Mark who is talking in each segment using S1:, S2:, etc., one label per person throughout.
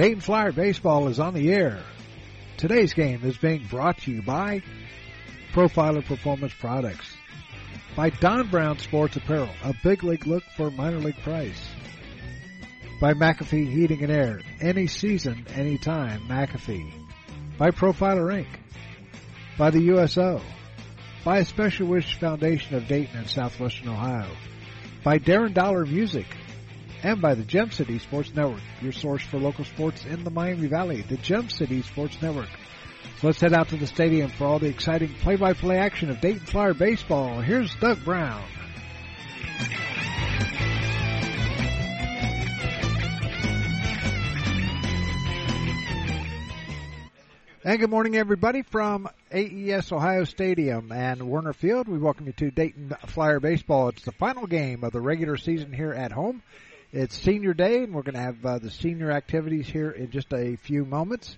S1: Dayton Flyer Baseball is on the air. Today's game is being brought to you by Profiler Performance Products, by Don Brown Sports Apparel, a big league look for minor league price, by McAfee Heating and Air, any season, anytime, McAfee, by Profiler Inc., by the USO, by a Special Wish Foundation of Dayton and Southwestern Ohio, by Darren Dollar Music, and by the Gem City Sports Network, your source for local sports in the Miami Valley, the Gem City Sports Network. So let's head out to the stadium for all the exciting play-by-play action of Dayton Flyer baseball. Here's Doug Brown. And good morning, everybody, from AES Ohio Stadium and Woerner Field. We welcome you to Dayton Flyer Baseball. It's the final game of the regular season here at home. It's senior day, and we're going to have uh, the senior activities here in just a few moments,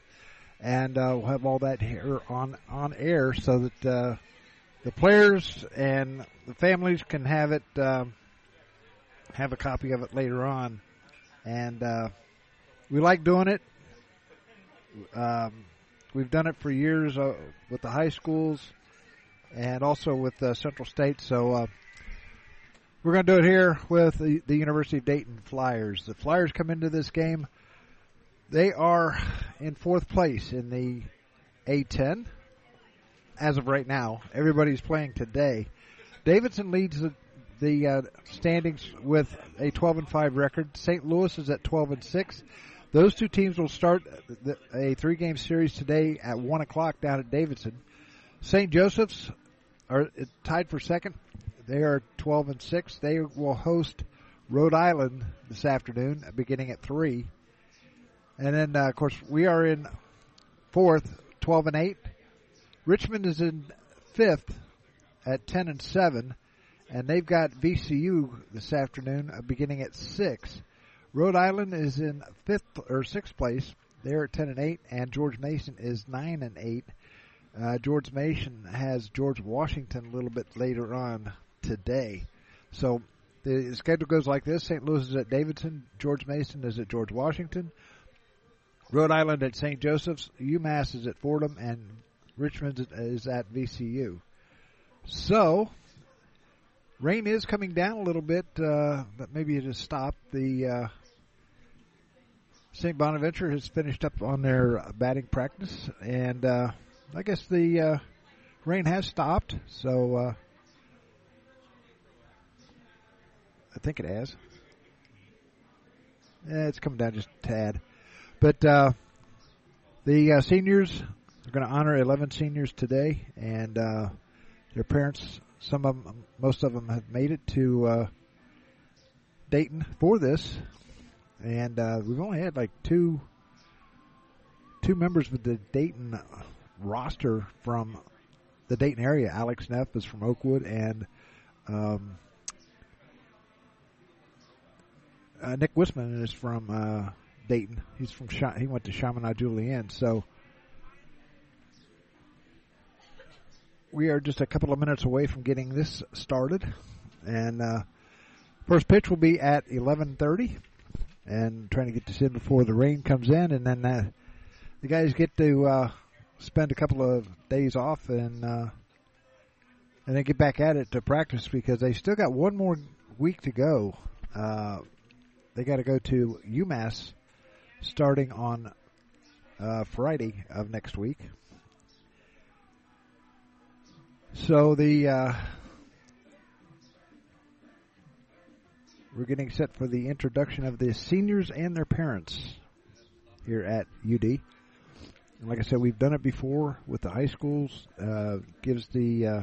S1: and uh, we'll have all that here on on air so that uh, the players and the families can have it, um, have a copy of it later on. And uh, we like doing it. Um, we've done it for years uh, with the high schools and also with uh, Central State. So we're going to do it here with the, the University of Dayton Flyers. The Flyers come into this game. They are in fourth place in the A10 as of right now. Everybody's playing today. Davidson leads the, the uh, standings with a 12 and 5 record. St. Louis is at 12 and 6. Those two teams will start the, a three game series today at 1 o'clock down at Davidson. St. Joseph's are tied for second. They are 12 and 6. They will host Rhode Island this afternoon, beginning at 3. And then, uh, of course, we are in fourth, 12 and 8. Richmond is in fifth at 10 and 7. And they've got VCU this afternoon, uh, beginning at 6. Rhode Island is in fifth or sixth place. They're at 10 and 8. And George Mason is 9 and 8. Uh, George Mason has George Washington a little bit later on today. So the schedule goes like this: St. Louis is at Davidson, George Mason is at George Washington, Rhode Island at St. Joseph's, UMass is at Fordham, and Richmond is at VCU. So rain is coming down a little bit, uh, but maybe it has stopped. The uh, St. Bonaventure has finished up on their batting practice, and uh, I guess the uh, rain has stopped. So uh, I think it has. Yeah, it's coming down just a tad. But uh, the uh, seniors are going to honor 11 seniors today, and uh, their parents, some of them, most of them have made it to uh, Dayton for this. And uh, we've only had like two two members of the Dayton roster from the Dayton area. Alex Neff is from Oakwood, and um, uh, Nick Wisman is from uh, Dayton. He's from Sh- he went to Chaminade Julienne. So we are just a couple of minutes away from getting this started, and uh, first pitch will be at eleven thirty, and trying to get this in before the rain comes in, and then uh, the guys get to uh, spend a couple of days off and. Uh, and then get back at it to practice because they still got one more week to go uh, they got to go to UMass starting on uh, Friday of next week. So the uh, we're getting set for the introduction of the seniors and their parents here at UD. And like I said, we've done it before with the high schools. Uh, gives the uh,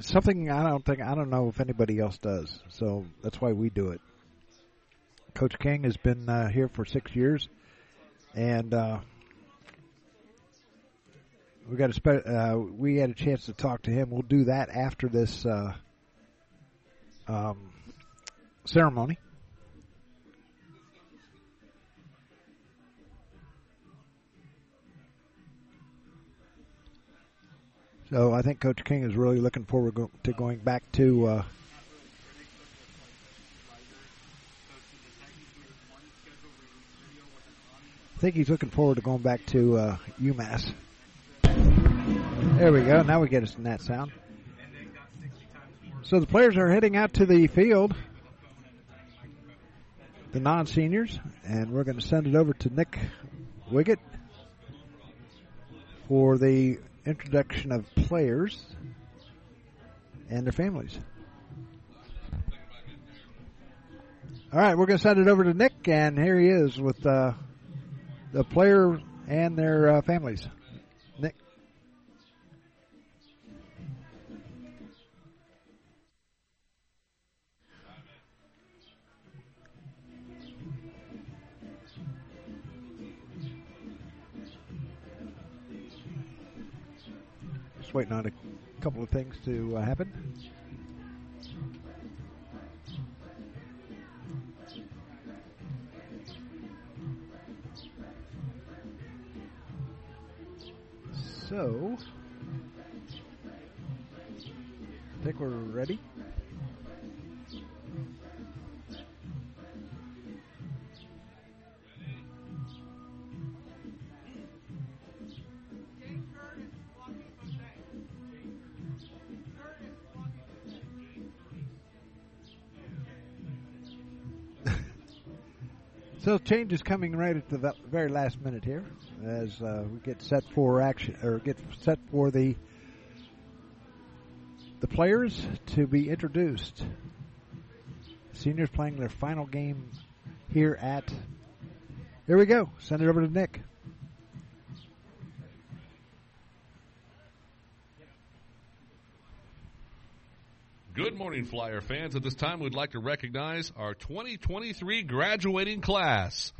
S1: something I don't think I don't know if anybody else does. So that's why we do it. Coach King has been uh, here for six years, and uh, we got a spe- uh, we had a chance to talk to him. We'll do that after this uh, um, ceremony. So I think Coach King is really looking forward to going back to. Uh, I think he's looking forward to going back to uh, UMass. There we go. Now we get us in that sound. So the players are heading out to the field, the non-seniors, and we're going to send it over to Nick Wiggett for the introduction of players and their families. All right, we're going to send it over to Nick, and here he is with uh, the player and their uh, families. Just waiting on a couple of things to uh, happen. So, I think we're ready. So change is coming right at the very last minute here, as uh, we get set for action or get set for the the players to be introduced. Seniors playing their final game here at. Here we go. Send it over to Nick.
S2: Good morning, Flyer fans. At this time, we'd like to recognize our 2023 graduating class.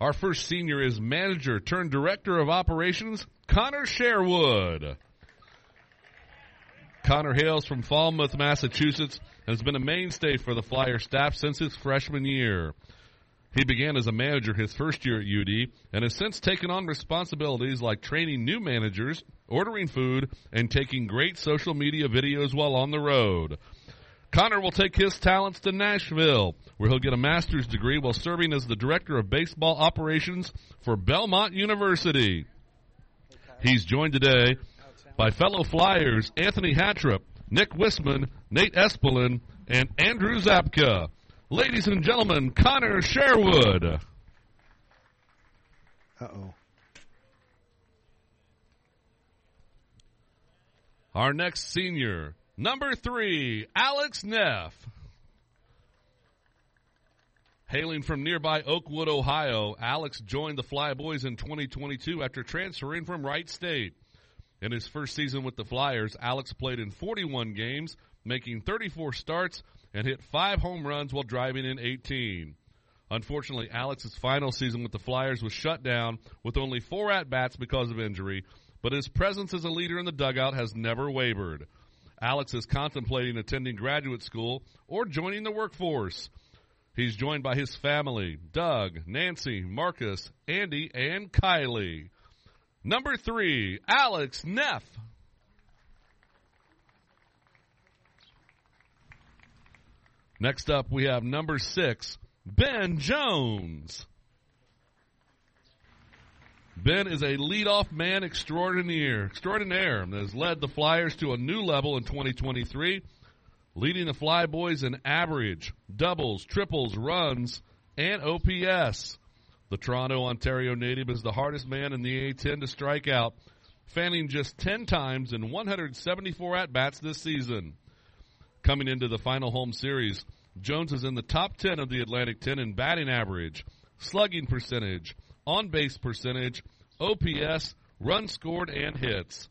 S2: Our first senior is manager turned director of operations, Connor Sherwood. Connor hails from Falmouth, Massachusetts, and has been a mainstay for the Flyer staff since his freshman year. He began as a manager his first year at UD and has since taken on responsibilities like training new managers, ordering food, and taking great social media videos while on the road. Connor will take his talents to Nashville, where he'll get a master's degree while serving as the director of baseball operations for Belmont University. He's joined today by fellow Flyers Anthony Hattrup, Nick Wisman, Nate Espelin, and Andrew Zapka. Ladies and gentlemen, Connor Sherwood.
S1: Uh oh.
S2: Our next senior, number three, Alex Neff. Hailing from nearby Oakwood, Ohio, Alex joined the Flyboys in 2022 after transferring from Wright State. In his first season with the Flyers, Alex played in 41 games, making 34 starts and hit five home runs while driving in 18. Unfortunately, Alex's final season with the Flyers was shut down with only four at bats because of injury, but his presence as a leader in the dugout has never wavered. Alex is contemplating attending graduate school or joining the workforce. He's joined by his family Doug, Nancy, Marcus, Andy, and Kylie. Number three, Alex Neff. Next up, we have number six, Ben Jones. Ben is a leadoff man extraordinaire, extraordinaire that has led the Flyers to a new level in 2023, leading the Flyboys in average, doubles, triples, runs, and OPS. The Toronto, Ontario native is the hardest man in the A10 to strike out, fanning just 10 times in 174 at bats this season. Coming into the final home series, Jones is in the top 10 of the Atlantic 10 in batting average, slugging percentage, on base percentage, OPS, runs scored, and hits.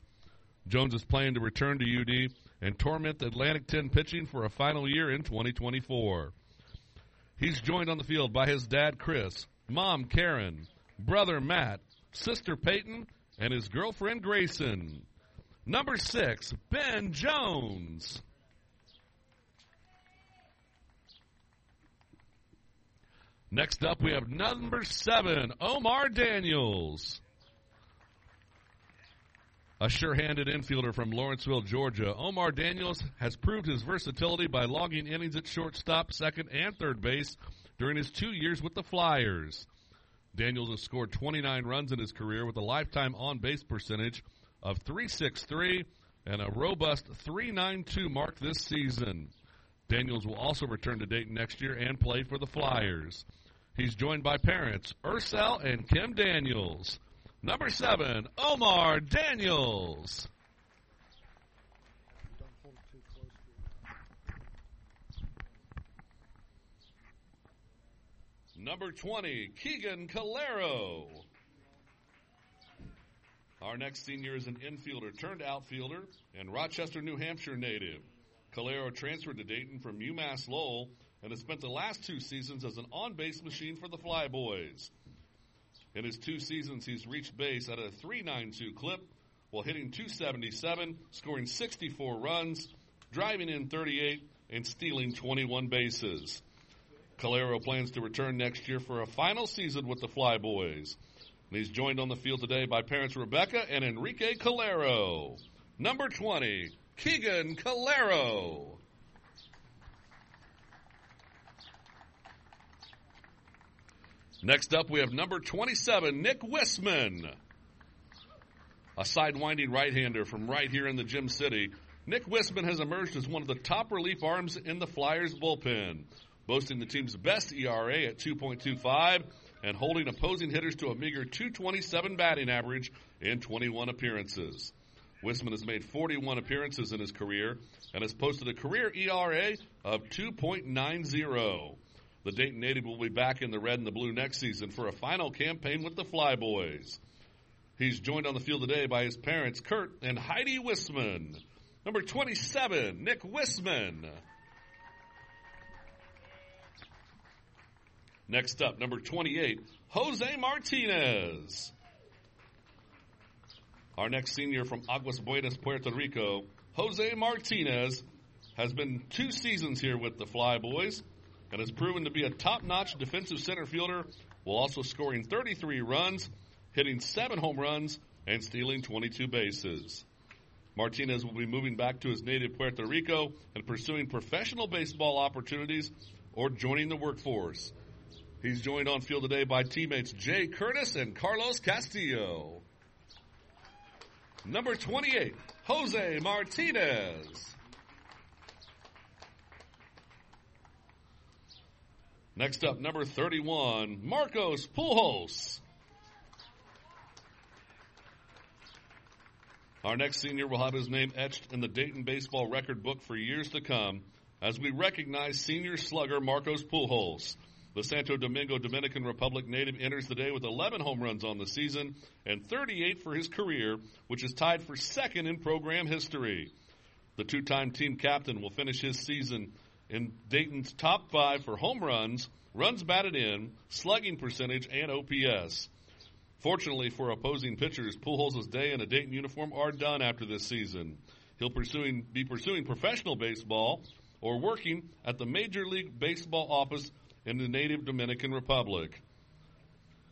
S2: Jones is planning to return to UD and torment the Atlantic 10 pitching for a final year in 2024. He's joined on the field by his dad, Chris, mom, Karen, brother, Matt, sister, Peyton, and his girlfriend, Grayson. Number six, Ben Jones. Next up, we have number seven, Omar Daniels. A sure handed infielder from Lawrenceville, Georgia, Omar Daniels has proved his versatility by logging innings at shortstop, second, and third base during his two years with the Flyers. Daniels has scored 29 runs in his career with a lifetime on base percentage of 363 and a robust 392 mark this season. Daniels will also return to Dayton next year and play for the Flyers. He's joined by parents Ursel and Kim Daniels. Number seven, Omar Daniels. Number 20, Keegan Calero. Our next senior is an infielder turned outfielder and Rochester, New Hampshire native. Calero transferred to Dayton from UMass Lowell and has spent the last two seasons as an on base machine for the Flyboys. In his two seasons, he's reached base at a 392 clip while hitting 277, scoring 64 runs, driving in 38, and stealing 21 bases. Calero plans to return next year for a final season with the Flyboys. And he's joined on the field today by parents Rebecca and Enrique Calero. Number 20, Keegan Calero. Next up, we have number 27, Nick Wisman. A sidewinding right-hander from right here in the Gem City. Nick Wisman has emerged as one of the top relief arms in the Flyers bullpen, boasting the team's best ERA at 2.25 and holding opposing hitters to a meager 227 batting average in 21 appearances. Wisman has made 41 appearances in his career and has posted a career ERA of 2.90. The Dayton native will be back in the red and the blue next season for a final campaign with the Flyboys. He's joined on the field today by his parents, Kurt and Heidi Wisman. Number 27, Nick Wisman. Next up, number 28, Jose Martinez. Our next senior from Aguas Buenas, Puerto Rico, Jose Martinez, has been two seasons here with the Flyboys and has proven to be a top-notch defensive center fielder while also scoring 33 runs, hitting seven home runs, and stealing 22 bases. Martinez will be moving back to his native Puerto Rico and pursuing professional baseball opportunities or joining the workforce. He's joined on field today by teammates Jay Curtis and Carlos Castillo. Number 28, Jose Martinez. Next up, number 31, Marcos Pujols. Our next senior will have his name etched in the Dayton baseball record book for years to come as we recognize senior slugger Marcos Pujols. The Santo Domingo Dominican Republic native enters the day with 11 home runs on the season and 38 for his career, which is tied for second in program history. The two-time team captain will finish his season in Dayton's top five for home runs, runs batted in, slugging percentage, and OPS. Fortunately for opposing pitchers, Pujols' day in a Dayton uniform are done after this season. He'll pursuing, be pursuing professional baseball or working at the Major League Baseball office in the native Dominican Republic.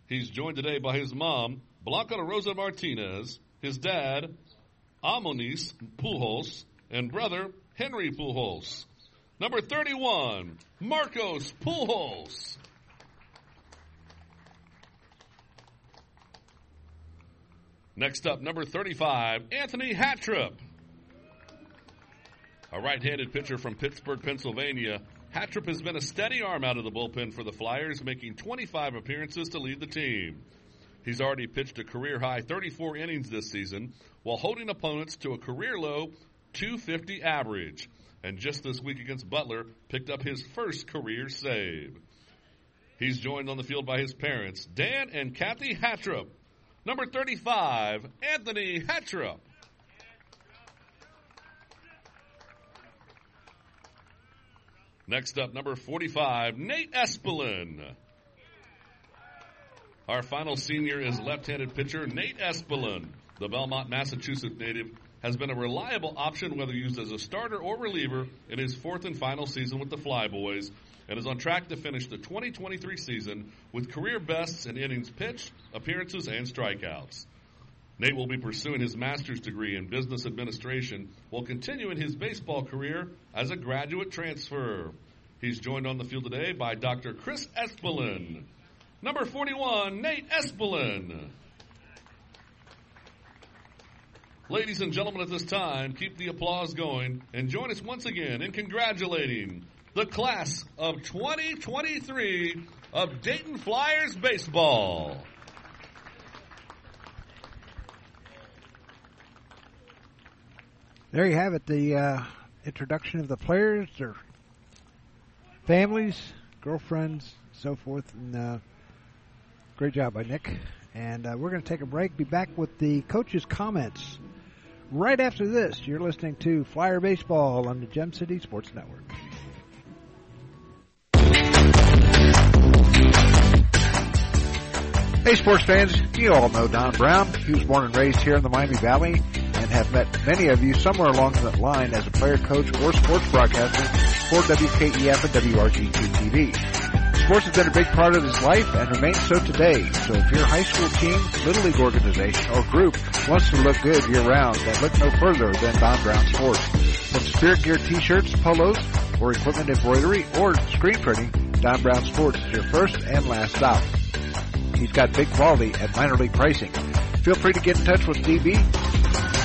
S2: He's joined today by his mom, Blanca Rosa Martinez, his dad, Amonis Pujols, and brother, Henry Pujols. Number 31, Marcos Pujols. Next up, number 35, Anthony Hattrup. A right-handed pitcher from Pittsburgh, Pennsylvania, Hattrup has been a steady arm out of the bullpen for the Flyers, making 25 appearances to lead the team. He's already pitched a career high 34 innings this season while holding opponents to a career low 250 average. And just this week against Butler, picked up his first career save. He's joined on the field by his parents, Dan and Kathy Hattrup. Number 35, Anthony Hattrup. Next up, number 45, Nate Espelin. Our final senior is left-handed pitcher Nate Espelin. The Belmont, Massachusetts native has been a reliable option whether used as a starter or reliever in his fourth and final season with the Flyboys and is on track to finish the 2023 season with career bests in innings pitched, appearances, and strikeouts. Nate will be pursuing his master's degree in business administration while continuing his baseball career as a graduate transfer. He's joined on the field today by Dr. Chris Espelin. Number 41, Nate Espelin. Ladies and gentlemen, at this time, keep the applause going and join us once again in congratulating the class of 2023 of Dayton Flyers baseball.
S1: There you have it, the uh, introduction of the players, their families, girlfriends, so forth, and uh, great job by Nick. And uh, we're going to take a break. Be back with the coaches' comments right after this. You're listening to Flyer Baseball on the Gem City Sports Network. Hey, sports fans, you all know Don Brown. He was born and raised here in the Miami Valley and have met many of you somewhere along that line as a player, coach, or sports broadcaster for WKEF and WRGT TV. Sports has been a big part of his life and remains so today. So if your high school team, little league organization, or group wants to look good year round, then look no further than Don Brown Sports. From spirit gear t-shirts, polos, or equipment embroidery, or screen printing, Don Brown Sports is your first and last stop. He's got big quality at minor league pricing. Feel free to get in touch with DB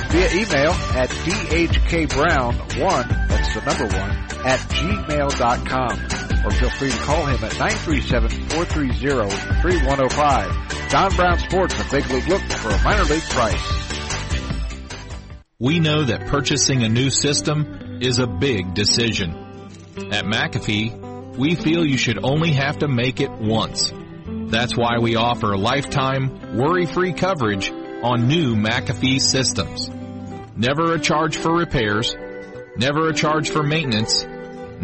S1: via email at dhkbrown1, that's the number one, at gmail.com. Or feel free to call him at 937-430-3105. Don Brown Sports, a big league look for a minor league price.
S3: We know that purchasing a new system is a big decision. At McAfee, we feel you should only have to make it once. That's why we offer lifetime, worry-free coverage on new McAfee systems. Never a charge for repairs, never a charge for maintenance,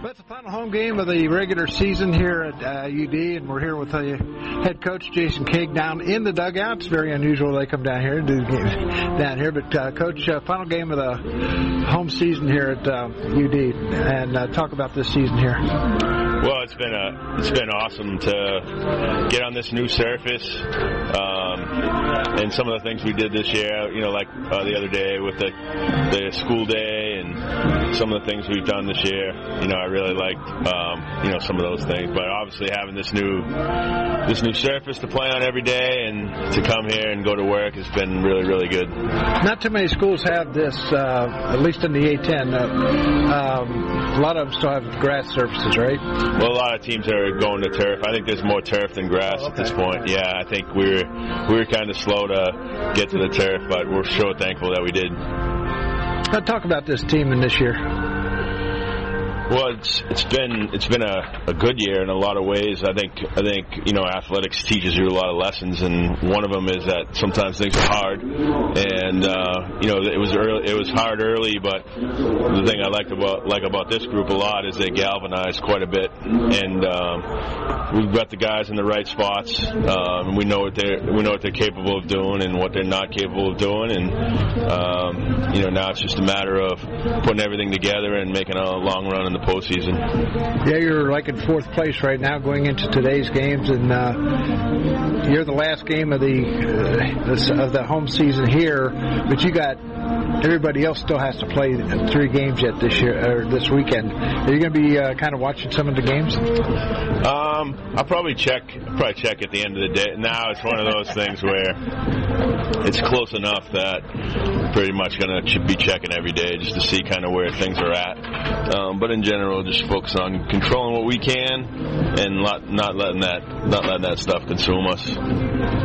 S1: But it's the final home game of the regular season here at uh, UD, and we're here with the head coach Jason King down in the dugout. It's very unusual they come down here do down here. But uh, coach, uh, final game of the home season here at UD, and uh, talk about this season here.
S4: Well, it's been a it's been awesome to get on this new surface, um, and some of the things we did this year. You know, like uh, the other day with the the school day, and some of the things we've done this year. You know, really liked um, you know some of those things. But obviously, having this new this new surface to play on every day and to come here and go to work has been really really good.
S1: Not too many schools have this, uh, at least in the A10. Uh, um, a lot of them still have grass surfaces, right?
S4: Well, a lot of teams are going to turf. I think there's more turf than grass
S1: Oh,
S4: at this point. Yeah, I think we were we were kind of slow to get to the turf, but we're so thankful that we did.
S1: Now talk about this team in this year.
S4: Well, it's it's been it's been a, a good year in a lot of ways. I think I think you know athletics teaches you a lot of lessons, and one of them is that sometimes things are hard, and uh, you know it was early, it was hard early, but the thing I liked about like about this group a lot is they galvanized quite a bit, and um, we've got the guys in the right spots. Um, we know what they're we know what they're capable of doing and what they're not capable of doing, and um, you know now it's just a matter of putting everything together and making a long run in the postseason.
S1: Yeah, you're like in fourth place right now going into today's games, and uh, you're the last game of the uh, of the home season here. But you got everybody else still has to play three games yet this year or this weekend. Are you going to be uh, kind of watching some of the games?
S4: Um, I'll probably check. Probably check at the end of the day. Now it's one of those things where it's close enough that pretty much gonna be checking every day just to see kind of where things are at. Um, but in general, just focus on controlling what we can and not, not letting that not letting that stuff consume us.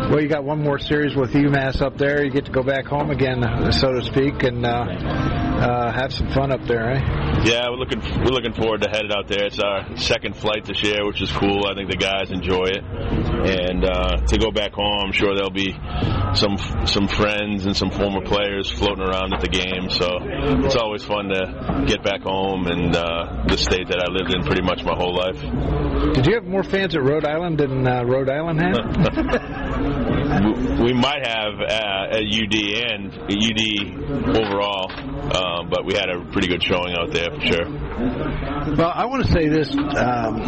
S1: Well, you got one more series with UMass up there. You get to go back home again, so to speak, and uh, uh, have some fun up there, eh?
S4: Yeah, we're looking we're looking forward to headed out there. It's our second flight this year, which is cool. I think the guys enjoy it, and uh, to go back home, I'm sure there'll be some some friends and some former players floating around at the game. So it's always fun to get back home and uh, the state that I lived in pretty much my whole life.
S1: Did you have more fans at Rhode Island than uh, Rhode Island had?
S4: we might have uh, at UD and a UD overall. um, but we had a pretty good showing out there for sure.
S1: Well, I want to say this. Um,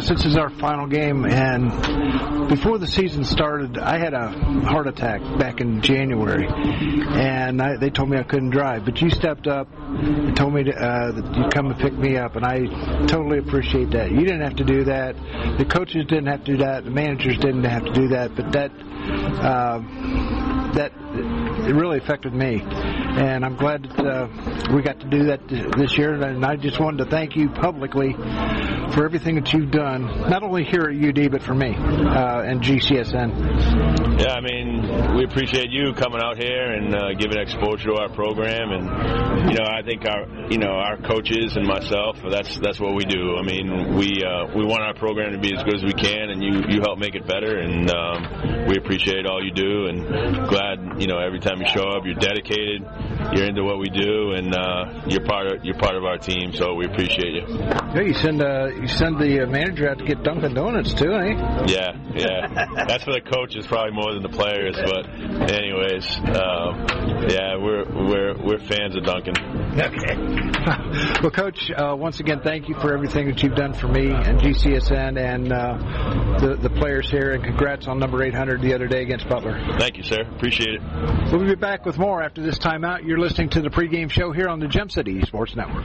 S1: since it's our final game, and before the season started, I had a heart attack back in January, and I, they told me I couldn't drive. But you stepped up and told me to, uh, that you'd come and pick me up, and I totally appreciate that. You didn't have to do that. The coaches didn't have to do that. The managers didn't have to do that. But that. Uh, that it really affected me, and I'm glad that uh, we got to do that this year. And I just wanted to thank you publicly for everything that you've done, not only here at UD but for me uh, and GCSN.
S4: Yeah, I mean, we appreciate you coming out here and uh, giving exposure to our program, and you know, I think our you know our coaches and myself, that's that's what we do. I mean, we uh, we want our program to be as good as we can, and you you help make it better, and um, we appreciate all you do, and glad you know every time you show up, you're dedicated, you're into what we do, and uh, you're part of you're part of our team. So we appreciate you.
S1: Yeah, you send uh, you send the uh, manager out to get Dunkin' Donuts too, eh?
S4: Yeah, yeah. That's for the coaches probably more than the players, but anyways, um, yeah, we're we're we're fans of Dunkin'.
S1: Okay. well, Coach, uh, once again, thank you for everything that you've done for me and GCSN and uh, the the players here, and congrats on number 800 the other day against Butler.
S4: Thank you, sir. Appreciate it.
S1: We'll be back with more after this timeout. You're listening to the pregame show here on the Gem City Sports Network.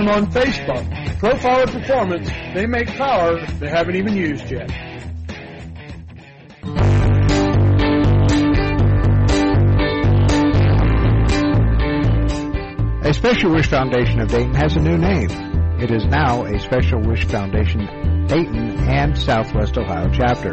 S5: them on Facebook. Profiler Performance, they make power they haven't even used yet.
S1: A Special Wish Foundation of Dayton has a new name. It is now a Special Wish Foundation Dayton and Southwest Ohio chapter.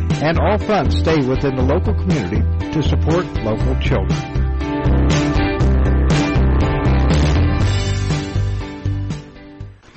S1: and all funds stay within the local community to support local children.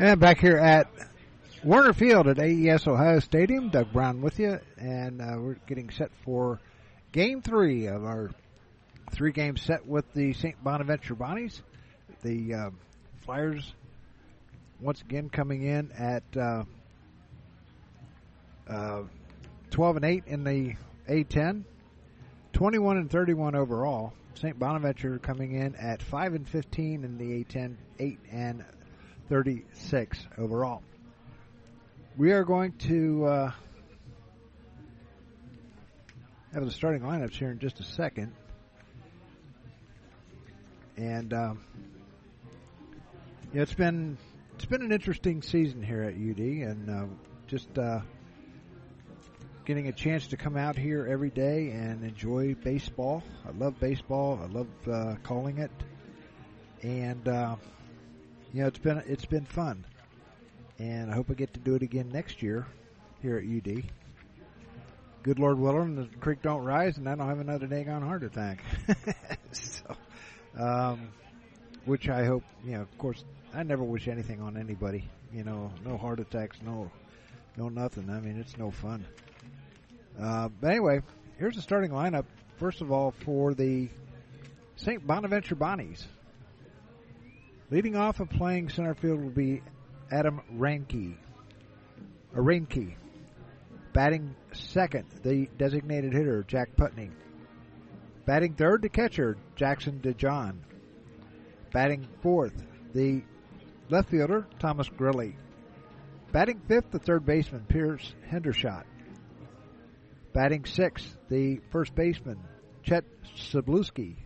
S1: And back here at Woerner Field at AES Ohio Stadium, Doug Brown with you, and uh, we're getting set for Game Three of our three-game set with the St. Bonaventure Bonnies. The uh, Flyers once again coming in at uh, uh, 12 and 8 in the A10, 21 and 31 overall. St. Bonaventure coming in at 5 and 15 in the A10, 8 and 36 overall. We are going to uh, have the starting lineups here in just a second. And um, yeah, it's been it's been an interesting season here at UD, and uh, just uh, getting a chance to come out here every day and enjoy baseball. I love baseball. I love uh, calling it, and uh, you know it's been it's been fun, and I hope I get to do it again next year here at UD. Good Lord willing, the creek don't rise, and I don't have another daggone heart attack. so, um, which I hope you know. Of course, I never wish anything on anybody. You know, no heart attacks, no, no nothing. I mean, it's no fun. Uh, but anyway, here's the starting lineup. First of all, for the St. Bonaventure Bonnies, Leading off and playing center field will be Adam Ranke. Or Ranke. Batting second, the designated hitter, Jack Putney. Batting third, the catcher, Jackson DeJohn. Batting fourth, the left fielder, Thomas Grilly. Batting fifth, the third baseman, Pierce Hendershot. Batting sixth, the first baseman, Chet Sabluski.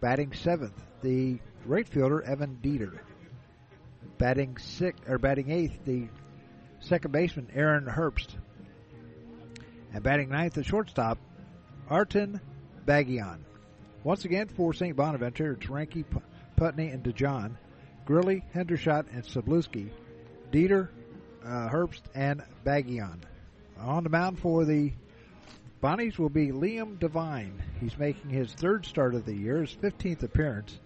S1: Batting seventh, the right fielder, Evan Dieter. Batting six or batting eighth, the second baseman, Aaron Herbst. And batting ninth, the shortstop, Arton Bagion. Once again, for St. Bonaventure, it's Ranky, Putney, and DeJohn, Grilly, Hendershot, and Sabluski, Dieter, uh, Herbst, and Bagion. On the mound for the Bonnies will be Liam Devine. He's making his third start of the year, his 15th appearance.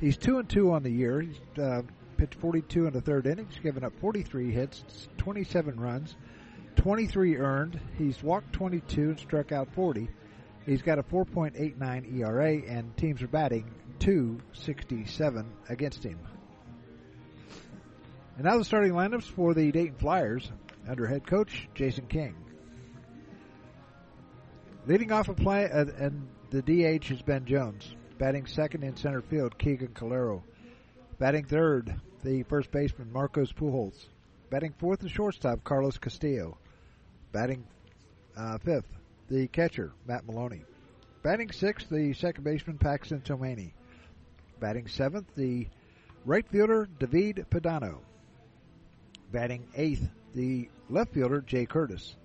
S1: He's 2 and 2 on the year. He's uh, pitched 42 in the third inning. He's given up 43 hits, 27 runs, 23 earned. He's walked 22 and struck out 40. He's got a 4.89 ERA, and teams are batting 267 against him. And now the starting lineups for the Dayton Flyers under head coach Jason King. Leading off a play, uh, and the DH is Ben Jones. Batting second in center field, Keegan Calero. Batting third, the first baseman, Marcos Pujols. Batting fourth, the shortstop, Carlos Castillo. Batting uh, fifth, the catcher, Matt Maloney. Batting sixth, the second baseman, Paxton Tomani. Batting seventh, the right fielder, David Padano. Batting eighth, the left fielder, Jay Curtis.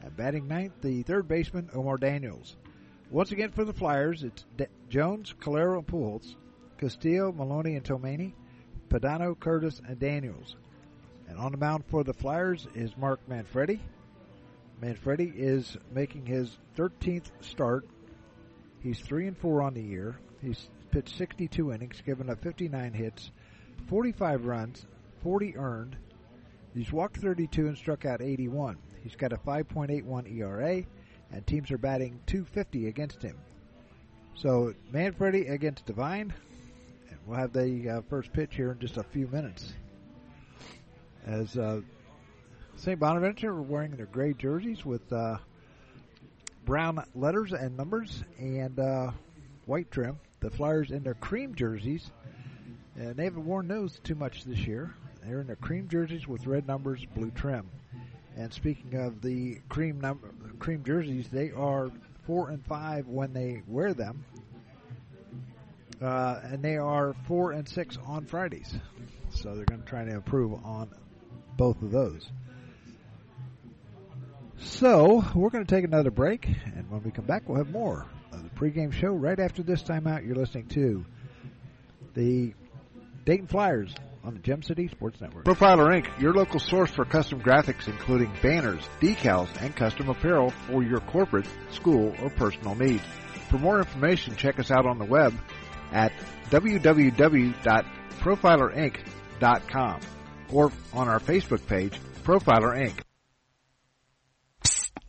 S1: And batting ninth, the third baseman, Omar Daniels. Once again for the Flyers, it's D- Jones, Calero, and Pujols, Castillo, Maloney, and Tomani, Padano, Curtis, and Daniels. And on the mound for the Flyers is Mark Manfredi. Manfredi is making his 13th start. He's 3 and 4 on the year. He's pitched 62 innings, given up 59 hits, 45 runs, 40 earned. He's walked 32 and struck out 81. He's got a 5.81 ERA, and teams are batting 250 against him. So Manfredi against Devine, and we'll have the uh, first pitch here in just a few minutes. As uh, St. Bonaventure are wearing their gray jerseys with uh, brown letters and numbers and uh, white trim. The Flyers in their cream jerseys, and they haven't worn those too much this year. They're in their cream jerseys with red numbers, blue trim. And speaking of the cream number, cream jerseys, they are four and five when they wear them, uh, and they are four and six on Fridays. So they're going to try to improve on both of those. So we're going to take another break, and when we come back, we'll have more of the pregame show. Right after this timeout, you're listening to the Dayton Flyers on the Gem City Sports Network. Profiler Inc., your local source for custom graphics, including banners, decals, and custom apparel for your corporate, school, or personal needs. For more information, check us out on the web at www.profilerinc.com or on our Facebook page, Profiler Inc.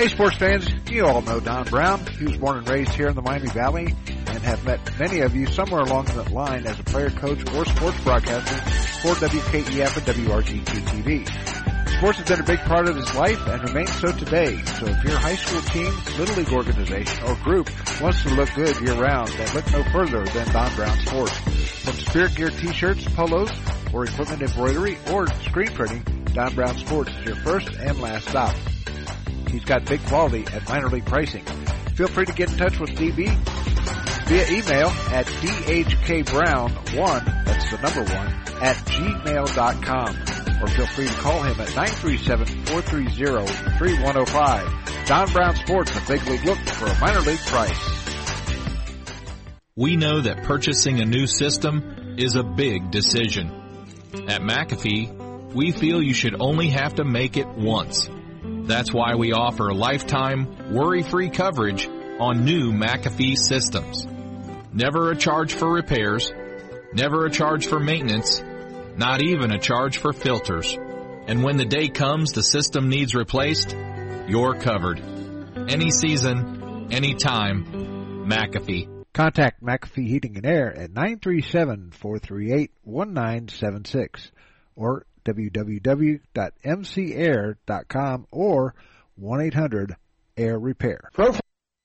S1: Hey, sports fans, you all know Don Brown. He was born and raised here in the Miami Valley and have met many of you somewhere along that line as a player, coach, or sports broadcaster for WKEF and WRGT TV. Sports has been a big part of his life and remains so today. So if your high school team, little league organization, or group wants to look good year round, then look no further than Don Brown Sports. From spirit gear t-shirts, polos, or equipment embroidery, or screen printing, Don Brown Sports is your first and last stop. He's got big quality at minor league pricing. Feel free to get in touch with DB via email at dhkbrown1, that's the number one, at gmail.com. or feel free to call him at 937-430-3105. Don Brown Sports, a big league look for a minor league price.
S3: We know that purchasing a new system is a big decision. At McAfee, we feel you should only have to make it once. That's why we offer lifetime, worry-free coverage on new McAfee systems. Never a charge for repairs, never a charge for maintenance, not even a charge for filters. And when the day comes the system needs replaced, you're covered. Any season, any time, McAfee.
S1: Contact McAfee Heating and Air at 937-438-1976 or www.mcair.com or 1-800-AIR-REPAIR.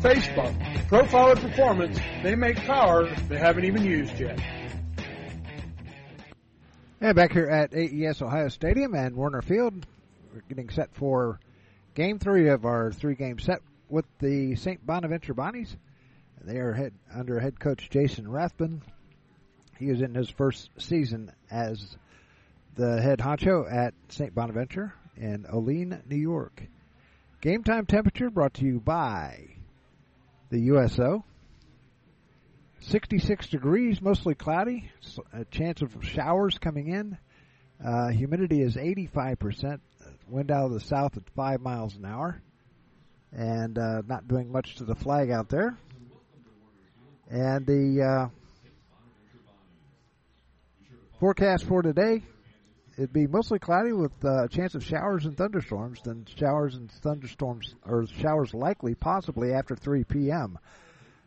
S5: Facebook. Profiler Performance, they make power they haven't even used yet.
S1: And back here at AES Ohio Stadium and Woerner Field, we're getting set for game three of our three-game set with the St. Bonaventure Bonnies. They are head, under head coach Jason Rathbun. He is in his first season as the head honcho at St. Bonaventure in Olean, New York. Game time temperature brought to you by the USO. 66 degrees, mostly cloudy. A chance of showers coming in. Uh, humidity is 85%. Wind out of the south at 5 miles an hour. And uh, not doing much to the flag out there. And the uh, forecast for today it'd be mostly cloudy with uh, a chance of showers and thunderstorms. Then showers and thunderstorms, or showers likely, possibly after 3 p.m.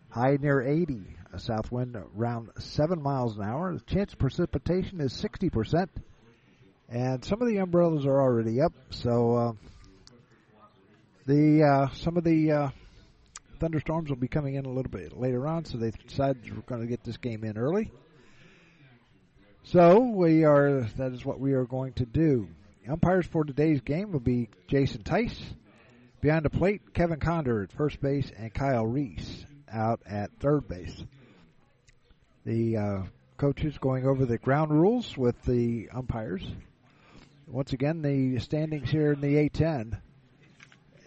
S1: High near 80, a south wind around 7 miles an hour. The chance of precipitation is 60%. And some of the umbrellas are already up, so uh, the uh, some of the uh, thunderstorms will be coming in a little bit later on. So they decided we're going to get this game in early. So we are. That is what we are going to do. Umpires for today's game will be Jason Tice. Behind the plate, Kevin Condor at first base and Kyle Reese out at third base. The uh, coaches going over the ground rules with the umpires. Once again, the standings here in the A10,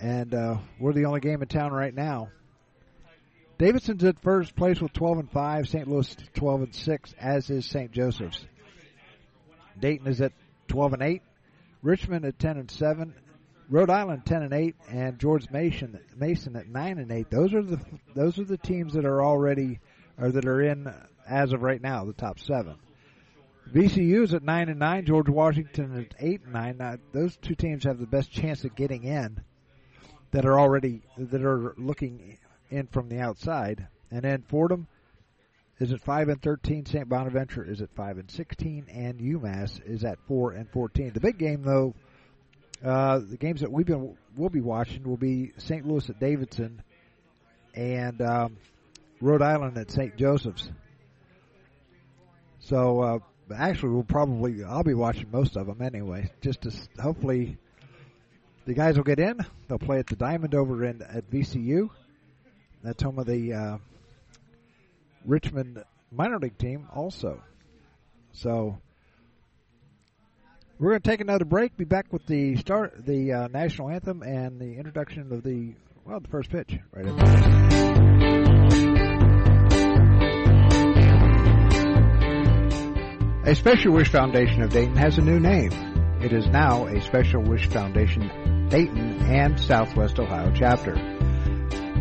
S1: and uh, we're the only game in town right now. Davidson's at first place with 12 and 5. St. Louis 12 and 6, as is St. Joseph's. Dayton is at 12 and 8. Richmond at 10 and 7. Rhode Island 10 and 8, and George Mason Mason at 9 and 8. Those are the those are the teams that are already or that are in as of right now the top seven. VCU is at 9 and 9. George Washington at 8 and 9. Now, those two teams have the best chance of getting in that are already that are looking in from the outside. And then Fordham is at 5 and 13. St. Bonaventure is at 5 and 16. And UMass is at 4 and 14. The big game, though, uh, the games that we've been will be watching will be St. Louis at Davidson and um, Rhode Island at St. Joseph's. So uh, actually, we'll probably I'll be watching most of them anyway, just to hopefully the guys will get in. They'll play at the Diamond over in at VCU. That's home of the uh, Richmond minor league team also. So we're going to take another break. Be back with the start, the uh, national anthem, and the introduction of the well, the first pitch right. A Special Wish Foundation of Dayton has a new name. It is now a Special Wish Foundation Dayton and Southwest Ohio chapter.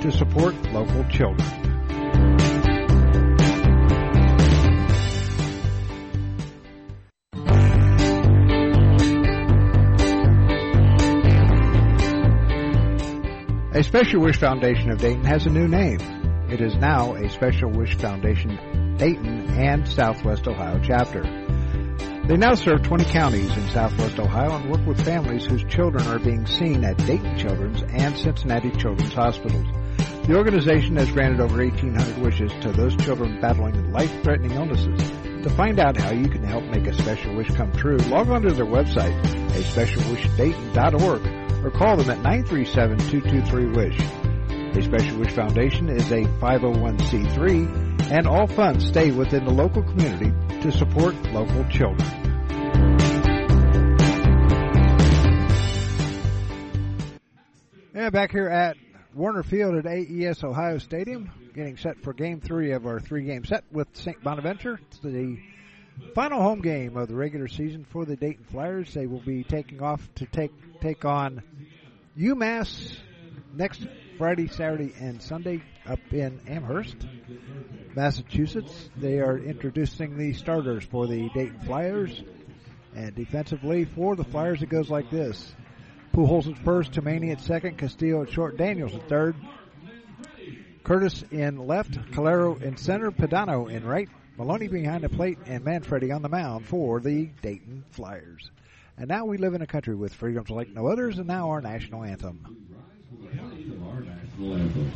S1: to support local children. A Special Wish Foundation of Dayton has a new name. It is now a Special Wish Foundation Dayton and Southwest Ohio chapter. They now serve 20 counties in Southwest Ohio and work with families whose children are being seen at Dayton Children's and Cincinnati Children's Hospitals. The organization has granted over 1,800 wishes to those children battling life-threatening illnesses. To find out how you can help make a special wish come true, log on to their website, a specialwishdayton.org, or call them at 937-223-WISH. A Special Wish Foundation is a 501c3 and all funds stay within the local community to support local children. And back here at Woerner Field at AES Ohio Stadium, getting set for game three of our three game set with St. Bonaventure. It's the final home game of the regular season for the Dayton Flyers. They will be taking off to take take on UMass next Friday, Saturday, and Sunday up in Amherst, Massachusetts. They are introducing the starters for the Dayton Flyers. And defensively for the Flyers, it goes like this. Pujols at first, Tomani at second, Castillo at short, Daniels at third, Curtis in left, Calero in center, Padano in right, Maloney behind the plate, and Manfredi on the mound for the Dayton Flyers. And now we live in a country with freedoms like no others, and now our national anthem. our national anthem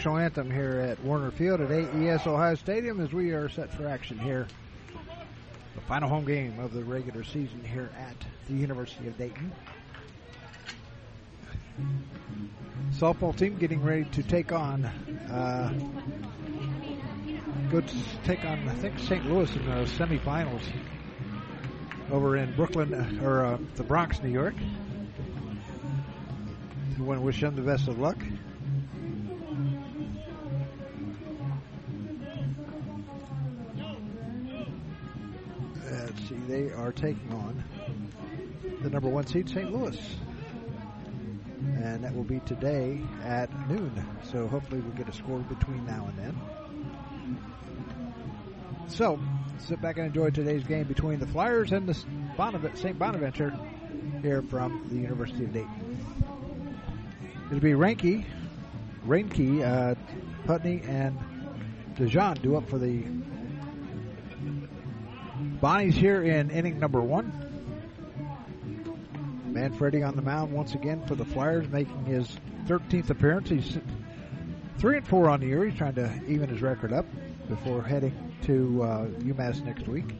S1: here at Woerner Field at AES Ohio Stadium as we are set for action here. The final home game of the regular season here at the University of Dayton. Softball team getting ready to take on, uh, go to take on, I think, St. Louis in the semifinals over in Brooklyn, uh, or uh, the Bronx, New York. We want to wish them the best of luck. See, they are taking on the number one seed, St. Louis. And that will be today at noon. So hopefully we'll get a score between now and then. So, sit back and enjoy today's game between the Flyers and the St. Bonaventure here from the University of Dayton. It'll be Ranky, Rainke, uh, Putney, and DeJean do up for the Bonnie's here in inning number one. Manfredi on the mound once again for the Flyers, making his 13th appearance. He's three and four on the year. He's trying to even his record up before heading to uh, UMass next week.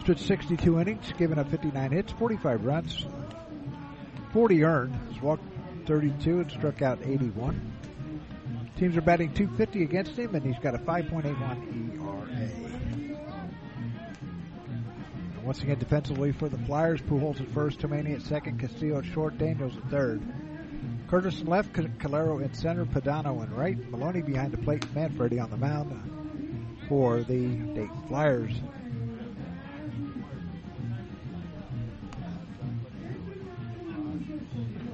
S1: Stood 62 innings, giving up 59 hits, 45 runs, 40 earned. He's walked 32 and struck out 81. Teams are batting 250 against him, and he's got a 5.81 ERA. Once again, defensively for the Flyers, Pujols at first, Tomani at second, Castillo at short, Daniels at third. Curtis in left, Calero in center, Padano in right, Maloney behind the plate, Manfredi on the mound for the Dayton Flyers.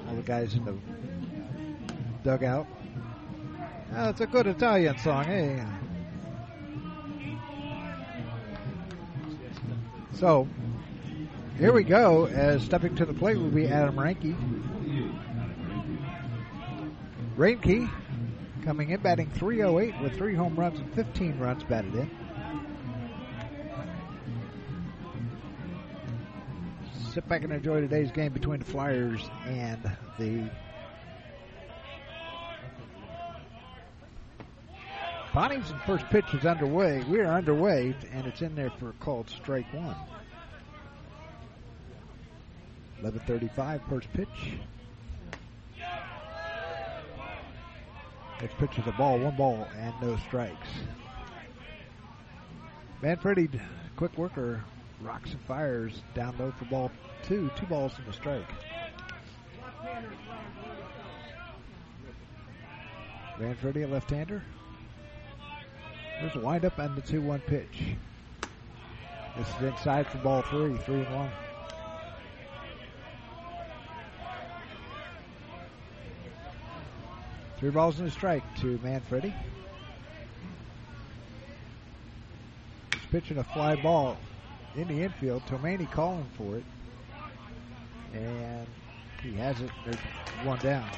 S1: All the guys in the dugout. That's a good Italian song, eh? So, here we go. As stepping to the plate will be Adam Ranke. Ranke coming in batting 308 with three home runs and 15 runs batted in. Sit back and enjoy today's game between the Flyers and the Bonnie's first pitch is underway. We are underway, and it's in there for a called strike one. 11:35 first pitch. Next pitch is a ball, one ball, and no strikes. Manfredi, quick worker, rocks and fires down low for ball two, two balls and a strike. Manfredi, a left-hander. There's a windup and the 2 1 pitch. This is inside for ball three, three and one. Three balls and a strike to Manfredi. He's pitching a fly ball in the infield. Tomani calling for it. And he has it. There's one down.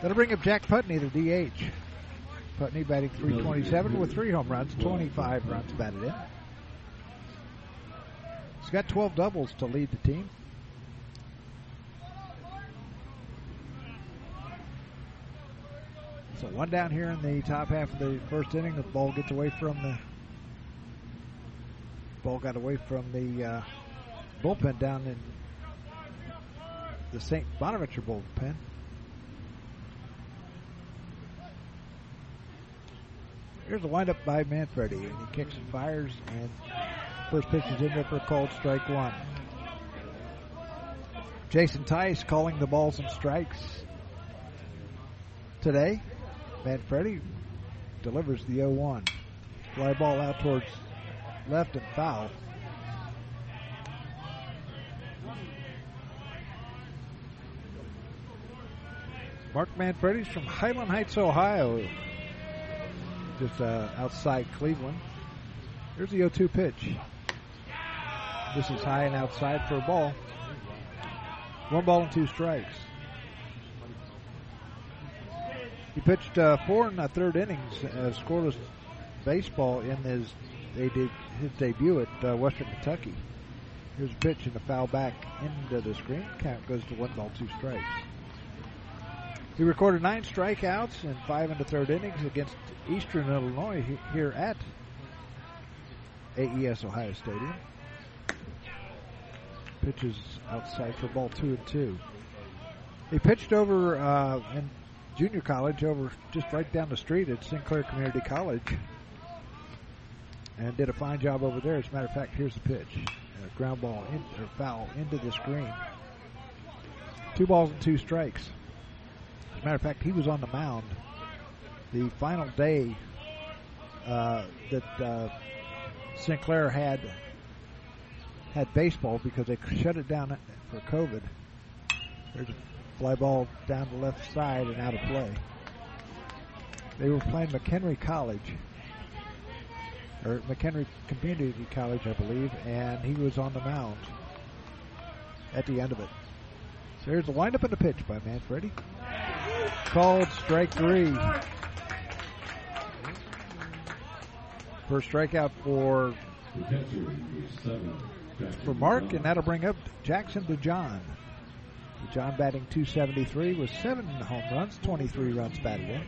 S1: That'll bring up Jack Putney, the DH. Putney batting 327 with three home runs, 25 runs batted in. He's got 12 doubles to lead the team. So one down here in the top half of the first inning. The ball gets away from the ball got away from the uh, bullpen down in the St. Bonaventure bullpen. Here's a windup by Manfredi, and he kicks and fires, and first pitch is in there for a called strike one. Jason Tice calling the balls and strikes today. Manfredi delivers the 0-1. Fly ball out towards left and foul. Mark Manfredi's from Highland Heights, Ohio just uh, outside Cleveland. Here's the 0 2 pitch. This is high and outside for a ball. One ball and two strikes. He pitched uh, four and a third innings, uh, scoreless baseball in his his debut at uh, Western Kentucky. Here's a pitch and a foul back into the screen. Count goes to one ball, two strikes. He recorded nine strikeouts and five and the third innings against Eastern Illinois here at AES Ohio Stadium. Pitches outside for ball two and two. He pitched over uh, in junior college over just right down the street at Sinclair Community College and did a fine job over there. As a matter of fact, here's the pitch. Ground ball in, or foul into the screen. Two balls and two strikes. As a matter of fact, he was on the mound the final day uh, that uh, Sinclair had had baseball because they shut it down for COVID. There's a fly ball down the left side and out of play. They were playing McHenry College, or McHenry Community College, I believe, and he was on the mound at the end of it. So here's the windup and the pitch by Manfredi. Called strike three. First strikeout for for Mark, and that'll bring up Jackson DeJohn. John John batting 273 with seven home runs, 23 runs batted in.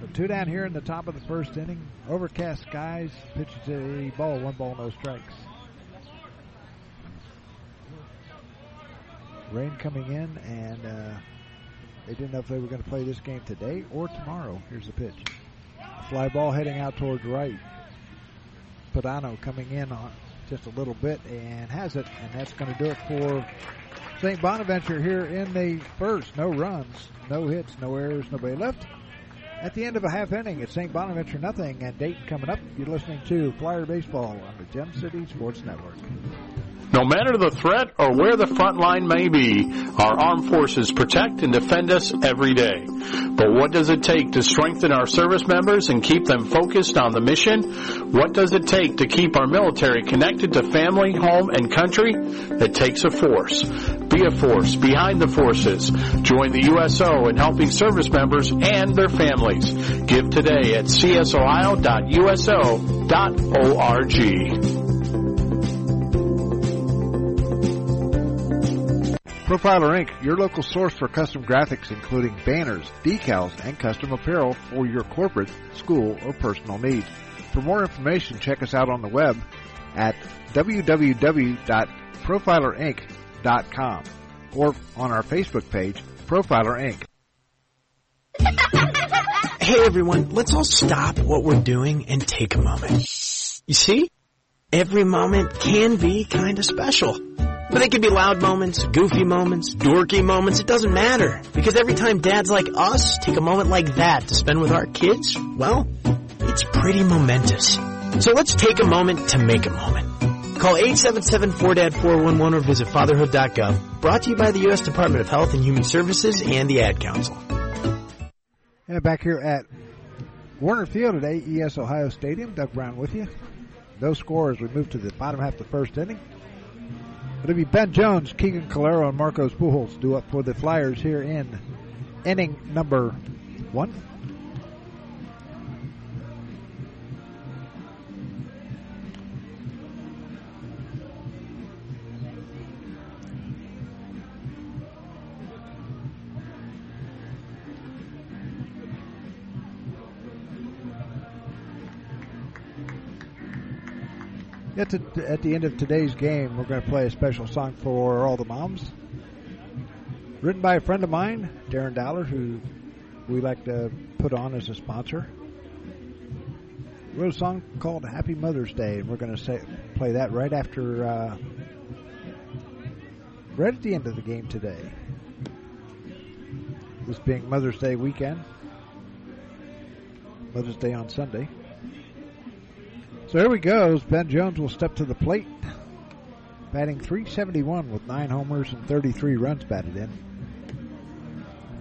S1: So two down here in the top of the first inning. Overcast skies. Pitches a ball, one ball, no strikes. Rain coming in, and uh, they didn't know if they were going to play this game today or tomorrow. Here's the pitch. Fly ball heading out towards right. Padano coming in on just a little bit and has it, and that's going to do it for St. Bonaventure here in the first. No runs, no hits, no errors, nobody left. At the end of a half inning. It's St. Bonaventure nothing and Dayton coming up. You're listening to Flyer Baseball on the Gem City Sports Network.
S6: No matter the threat or where the front line may be, our armed forces protect and defend us every day. But what does it take to strengthen our service members and keep them focused on the mission? What does it take to keep our military connected to family, home, and country? It takes a force. Be a force behind the forces. Join the USO in helping service members and their families. Give today at csohio.uso.org.
S1: Profiler Inc., your local source for custom graphics including banners, decals, and custom apparel for your corporate, school, or personal needs. For more information, check us out on the web at www.profilerinc.com or on our Facebook page, Profiler Inc.
S7: Hey everyone, let's all stop what we're doing and take a moment. You see? Every moment can be kinda special. But they can be loud moments, goofy moments, dorky moments, it doesn't matter. Because every time dads like us take a moment like that to spend with our kids, well, it's pretty momentous. So let's take a moment to make a moment. Call 877-4DAD-411 or visit fatherhood.gov. Brought to you by the U.S. Department of Health and Human Services and the Ad Council.
S1: And back here at Woerner Field at AES Ohio Stadium, Doug Brown with you. No score as we move to the bottom half of the first inning. It'll be Ben Jones, Keegan Calero, and Marcos Pujols do up for the Flyers here in inning number one. At the, at the end of today's game, we're going to play a special song for all the moms. Written by a friend of mine, Darren Dowler, who we like to put on as a sponsor. Wrote a song called Happy Mother's Day, and we're going to say, play that right after, uh, right at the end of the game today. This being Mother's Day weekend, Mother's Day on Sunday. So here we go. Ben Jones will step to the plate, batting 371 with nine homers and 33 runs batted in.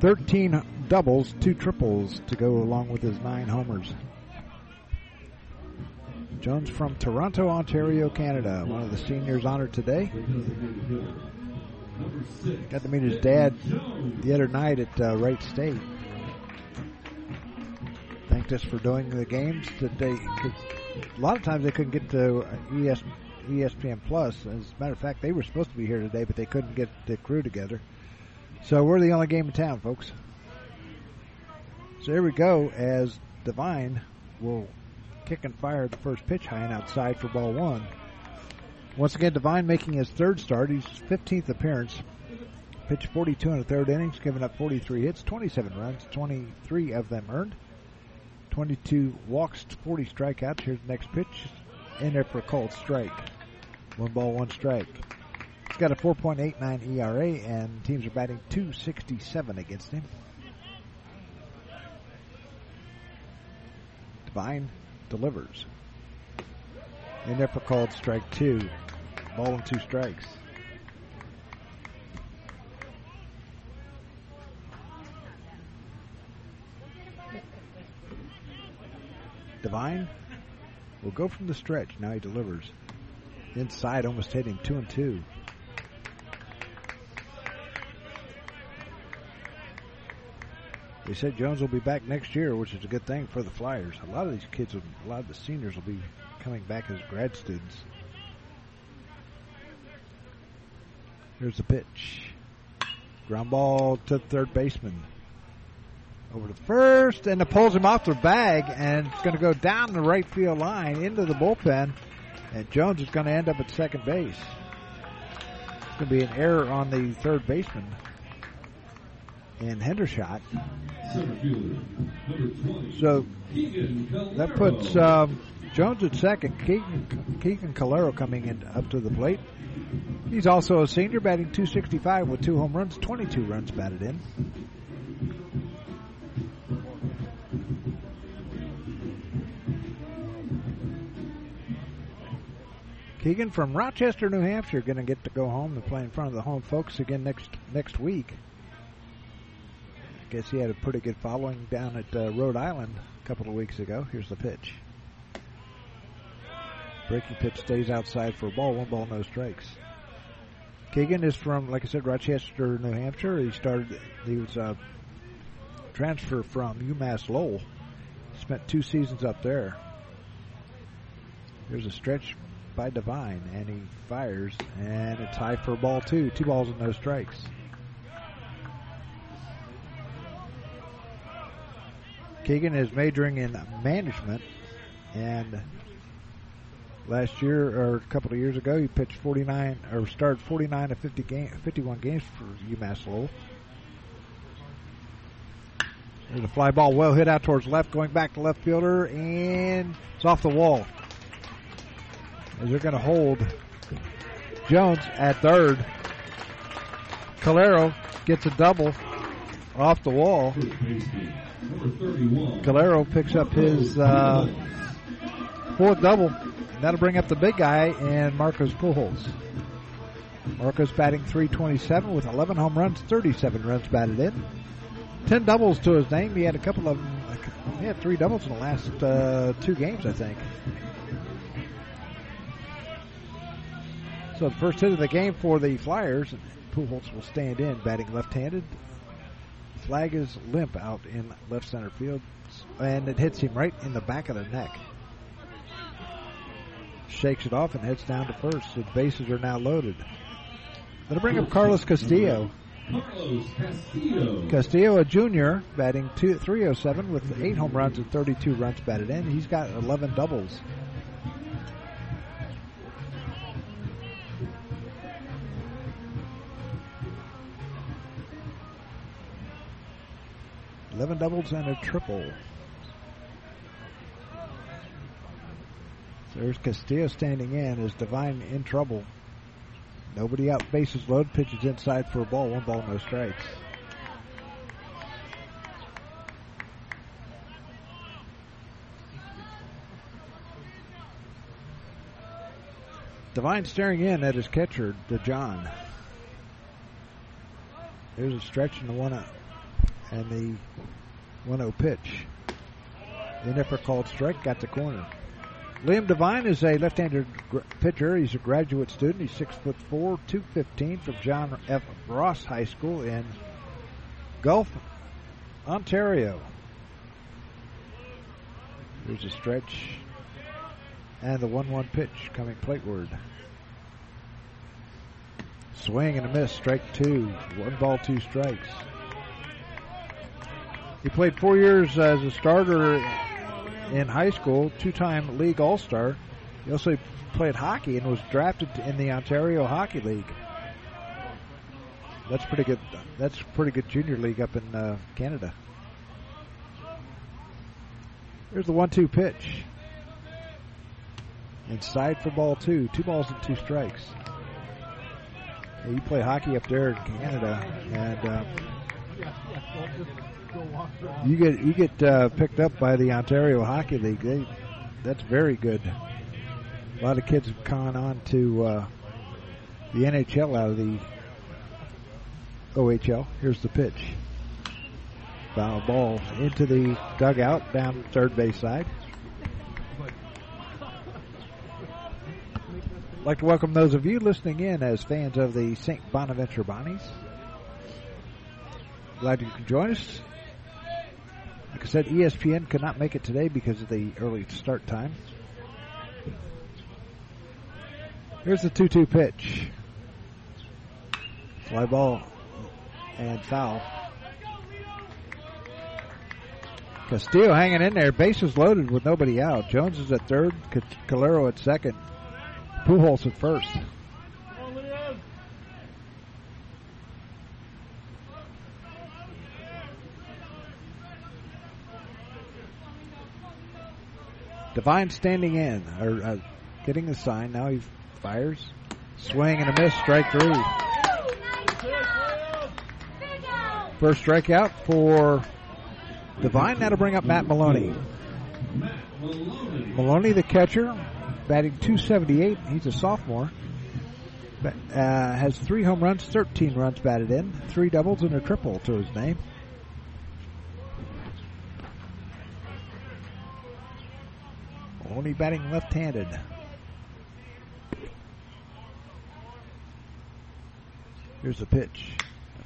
S1: 13 doubles, two triples to go along with his nine homers. Jones from Toronto, Ontario, Canada, one of the seniors honored today. Got to meet his dad the other night at uh, Wright State. Thanked us for doing the games today a lot of times they couldn't get to uh, ES, ESPN Plus. As a matter of fact, they were supposed to be here today, but they couldn't get the crew together. So we're the only game in town, folks. So here we go as Devine will kick and fire the first pitch high and outside for ball one. Once again, Devine making his third start, his 15th appearance. Pitched 42 in the third innings, giving up 43 hits, 27 runs, 23 of them earned. 22 walks, 40 strikeouts. Here's the next pitch. In there for a called strike. One ball, one strike. He's got a 4.89 ERA, and teams are batting 267 against him. Devine delivers. In there for called strike two. Ball and two strikes. Devine will go from the stretch. Now he delivers. Inside, almost hit him two and two. They said Jones will be back next year, which is a good thing for the Flyers. A lot of these kids, a lot of the seniors will be coming back as grad students. Here's the pitch. Ground ball to third baseman over to first, and it pulls him off the bag, and it's going to go down the right field line into the bullpen, and Jones is going to end up at second base. It's going to be an error on the third baseman in Hendershot. So that puts um, Jones at second. Keegan, Keegan Calero coming in up to the plate. He's also a senior, batting 265 with two home runs, 22 runs batted in. Keegan from Rochester, New Hampshire, going to get to go home and play in front of the home folks again next next week. I guess he had a pretty good following down at uh, Rhode Island a couple of weeks ago. Here's the pitch. Breaking pitch stays outside for a ball. One ball, no strikes. Keegan is from, like I said, Rochester, New Hampshire. He started. He was a transfer from UMass Lowell. Spent two seasons up there. There's a stretch by Devine, and he fires, and it's high for ball two. Two balls and no strikes. Keegan is majoring in management, and last year or a couple of years ago, he pitched 49 or started 49 to 50 game, 51 games for UMass Lowell. There's a fly ball well hit out towards left, going back to left fielder, and it's off the wall. As they're going to hold Jones at third. Calero gets a double off the wall. Calero picks up his uh, fourth double. That'll bring up the big guy and Marcos Pujols. Marcos batting 327 with 11 home runs, 37 runs batted in. 10 doubles to his name. He had a couple of them. He had three doubles in the last uh, two games, I think. So the first hit of the game for the Flyers, Pujols will stand in, batting left-handed. Flag is limp out in left center field, and it hits him right in the back of the neck. Shakes it off and heads down to first. The bases are now loaded. Gonna bring up Carlos Castillo.
S8: Carlos Castillo.
S1: Castillo, a junior, batting two, 307 with eight home runs and 32 runs batted in. He's got 11 doubles. Eleven doubles and a triple. There's Castillo standing in. Is Devine in trouble? Nobody out. Bases loaded. Pitches inside for a ball. One ball, no strikes. Devine staring in at his catcher, DeJohn. There's a stretch in the one and the 1-0 pitch. The never called strike got the corner. Liam Devine is a left-handed pitcher. He's a graduate student. He's six foot four, two fifteen from John F. Ross High School in Guelph, Ontario. There's a stretch and the one-one pitch coming plateward. Swing and a miss, strike two. One ball, two strikes. He played four years as a starter in high school, two-time league All-Star. He also played hockey and was drafted in the Ontario Hockey League. That's pretty good. That's pretty good junior league up in uh, Canada. Here's the one-two pitch. Inside for ball two. Two balls and two strikes. You play hockey up there in Canada, and uh, you get you get uh, picked up by the Ontario Hockey League. They, that's very good. A lot of kids have gone on to uh, the NHL out of the OHL. Here's the pitch. Foul ball into the dugout down third base side. I'd like to welcome those of you listening in as fans of the St. Bonaventure Bonnies. Glad you can join us. Like I said, ESPN could not make it today because of the early start time. Here's the 2 2 pitch. Fly ball and foul. Castillo hanging in there. Bases loaded with nobody out. Jones is at third. Calero at second. Pujols at first. Devine standing in, or uh, getting the sign. Now he fires. Swing and a miss, strike three. First strikeout for Devine. That'll bring up Matt Maloney. Maloney, the catcher, batting 278. He's a sophomore. Uh, has three home runs, 13 runs batted in, three doubles, and a triple to his name. Only batting left-handed. Here's the pitch.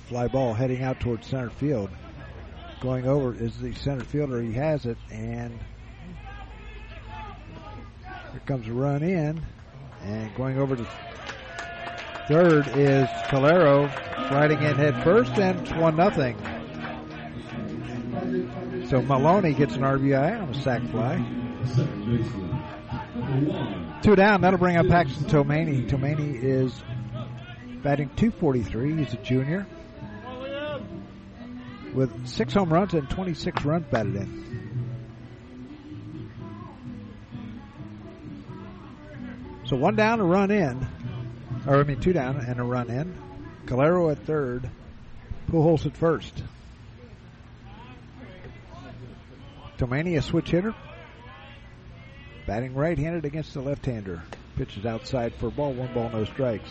S1: Fly ball heading out towards center field. Going over is the center fielder. He has it, and here comes a run in. And going over to third is Calero riding in head first, and it's 1 nothing. So Maloney gets an RBI on a sac fly. Two down. That'll bring up Paxton Tomani. Tomani is batting 243. He's a junior with six home runs and 26 runs batted in. So one down, a run in, or I mean two down and a run in. Calero at third, Pujols at first. Tomani a switch hitter, batting right-handed against the left-hander. Pitches outside for ball, one ball, no strikes.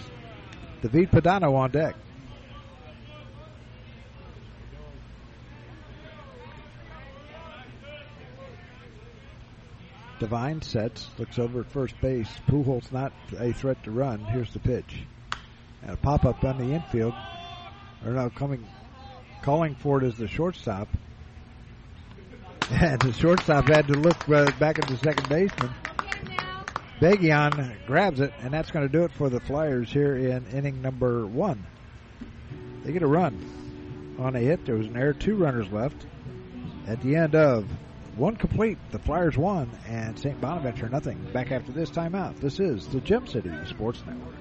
S1: David Padano on deck. Devine sets, looks over at first base. Pujols not a threat to run. Here's the pitch. And a pop up on the infield. Or no, coming, calling for it as the shortstop. And the shortstop had to look uh, back at the second baseman. Begion grabs it, and that's going to do it for the Flyers here in inning number one. They get a run on a hit. There was an error, two runners left. At the end of one complete, the Flyers won, and St. Bonaventure nothing. Back after this timeout. This is the Gem City Sports Network.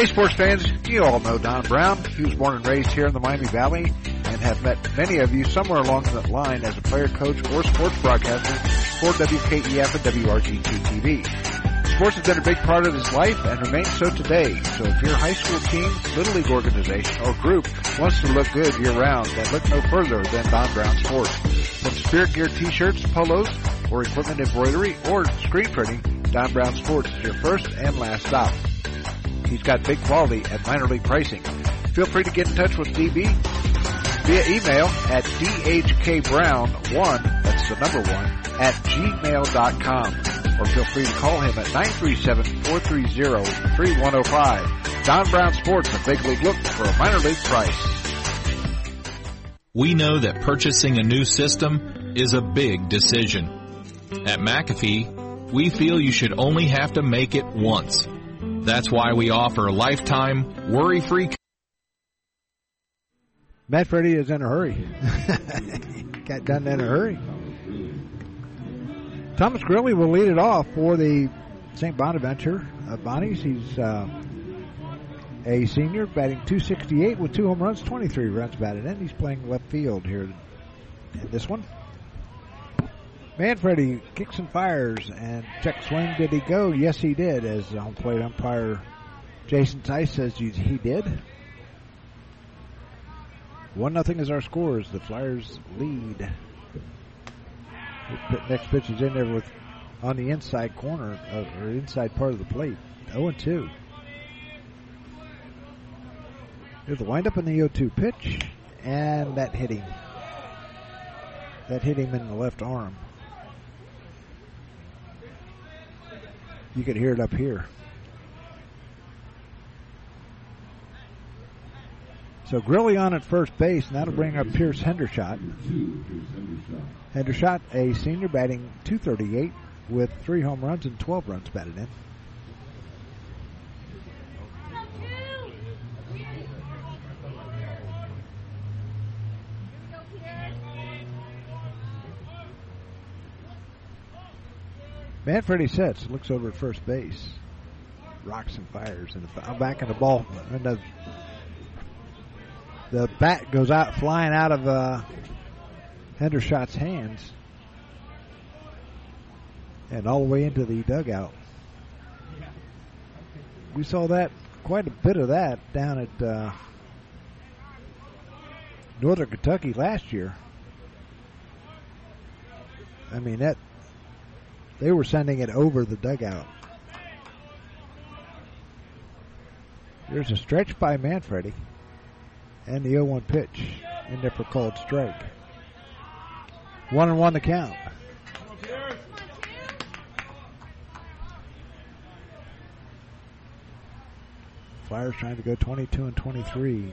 S1: Hey, sports fans, you all know Don Brown. He was born and raised here in the Miami Valley and have met many of you somewhere along that line as a player, coach, or sports broadcaster for WKEF and WRGT TV. Sports has been a big part of his life and remains so today. So if your high school team, little league organization, or group wants to look good year round, then look no further than Don Brown Sports. From spirit gear t-shirts, polos, or equipment embroidery, or screen printing, Don Brown Sports is your first and last stop. He's got big quality at minor league pricing. Feel free to get in touch with DB via email at dhkbrown1, that's the number one, at gmail.com. Or feel free to call him at 937-430-3105. Don Brown Sports, a big league look for a minor league price.
S3: We know that purchasing a new system is a big decision. At McAfee, we feel you should only have to make it once. That's why we offer lifetime, worry-free.
S1: Manfredi is in a hurry. Got done in a hurry. Thomas Grilly will lead it off for the St. Bonaventure uh, Bonnies. He's uh, a senior, batting 268 with two home runs, 23 runs batted in. He's playing left field here in this one. Manfredi kicks and fires and check swing. Did he go? Yes, he did. As home plate umpire Jason Tice says he did. One nothing is our scores. The Flyers lead. Next pitch is in there with on the inside corner of, or inside part of the plate. 0 and 2. There's the windup in the 0 2 pitch, and that hit him. That hit him in the left arm. You can hear it up here. So Grilly on at first base, and that'll bring up Pierce Hendershot. Hendershot, a senior, batting 238 with three home runs and 12 runs batted in. Manfredi sets, looks over at first base, rocks and fires, and the back of the ball, and the the bat goes out flying out of uh, Hendershot's hands and all the way into the dugout. We saw that quite a bit of that down at uh, Northern Kentucky last year. I mean that they were sending it over the dugout. There's a stretch by Manfredi and the 0-1 pitch in there for called strike. One and one to count. Flyers trying to go 22 and 23.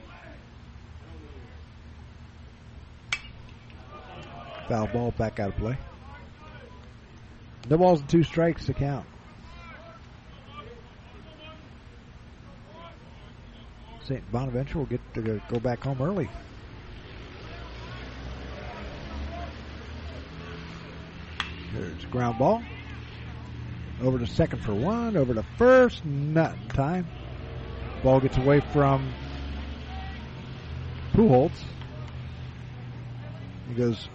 S1: Foul ball back out of play. No balls and two strikes to count. St. Bonaventure will get to go back home early. There's a ground ball. Over to second for one. Over to first. Nothing time. Ball gets away from Pujols. He goes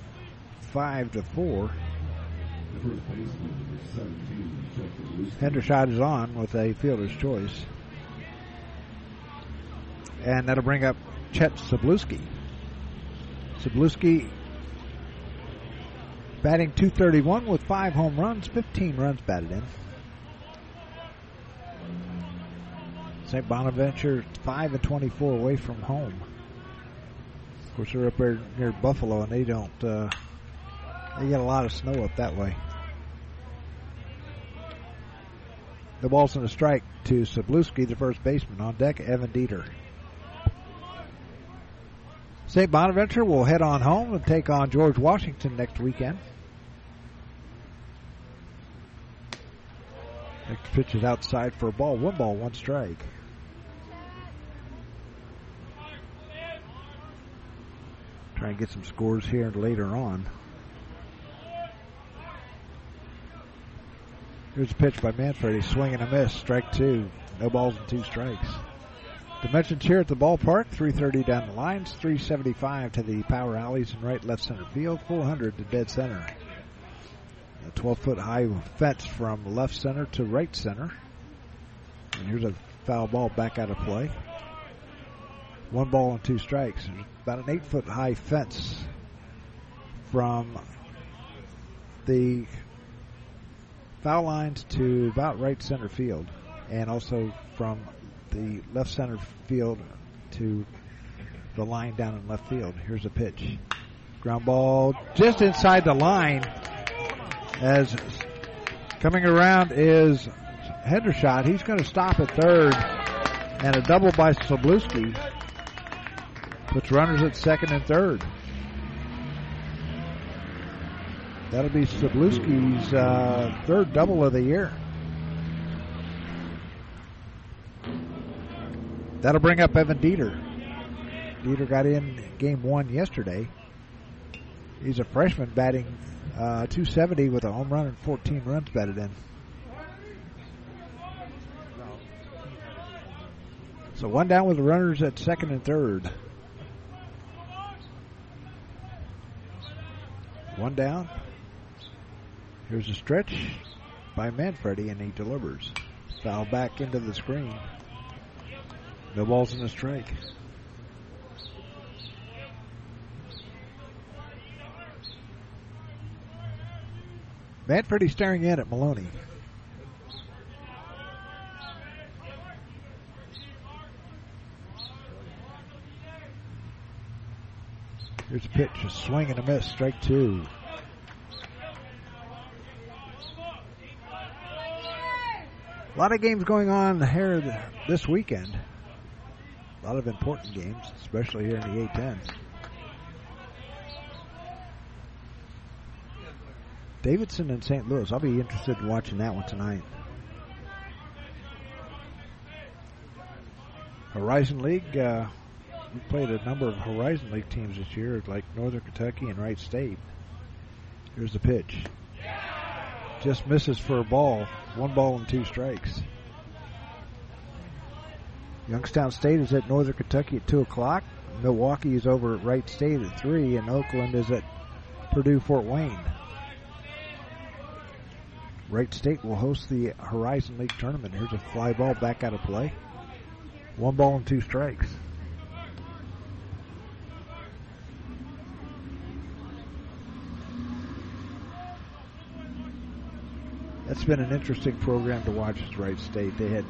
S1: five to four. Hendershot is on with a fielder's choice. And that'll bring up Chet Sabluski. Sabluski batting 231 with five home runs, 15 runs batted in. St. Bonaventure 5 and 24 away from home. Of course, they're up there near Buffalo, and they don't. Uh, they get a lot of snow up that way. The ball's in a strike to Sabluski, the first baseman. On deck, Evan Dieter. St. Bonaventure will head on home and take on George Washington next weekend. Next pitch is outside for a ball. One ball, one strike. Try and get some scores here later on. Here's a pitch by Manfred. He's swinging a miss. Strike two. No balls and two strikes. Dimensions here at the ballpark 330 down the lines, 375 to the power alleys and right left center field, 400 to dead center. A 12 foot high fence from left center to right center. And here's a foul ball back out of play. One ball and two strikes. About an eight foot high fence from the foul lines to about right center field, and also from the left center field to the line down in left field. Here's a pitch. Ground ball just inside the line. As coming around is Hendershot. He's going to stop at third. And a double by Sabluski puts runners at second and third. That'll be Sabluski's uh, third double of the year. That'll bring up Evan Dieter. Dieter got in game one yesterday. He's a freshman batting uh, 270 with a home run and 14 runs batted in. So one down with the runners at second and third. One down. Here's a stretch by Manfredi, and he delivers. Foul back into the screen. No balls in the strike. Manfredi staring in at Maloney. Here's a pitch, a swing and a miss, strike two. A lot of games going on here this weekend. A lot of important games, especially here in the A10. Davidson and St. Louis. I'll be interested in watching that one tonight. Horizon League. Uh, we played a number of Horizon League teams this year, like Northern Kentucky and Wright State. Here's the pitch. Just misses for a ball. One ball and two strikes. Youngstown State is at Northern Kentucky at 2 o'clock. Milwaukee is over at Wright State at 3, and Oakland is at Purdue Fort Wayne. Wright State will host the Horizon League tournament. Here's a fly ball back out of play. One ball and two strikes. That's been an interesting program to watch at Wright State. They had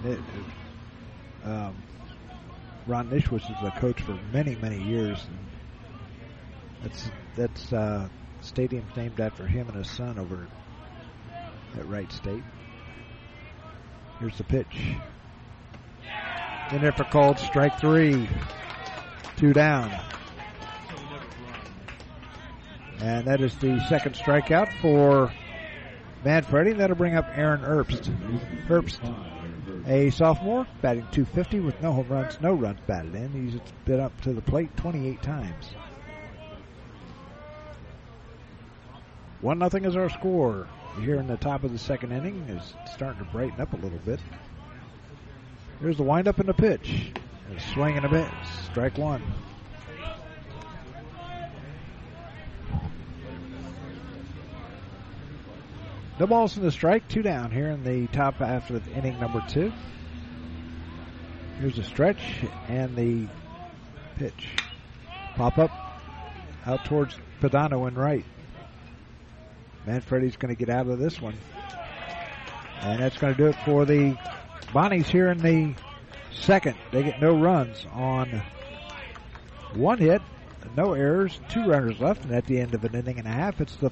S1: um, Ron Nischwitz is a coach for many, many years. And that's that's uh, named after him and his son over at Wright State. Here's the pitch. In there for called strike three. Two down. And that is the second strikeout for Manfredi. That'll bring up Aaron Herbst. Herbst, a sophomore, batting 250 with no home runs, no runs batted in. He's been up to the plate 28 times. One nothing is our score. Here in the top of the second inning is starting to brighten up a little bit. Here's the windup and the pitch. And a miss. Strike one. No balls in the strike, two down here in the top half of inning number two. Here's a stretch and the pitch. Pop up out towards Padano and right. Manfredi's going to get out of this one. And that's going to do it for the Bonnies here in the second. They get no runs on one hit, no errors, two runners left, and at the end of an inning and a half, it's the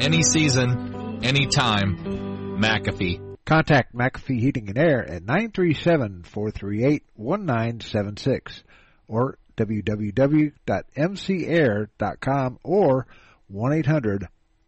S3: Any season, any time, McAfee.
S1: Contact McAfee Heating and Air at 937-438-1976 or www.mcair.com or 1-800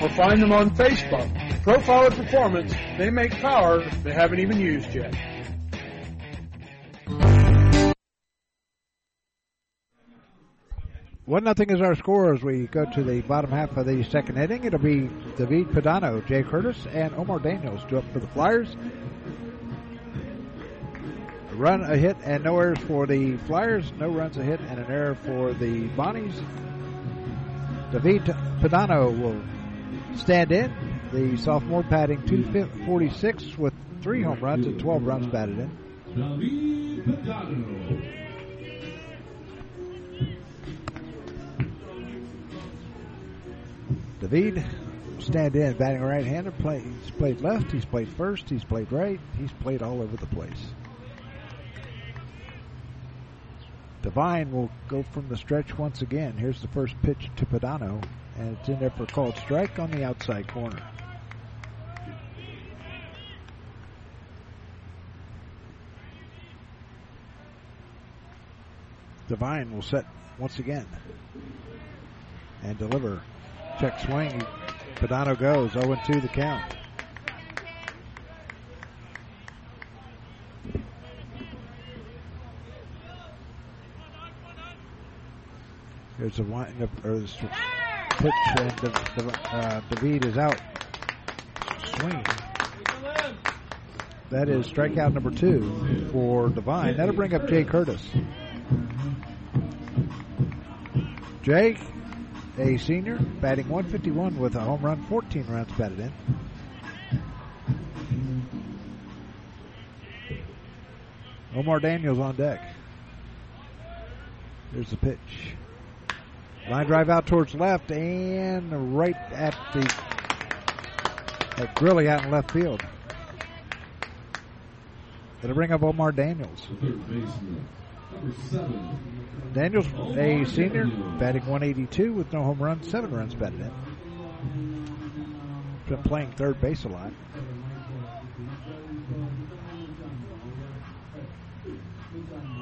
S5: or find them on Facebook. Profiler Performance, they make power they haven't even used yet.
S1: One nothing is our score as we go to the bottom half of the second inning. It'll be David Padano, Jay Curtis, and Omar Daniels do up for the Flyers. A run, a hit, and no errors for the Flyers. No runs, a hit, and an error for the Bonnies. David Padano will stand in. The sophomore batting 246 with three home runs and 12 runs batted in.
S8: David
S1: stand in, batting right-hander. Play, he's played left. He's played first. He's played right. He's played all over the place. Devine will go from the stretch once again. Here's the first pitch to Padano, and it's in there for called strike on the outside corner. Devine will set once again and deliver. Check swing. Padano goes 0 2 the count. There's a wind up, or pitch, and the, the, uh, David is out. Swing. That is strikeout number two for Devine. That'll bring up Jay Curtis. Jake, a senior, batting 151 with a home run, 14 runs batted in. Omar Daniels on deck. There's the pitch. Line drive out towards left and right at the at Grilly out in left field. It'll bring up Omar Daniels. Daniels, a senior, batting 182 with no home runs, seven runs batted in. Been playing third base a lot.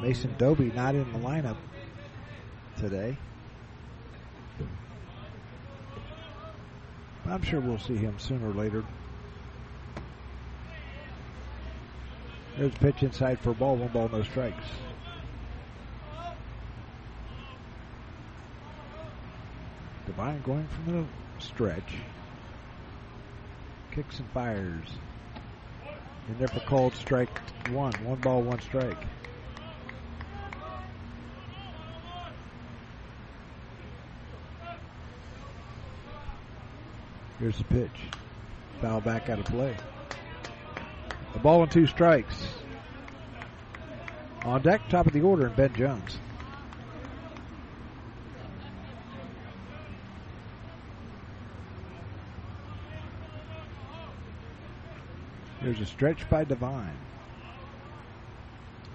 S1: Mason Doby not in the lineup today. I'm sure we'll see him sooner or later. There's a pitch inside for ball, one ball, no strikes. Devine going from the stretch. Kicks and fires. And there for called strike one. One ball, one strike. Here's the pitch. Foul back out of play. A ball and two strikes. On deck, top of the order, and Ben Jones. There's a stretch by Devine.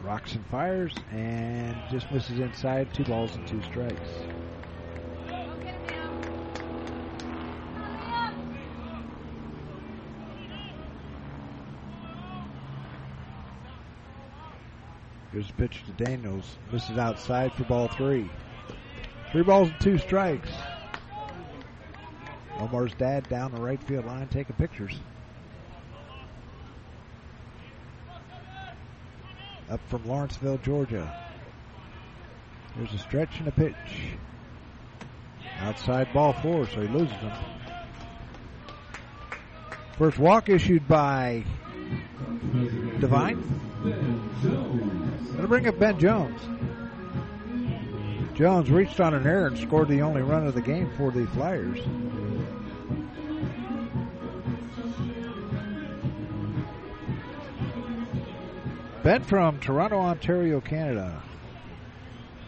S1: Rocks and fires and just misses inside. Two balls and two strikes. Here's a pitch to Daniels. Misses outside for ball three. Three balls and two strikes. Omar's dad down the right field line taking pictures. Up from Lawrenceville, Georgia. There's a stretch and a pitch. Outside ball four, so he loses them. First walk issued by Devine. Gonna bring up Ben Jones. Jones reached on an error and scored the only run of the game for the Flyers. Ben from Toronto, Ontario, Canada.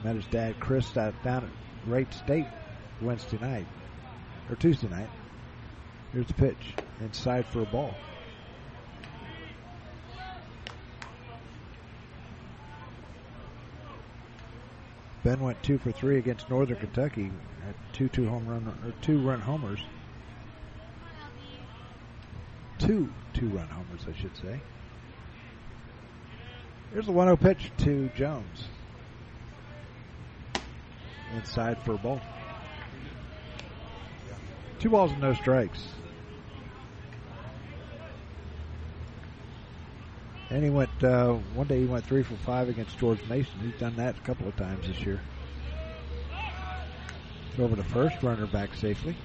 S1: Met his dad Chris down at Wright State Wednesday night or Tuesday night. Here's the pitch inside for a ball. Ben went two for three against Northern Kentucky at two two home run or two run homers. Two two run homers, I should say. Here's a 1 0 pitch to Jones. Inside for a ball. Two balls and no strikes. And he went, uh, one day he went three for five against George Mason. He's done that a couple of times this year. Over the first, runner back safely.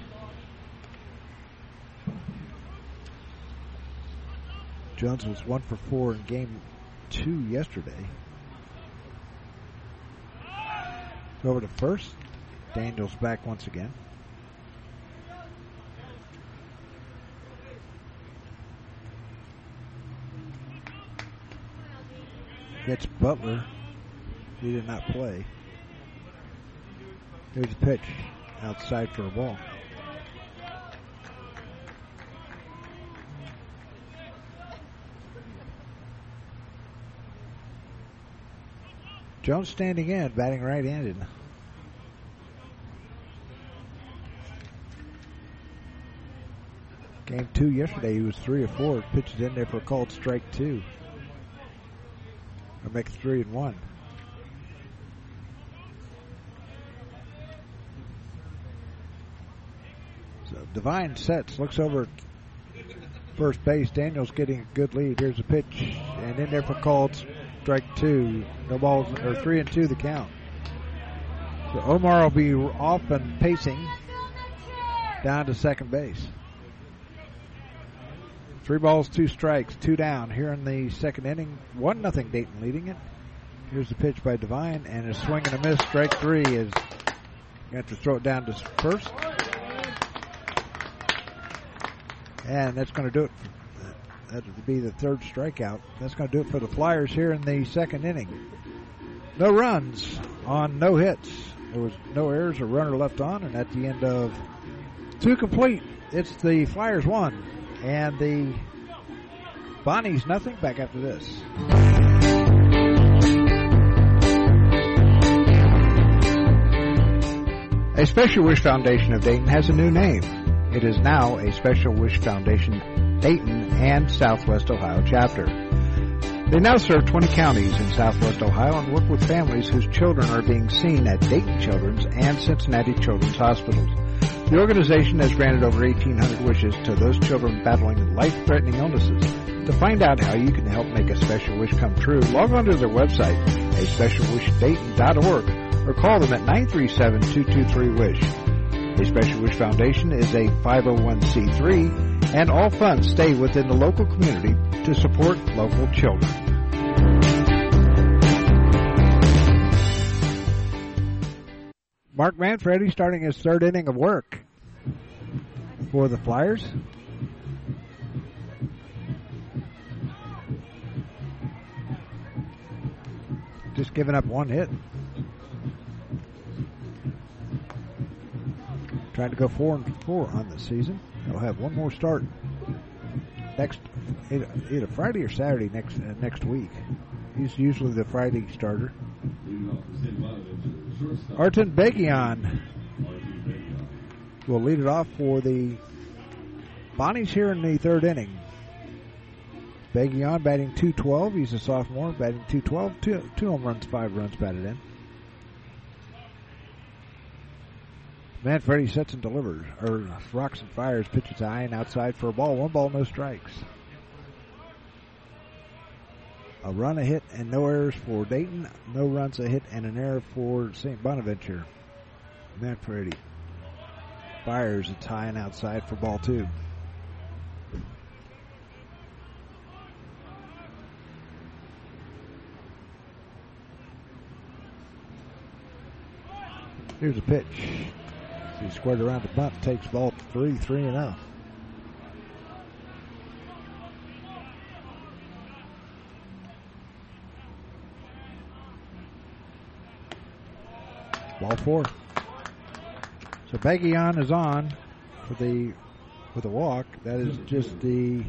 S1: Jones was one for four in game two yesterday. Over to first. Daniels back once again. Mitch Butler. He did not play. Here's a pitch outside for a ball. Jones standing in, batting right handed. Game two yesterday, he was three or four. Pitches in there for a called strike two. Or make three and one. So Devine sets, looks over first base. Daniels getting a good lead. Here's a pitch, and in there for called strike two. No balls, or three and two the count. So Omar will be off and pacing down to second base. Three balls, two strikes, two down here in the second inning. One nothing Dayton leading it. Here's the pitch by Devine and a swing and a miss. Strike three is going to to throw it down to first. And that's going to do it. That would be the third strikeout. That's going to do it for the Flyers here in the second inning. No runs on no hits. There was no errors or runner left on, and at the end of two complete, it's the Flyers one and the Bonnies nothing. Back after this. A Special Wish Foundation of Dayton has a new name. It is now a Special Wish Foundation Dayton and Southwest Ohio chapter. They now serve 20 counties in southwest Ohio and work with families whose children are being seen at Dayton Children's and Cincinnati Children's Hospitals. The organization has granted over 1,800 wishes to those children battling life-threatening illnesses. To find out how you can help make a special wish come true, log on to their website, a specialwishdayton.org, or call them at 937-223-WISH. A Special Wish Foundation is a 501c3, and all funds stay within the local community to support local children. Mark Manfredi starting his third inning of work for the Flyers. Just giving up one hit. Trying to go four and four on the season. He'll have one more start next either Friday or Saturday next uh, next week. He's usually the Friday starter. Arton Begion will lead it off for the Bonnies here in the third inning. Begion batting 212. He's a sophomore, batting 212. Two, two home runs, five runs batted in. Manfredi sets and delivers, or rocks and fires, pitches high and outside for a ball. One ball, no strikes. A run, a hit, and no errors for Dayton. No runs, a hit, and an error for St. Bonaventure. Manfredi fires. It's high and outside for ball two. Here's a pitch. He squared around the bunt, takes ball three, three and out. Ball four. So Begion is on for the with a walk. That is just the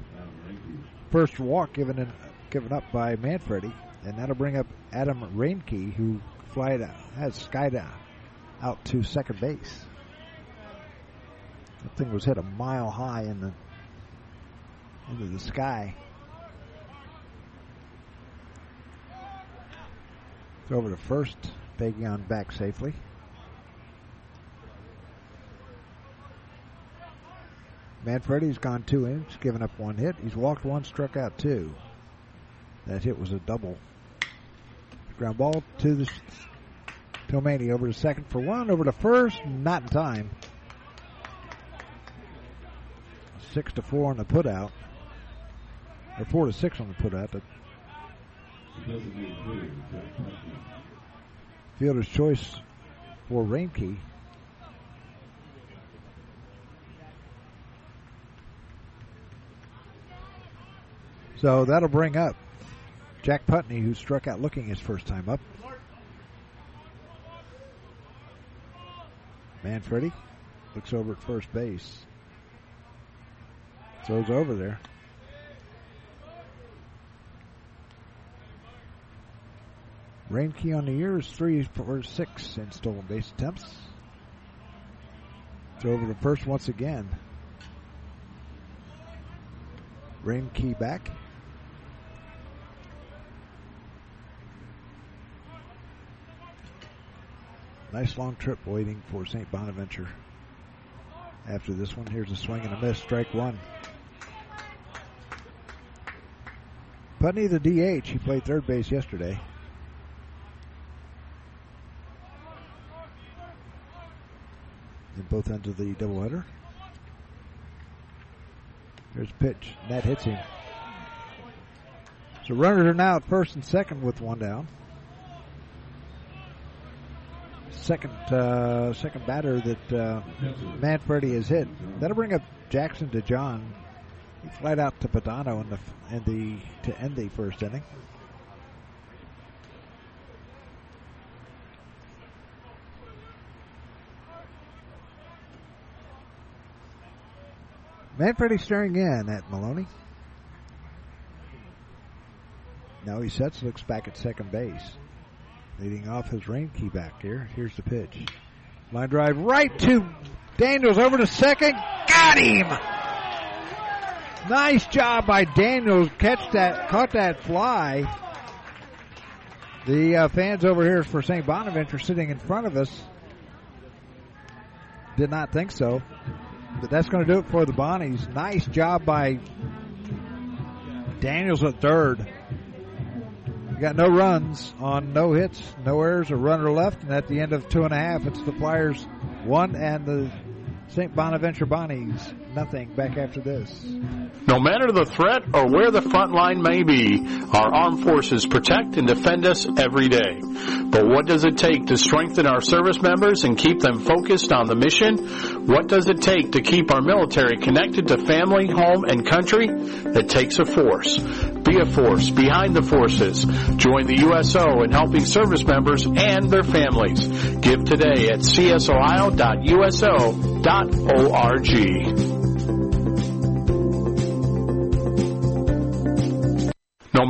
S1: first walk given in, given up by Manfredi, and that'll bring up Adam Reinke, who flied has skied out to second base. That thing was hit a mile high in the into the sky. It's over to first. Begion back safely. Manfredi's gone two innings, given up one hit. He's walked one, struck out two. That hit was a double. Ground ball to the Tomani over to second for one, over to first, not in time. Six to four on the putout, or four to six on the putout. Fielder's choice for Reinke. So that'll bring up Jack Putney, who struck out looking his first time up. Manfredi looks over at first base. Throws over there. Reinke on the year is three for six in stolen base attempts. Throw over to first once again. Reinke back. Nice long trip waiting for St. Bonaventure. After this one, here's a swing and a miss, strike one. Putney, the DH, he played third base yesterday. Both ends of the doubleheader. There's a pitch. Net hits him. So runners are now at first and second with one down. Second uh, second batter that uh, Manfredi has hit. That'll bring up Jackson to John. He flied out to Padano in the in the to end the first inning. Manfredi staring in at Maloney. Now he sets, looks back at second base. Leading off his Reinke back here. Here's the pitch. Line drive right to Daniels over to second. Got him! Nice job by Daniels. Catch that, caught that fly. The uh, fans over here for St. Bonaventure sitting in front of us did not think so. But that's going to do it for the Bonnies. Nice job by Daniels at third. got no runs on no hits, no errors, a runner left, and at the end of two and a half, it's the Flyers one and the St. Bonaventure Bonnies nothing back after this.
S6: No matter the threat or where the front line may be, our armed forces protect and defend us every day. But what does it take to strengthen our service members and keep them focused on the mission? What does it take to keep our military connected to family, home, and country? It takes a force. Be a force behind the forces. Join the USO in helping service members and their families. Give today at csohio.uso.org.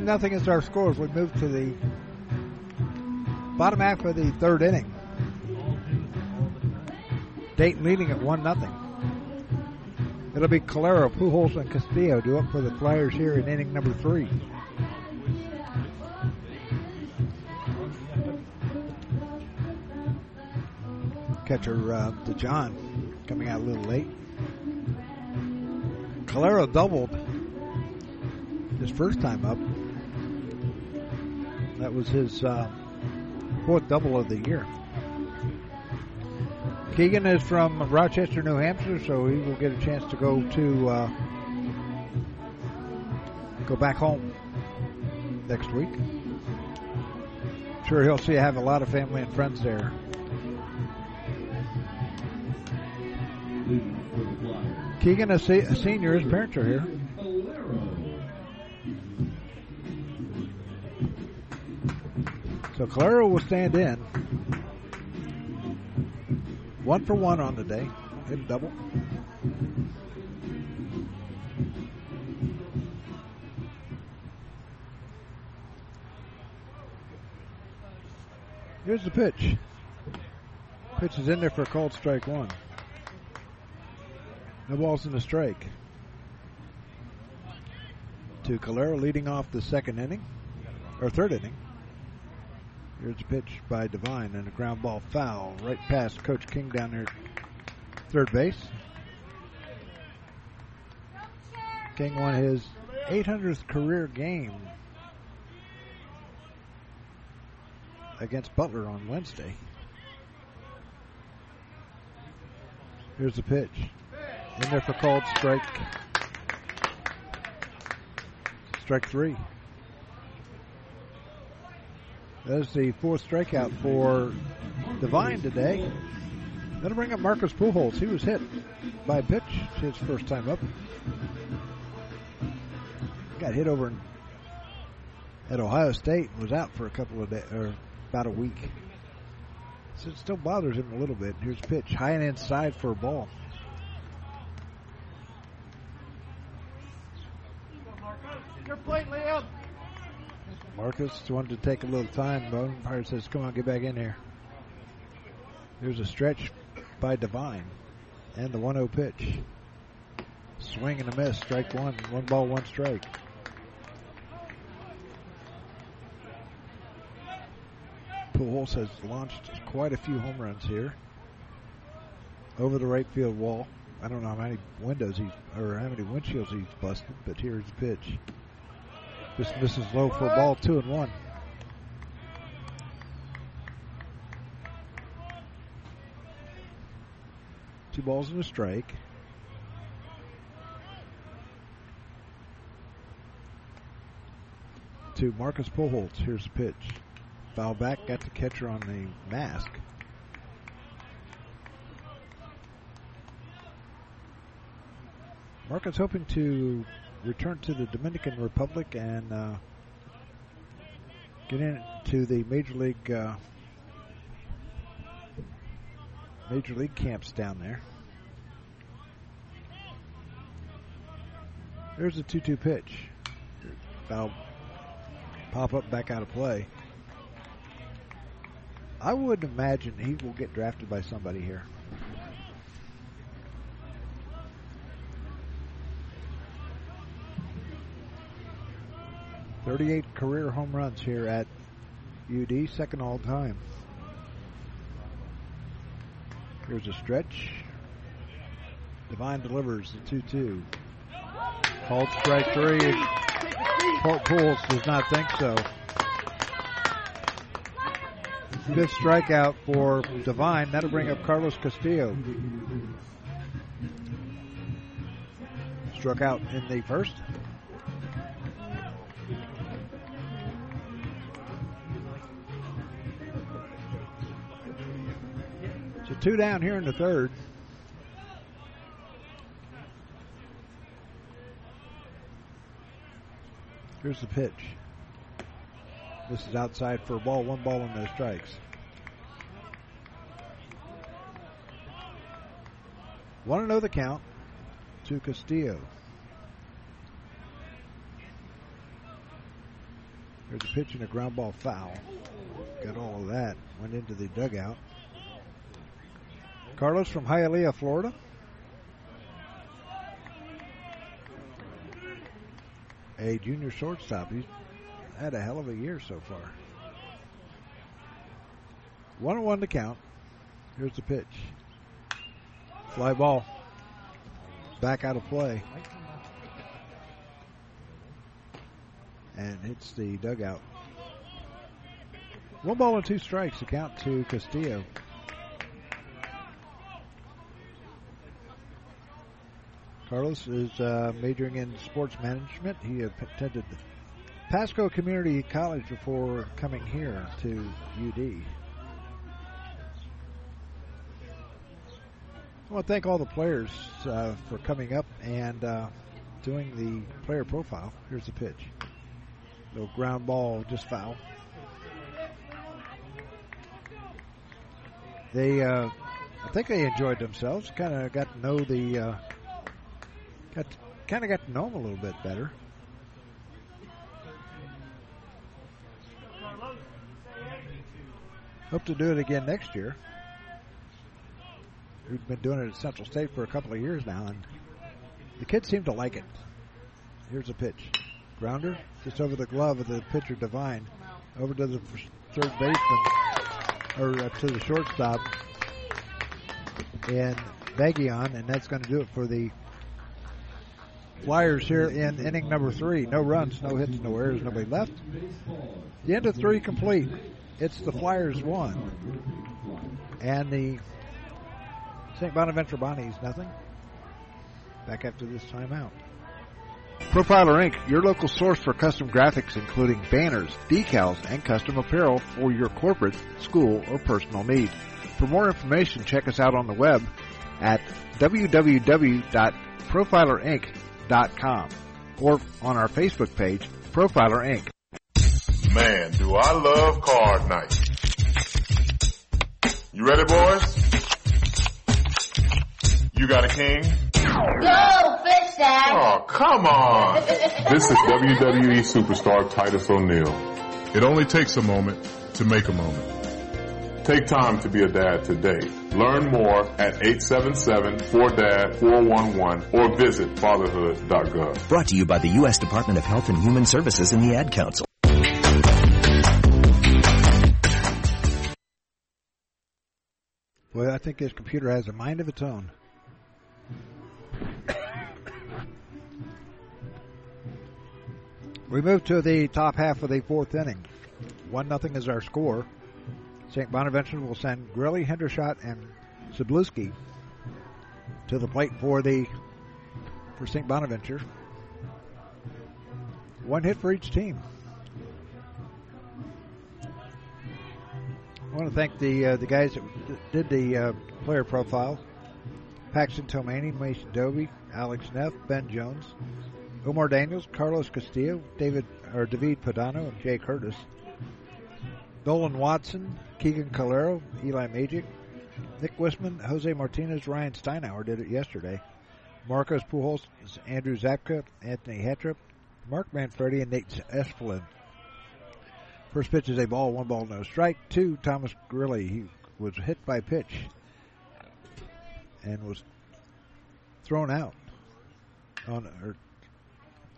S1: One nothing is our score as we move to the bottom half of the third inning. Dayton leading at one nothing. It'll be Calero, Pujols, and Castillo do up for the Flyers here in inning number three. Catcher uh, John coming out a little late. Calero doubled his first time up. That was his uh, fourth double of the year. Keegan is from Rochester, New Hampshire, so he will get a chance to go to uh, go back home next week. Sure, he'll see I have a lot of family and friends there. Keegan, a, se- a senior, his parents are here. So Calero will stand in. One for one on the day. Hit a double. Here's the pitch. Pitch is in there for a called strike one. No balls in the strike. To Calero leading off the second inning, or third inning. Here's a pitch by Devine and a ground ball foul right past Coach King down there third base. King won his 800th career game against Butler on Wednesday. Here's the pitch. In there for called strike. Strike three. That's the fourth strikeout for Devine today. That'll bring up Marcus Pujols. He was hit by a pitch his first time up. Got hit over at Ohio State was out for a couple of days, or about a week. So it still bothers him a little bit. Here's pitch, high and inside for a ball. Your plate, Liam. Marcus wanted to take a little time. The umpire says, come on, get back in here. There's a stretch by Devine And the 1 0 pitch. Swing and a miss. Strike one. One ball, one strike. Pujols has launched quite a few home runs here. Over the right field wall. I don't know how many windows he's, or how many windshields he's busted, but here's the pitch. Just misses low for a ball, two and one. Two balls and a strike. To Marcus Pujols. Here's the pitch. Foul back, got the catcher on the mask. Marcus hoping to return to the Dominican Republic and uh, get into the major league uh, major league camps down there. There's a 2 2 pitch. Foul pop up back out of play. I would imagine he will get drafted by somebody here. Thirty-eight career home runs here at UD, second all time. Here's a stretch. Devine delivers the 2 2. Called strike three. Pujols does not think so. Fifth strikeout for Devine. That'll bring up Carlos Castillo. Struck out in the first. Two down here in the third. Here's the pitch. This is outside for a ball, one ball and no strikes. To know oh the count to Castillo. There's a pitch and a ground ball foul. Got all of that. Went into the dugout. Carlos from Hialeah, Florida. A junior shortstop. He's had a hell of a year so far. One and one to count. Here's the pitch. Fly ball. Back out of play. And hits the dugout. One ball and two strikes to count to Castillo. Carlos is uh, majoring in sports management. He attended Pasco Community College before coming here to UD. I want to thank all the players uh, for coming up and uh, doing the player profile. Here's the pitch. Little ground ball, just foul. They, uh, I think they enjoyed themselves. Kind of got to know the, uh, got kind of got to know him a little bit better. Hope to do it again next year. We've been doing it at Central State for a couple of years now, and the kids seem to like it. Here's a pitch. Grounder, just over the glove of the pitcher Devine, over to the third baseman, or uh, to the shortstop, and Bagion, and that's going to do it for the Flyers here in inning number three. No runs, no hits, no errors, nobody left. The end of three complete. It's the Flyers one. And the St. Bonaventure Bonnies nothing. Back after this timeout. Profiler Inc., your local source for custom graphics including banners, decals, and custom apparel for your corporate, school, or personal needs. For more information, check us out on the web at www.profilerinc.com or on our Facebook page, Profiler Inc.
S9: Man, do I love card night. You ready, boys? You got a king?
S10: Go, fish dad!
S9: Oh, come on! this is WWE superstar Titus O'Neil. It only takes a moment to make a moment. Take time to be a dad today. Learn more at 877-4DAD-411 or visit fatherhood.gov.
S11: Brought to you by the U.S. Department of Health and Human Services and the Ad Council.
S1: Well, I think this computer has a mind of its own. We move to the top half of the fourth inning. One nothing is our score. St. Bonaventure will send Grilly, Hendershot, and Zabluski to the plate for the for St. Bonaventure. One hit for each team. I want to thank the uh, the guys that did the uh, player profile. Paxton Tomani, Mason Doby, Alex Neff, Ben Jones, Omar Daniels, Carlos Castillo, David or David Padano, and Jay Curtis. Nolan Watson, Keegan Calero, Eli Magic, Nick Wisman, Jose Martinez, Ryan Steinauer did it yesterday. Marcos Pujols, Andrew Zapka, Anthony Hetrop, Mark Manfredi, and Nate Espelin. First pitch is a ball, one ball, no strike. Two, Thomas Grilly. He was hit by pitch and was thrown out on or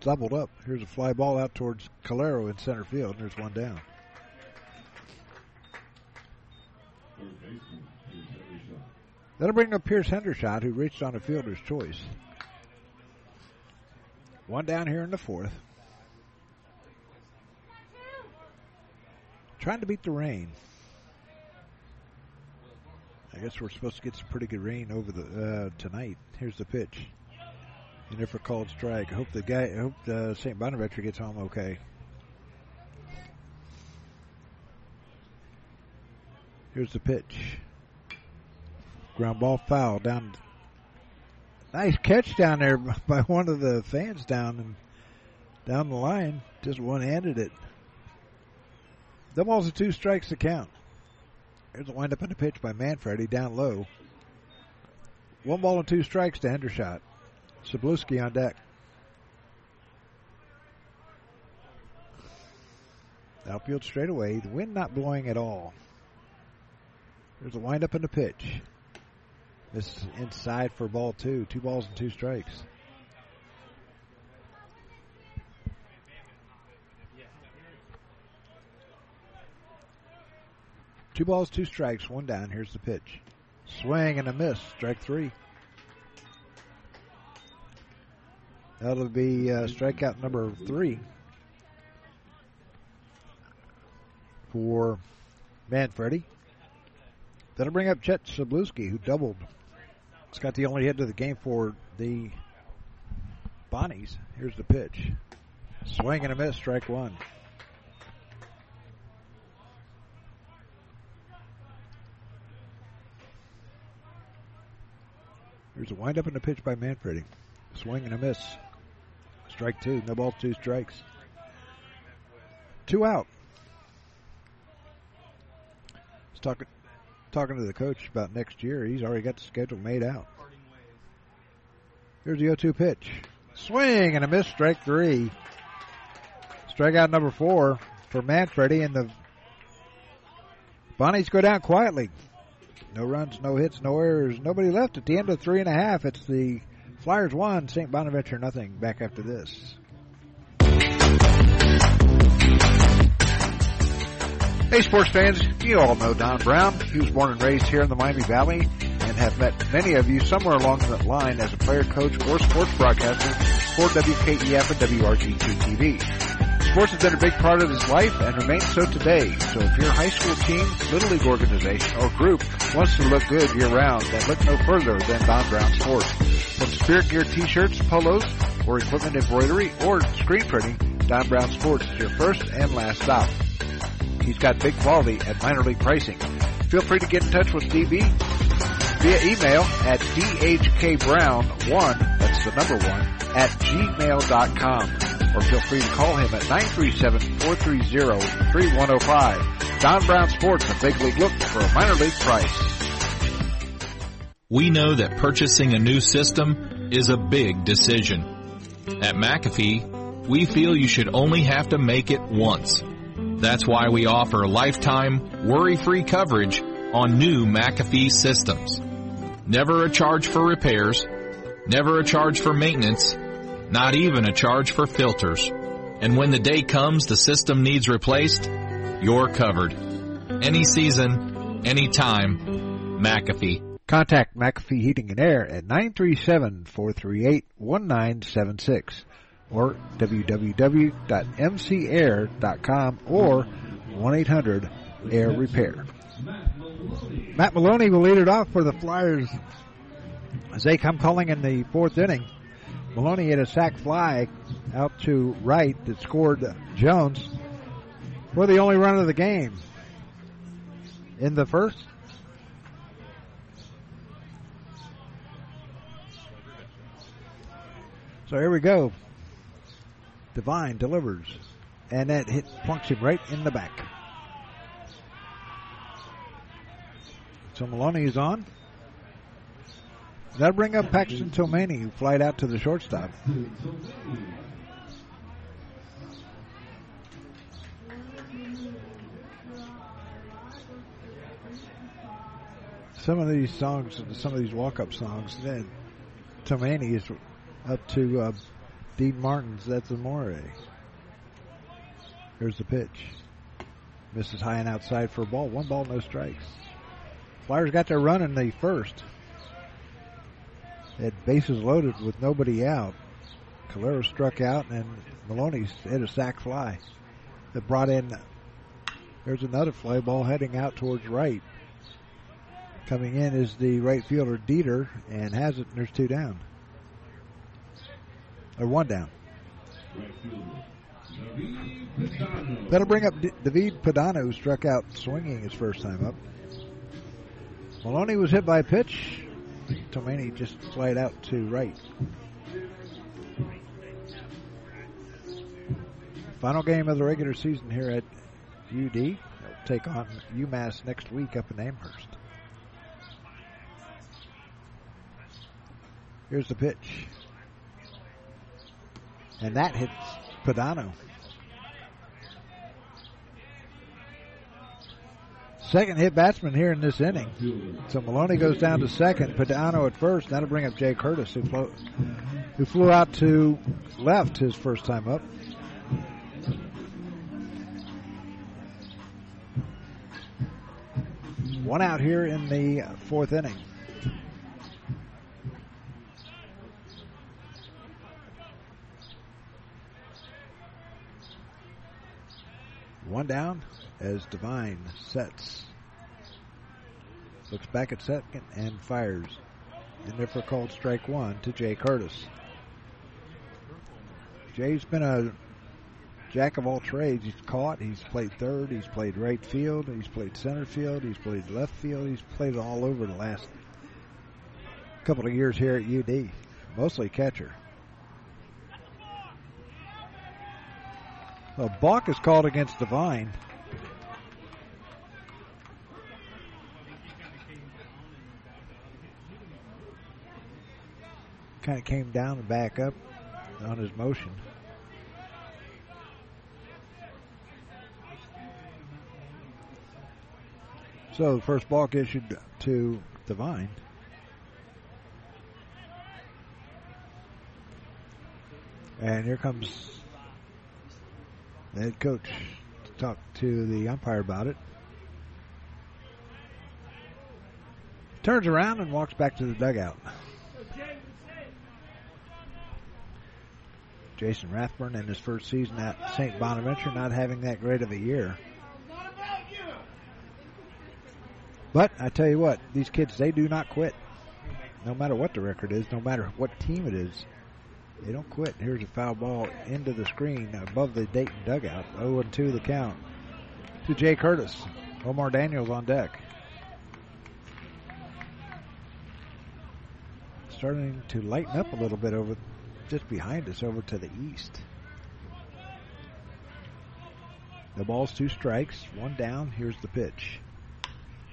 S1: doubled up. Here's a fly ball out towards Calero in center field. There's one down. That'll bring up Pierce Hendershot, who reached on a fielder's choice. One down here in the fourth. Trying to beat the rain. I guess we're supposed to get some pretty good rain over the uh, tonight. Here's the pitch. And if a called strike, I hope the guy, I hope the St. Bonaventure gets home okay. Here's the pitch. Ground ball foul down. Nice catch down there by one of the fans down and down the line. Just one-handed it. The balls are two strikes to count. There's a windup in the pitch by Manfredi down low. One ball and two strikes to Hendershot. Sabluski on deck. Outfield straightaway. The wind not blowing at all. There's a windup in the pitch. This is inside for ball two. Two balls and two strikes. Two balls, two strikes, one down. Here's the pitch. Swing and a miss. Strike three. That'll be uh, strikeout number three for Manfredi. That'll bring up Chet Sabluski, who doubled. It's got the only hit of the game for the Bonnies. Here's the pitch. Swing and a miss, strike one. There's a windup in the pitch by Manfredi. Swing and a miss. Strike two. No balls, two strikes. Two out. Was talking talking to the coach about next year. He's already got the schedule made out. Here's the 0-2 pitch. Swing and a miss. Strike three. Strikeout number four for Manfredi, and the Bonnies go down quietly. No runs, no hits, no errors. Nobody left at the end of three and a half. It's the Flyers one, St. Bonaventure nothing. Back after this. Hey, sports fans, you all know Don Brown. He was born and raised here in the Miami Valley and have met many of you somewhere along that line as a player, coach, or sports broadcaster for WKEF and WRGT TV. Sports has been a big part of his life and remains so today. So if your high school team, little league organization, or group wants to look good year round, then look no further than Don Brown Sports. From spirit gear t-shirts, polos, or equipment embroidery, or screen printing, Don Brown Sports is your first and last stop. He's got big quality at minor league pricing. Feel free to get in touch with DB via email at dhkbrown1, that's the number one, at gmail.com. Or feel free to call him at 937-430-3105. Don Brown Sports, a big league look for a minor league price.
S3: We know that purchasing a new system is a big decision. At McAfee, we feel you should only have to make it once. That's why we offer lifetime, worry-free coverage on new McAfee systems. Never a charge for repairs, never a charge for maintenance, not even a charge for filters. And when the day comes the system needs replaced, you're covered. Any season, any time, McAfee.
S1: Contact McAfee Heating and Air at 937-438-1976 or www.mcair.com or 1-800-AIR Repair. Matt Maloney will lead it off for the Flyers as they come calling in the fourth inning. Maloney hit a sac fly out to right that scored Jones for the only run of the game. In the first, So here we go. Devine delivers. And that hit plunks him right in the back. So Maloney is on. That'll bring up Paxton Tomani, who flied out to the shortstop. Some of these songs, some of these walk-up songs, then Tomani is up to uh, Dean Martin's That's Amore. Here's the pitch. Misses high and outside for a ball. One ball, no strikes. Flyers got their run in the first. Had bases loaded with nobody out. Calero struck out and Maloney hit a sac fly that brought in. There's another fly ball heading out towards right. Coming in is the right fielder Dieter and has it. And there's two down. Or one down. That'll bring up D- David Padano, who struck out swinging his first time up. Maloney was hit by a pitch. Tomani just slid out to right. Final game of the regular season here at UD. They'll take on UMass next week up in Amherst. Here's the pitch. And that hits Padano. Second hit batsman here in this inning. So Maloney goes down to second. Padano at first. That'll bring up Jay Curtis, who, flew, who flew out to left his first time up. One out here in the fourth inning. One down as Devine sets. Looks back at second and fires. And therefore called strike one to Jay Curtis. Jay's been a jack of all trades. He's caught, he's played third, he's played right field, he's played center field, he's played left field, he's played all over the last couple of years here at UD. Mostly catcher. A balk is called against Devine. Kind of came down and back up on his motion. So the first balk issued to Devine. And here comes the head coach to talk to the umpire about it. Turns around and walks back to the dugout. Jason Rathbun in his first season at St. Bonaventure not having that great of a year. But I tell you what, these kids, they do not quit. No matter what the record is, no matter what team it is, they don't quit. Here's a foul ball into the screen above the Dayton dugout. 0 2 the count to Jay Curtis. Omar Daniels on deck. Starting to lighten up a little bit over just behind us over to the east. The ball's two strikes, one down. Here's the pitch.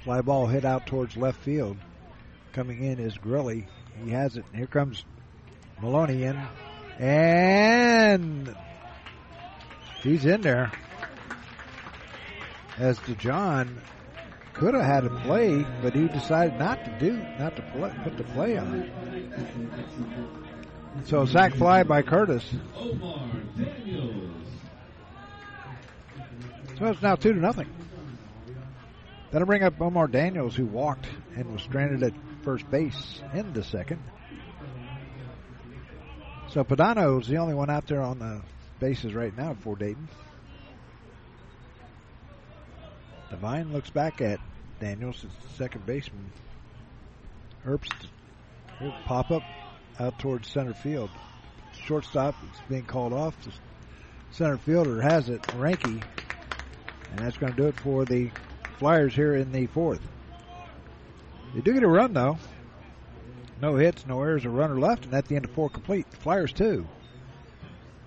S1: Fly ball hit out towards left field. Coming in is Grilly. He has it. Here comes Maloney in. And he's in there. As DeJohn could have had a play, but he decided not to do, not to play, put the play on. So sack fly by Curtis. So it's now two to nothing. That'll bring up Omar Daniels, who walked and was stranded at first base in the second. So Padano's the only one out there on the bases right now for Dayton. Devine looks back at Daniels, it's the second baseman. Herbst, pop up out towards center field. Shortstop is being called off. The center fielder has it, Reinke, and that's going to do it for the Flyers here in the fourth. They do get a run though. No hits, no errors, a runner left, and at the end of four complete. Flyers two.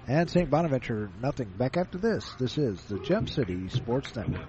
S1: And St. Bonaventure nothing. Back after this. This is the Gem City Sports Network.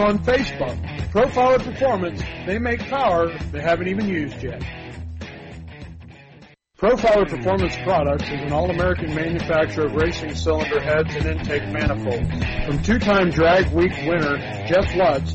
S5: on Facebook. Profiler Performance, they make power they haven't even used yet. Profiler Performance Products is an all-American manufacturer of racing cylinder heads and intake manifolds. From two-time drag week winner Jeff Lutz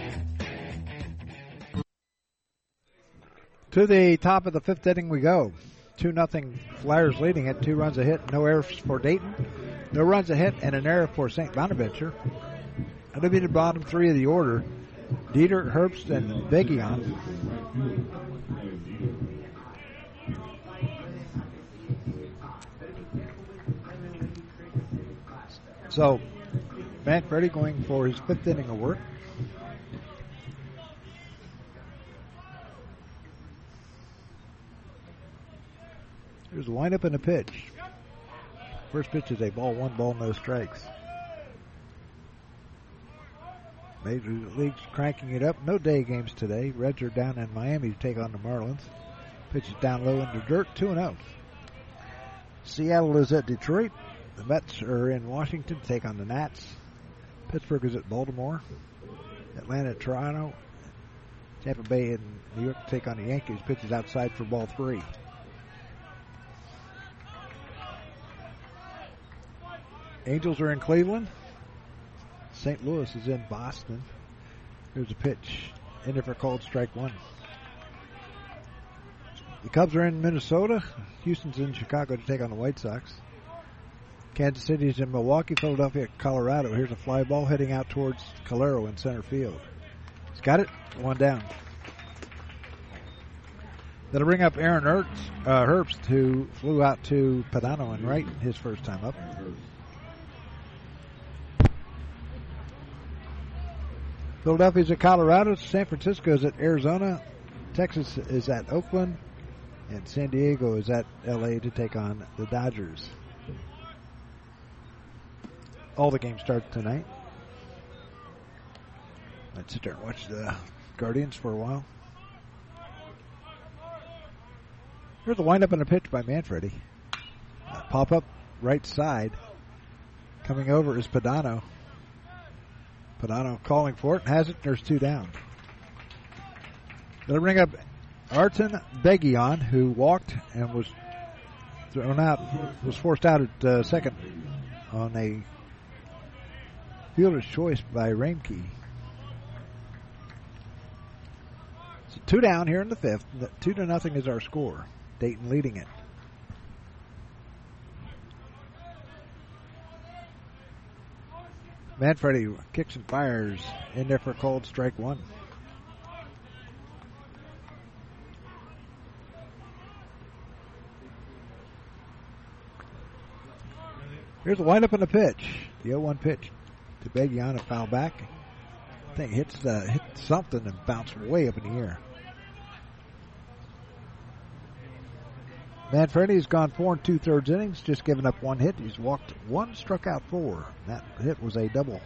S1: To the top of the fifth inning we go. 2 nothing Flyers leading it. Two runs a hit, no errors for Dayton. No runs a hit and an error for St. Bonaventure. And be the bottom three of the order. Dieter, Herbst, and Begion. So, Matt Manfredi going for his fifth inning of work. Here's a lineup and a pitch. First pitch is a ball, one ball, no strikes. Major League's cranking it up. No day games today. Reds are down in Miami to take on the Marlins. Pitch is down low into dirt, 2 and 0. Seattle is at Detroit. The Mets are in Washington to take on the Nats. Pittsburgh is at Baltimore. Atlanta, Toronto. Tampa Bay and New York to take on the Yankees. Pitch is outside for ball three. Angels are in Cleveland. St. Louis is in Boston. Here's a pitch. In there for called strike one. The Cubs are in Minnesota. Houston's in Chicago to take on the White Sox. Kansas City's in Milwaukee. Philadelphia, Colorado. Here's a fly ball heading out towards Calero in center field. He's got it. One down. That'll bring up Aaron Ertz, uh, Herbst, who flew out to Padano and right his first time up. Philadelphia's at Colorado. San Francisco is at Arizona. Texas is at Oakland. And San Diego is at LA to take on the Dodgers. All the games start tonight. Let's sit there and watch the Guardians for a while. Here's the windup and a pitch by Manfredi. Pop up right side. Coming over is Padano. Padano calling for it, has it. There's two down. They'll bring up Arton Begion, who walked and was thrown out, was forced out at uh, second on a fielder's choice by Reinke. So two down here in the fifth. Two to nothing is our score. Dayton leading it. Manfredi kicks and fires in there for a cold strike one. Here's the windup and the pitch. The 0-1 pitch to Begion and foul back. I think hits the hit something and bounced way up in the air. Manfredi's gone four and two thirds innings, just given up one hit. He's walked one, struck out four. That hit was a double.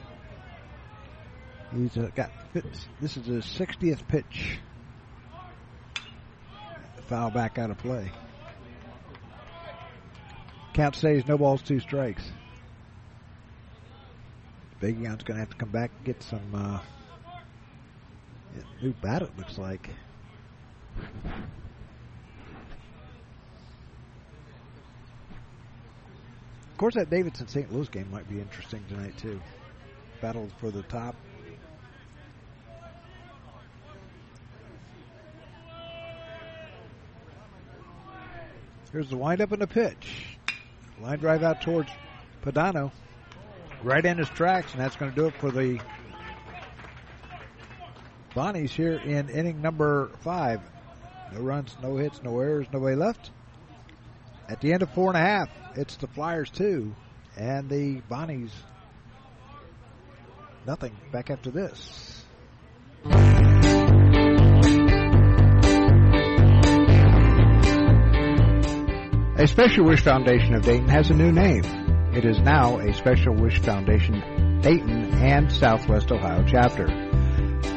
S1: He's uh, got this is his 60th pitch. Foul back out of play. Count stays no balls, two strikes. Begion's going to have to come back and get some uh, new bat. It looks like. Of course, that Davidson St. Louis game might be interesting tonight too. Battle for the top. Here's the windup and the pitch. Line drive out towards Padano. Right in his tracks, and that's going to do it for the Bonnies here in inning number five. No runs, no hits, no errors, nobody left. At the end of four and a half, it's the Flyers two and the Bonnies nothing back after this. A Special Wish Foundation of Dayton has a new name. It is now a Special Wish Foundation Dayton and Southwest Ohio chapter.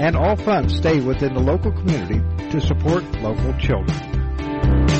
S1: and all funds stay within the local community to support local children.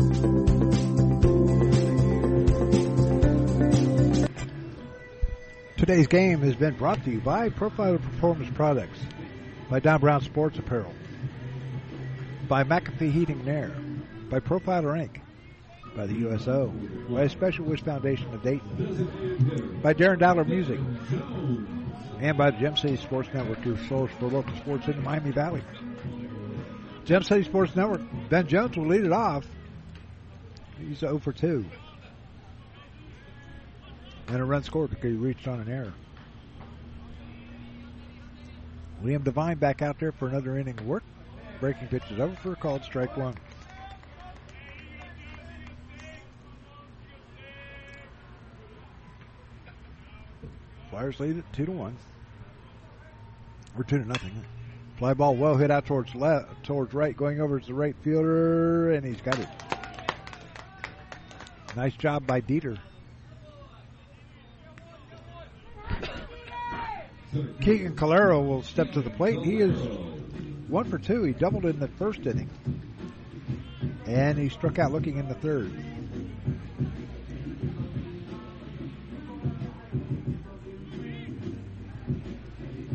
S1: Today's game has been brought to you by Profiler Performance Products, by Don Brown Sports Apparel, by McAfee Heating and Air, by Profiler Inc., by the USO, by Special Wish Foundation of Dayton, by Darren Dollar Music, and by the Gem City Sports Network, your source for local sports in the Miami Valley. Gem City Sports Network, Ben Jones will lead it off. He's 0 for 2 and a run scored because he reached on an error. Liam Devine back out there for another inning of work. Breaking pitch is over for a called strike one. Flyers lead it two to one. Or two to nothing. Fly ball well hit out towards left, towards right, going over to the right fielder, and he's got it. Nice job by Dieter. Keegan Calero will step to the plate. He is one for two. He doubled in the first inning. And he struck out looking in the third.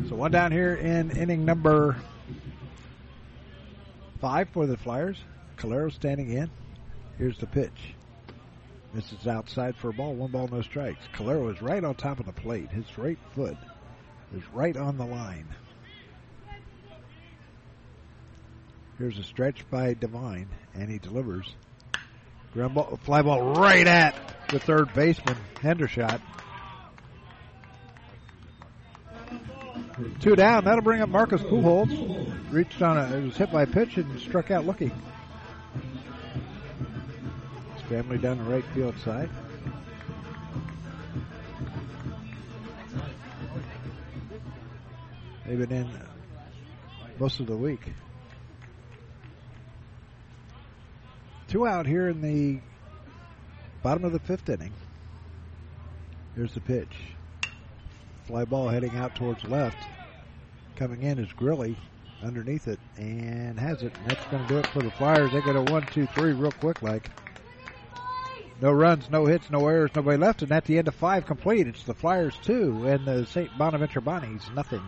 S1: So one down here in inning number five for the Flyers. Calero standing in. Here's the pitch. This is outside for a ball. One ball, no strikes. Calero is right on top of the plate. His right foot is right on the line. Here's a stretch by Devine, and he delivers. Ground ball, fly ball right at the third baseman, Hendershot. Two down. That'll bring up Marcus Pujols. Reached on a, it was hit by a pitch and struck out looking. family down the right field side. They've been in most of the week. Two out here in the bottom of the fifth inning. Here's the pitch. Fly ball heading out towards left. Coming in is Grilly underneath it and has it. And that's going to do it for the Flyers. They get a one, two, three real quick like. No runs, no hits, no errors, nobody left. And at the end of five complete, it's the Flyers two and the St. Bonaventure Bonnies nothing.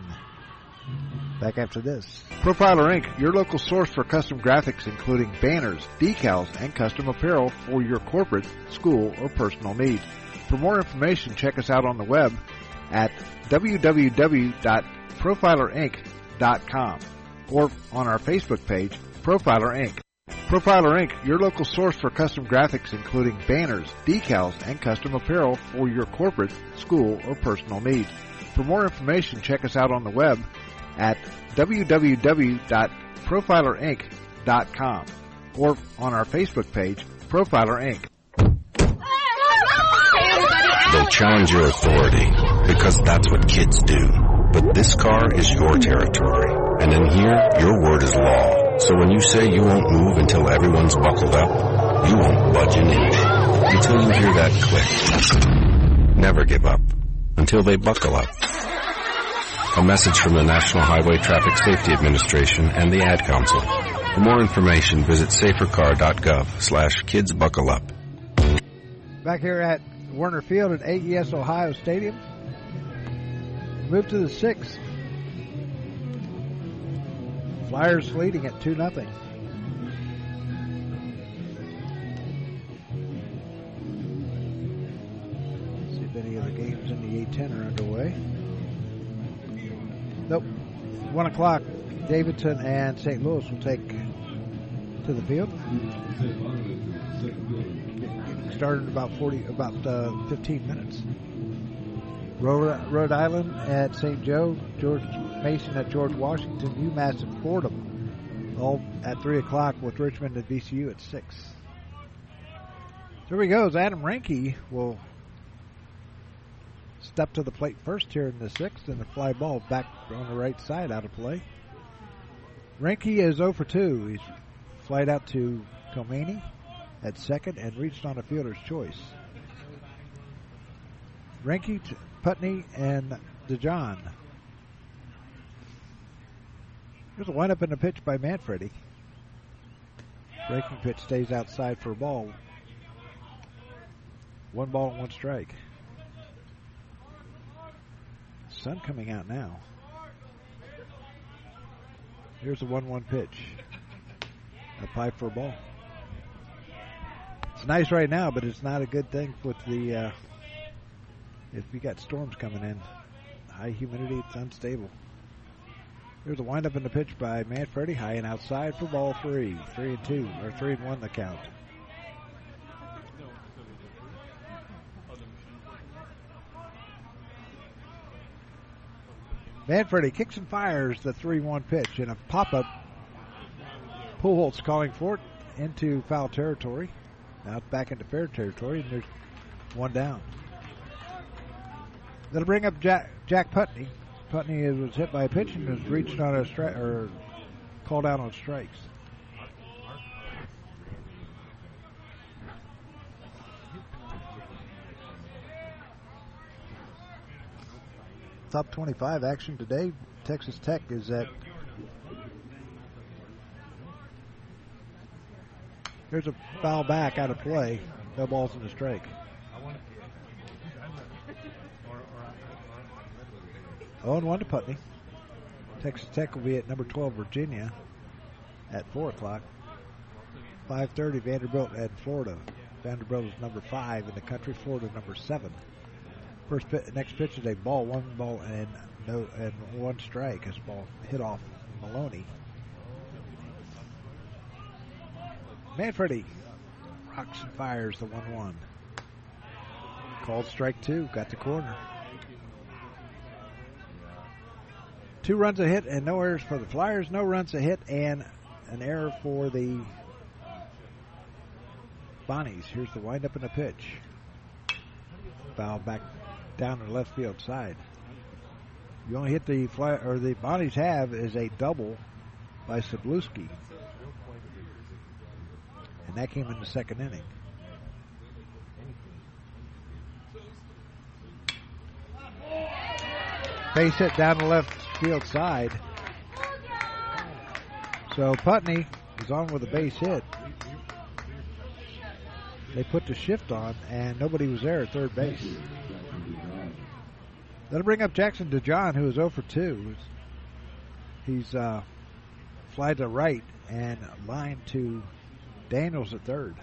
S1: Back after this. Profiler Inc., your local source for custom graphics including banners, decals, and custom apparel for your corporate, school, or personal needs. For more information, check us out on the web at www.profilerinc.com or on our Facebook page, Profiler Inc. Profiler Inc., your local source for custom graphics including banners, decals, and custom apparel for your corporate, school, or personal needs. For more information, check us out on the web at www.profilerinc.com or on our Facebook page, Profiler Inc.
S12: They'll challenge your authority because that's what kids do. But this car is your territory. And in here, your word is law. So when you say you won't move until everyone's buckled up, you won't budge an inch until you hear that click. Never give up until they buckle up. A message from the National Highway Traffic Safety Administration and the Ad Council. For more information, visit safercar.gov slash kids buckle up.
S1: Back here at Woerner Field at AES Ohio Stadium. Move to the sixth. Flyers leading at 2 nothing. See if any of the games in the A10 are underway. Nope. 1 o'clock. Davidson and St. Louis will take to the field. Getting started about 40, about uh, 15 minutes. Rhode, Island at St. Joe, George Mason at George Washington, UMass at Fordham, all at 3 o'clock with Richmond at VCU at 6. Here he goes. Adam Reinke will step to the plate first here in the sixth, and the fly ball back on the right side out of play. Reinke is 0 for 2. He's flied out to Tomani at second and reached on a fielder's choice. Reinke, Putney, and DeJohn. There's a windup in the pitch by Manfredi. Breaking pitch stays outside for a ball. One ball and one strike. Sun coming out now. Here's a 1 1 pitch. A pipe for a ball. It's nice right now, but it's not a good thing with the. Uh, if we got storms coming in, high humidity, it's unstable. There's a windup in the pitch by Manfredi, high and outside for ball three. Three and two, or three and one the count. Manfredi kicks and fires the 3 1 pitch in a pop up. Pujols calling for it into foul territory. Now it's back into fair territory, and there's one down. That'll bring up Jack, Jack Putney. Putney was hit by a pitch and was reached on a strike or called out on strikes. Top 25 action today. Texas Tech is at. Here's a foul back out of play. No balls in the strike. 0 1 to Putney. Texas Tech will be at number 12 Virginia at 4 o'clock. 5.30 Vanderbilt at Florida. Vanderbilt is number 5 in the country. Florida number 7. First next pitch is a ball, one ball and no and one strike as ball hit off Maloney. Manfredi rocks and fires the 1 1. Called strike two, got the corner. Two runs a hit and no errors for the Flyers, no runs a hit and an error for the Bonnies. Here's the windup and the pitch. Foul back down the left field side. You only hit the fly or the Bonnies have is a double by Sabluski. And that came in the second inning. Base hit down the left field side. So Putney is on with a base hit. They put the shift on, and nobody was there at third base. That'll bring up Jackson DeJohn, who is 0 for 2. He's uh, fly to right and line to Daniels at third.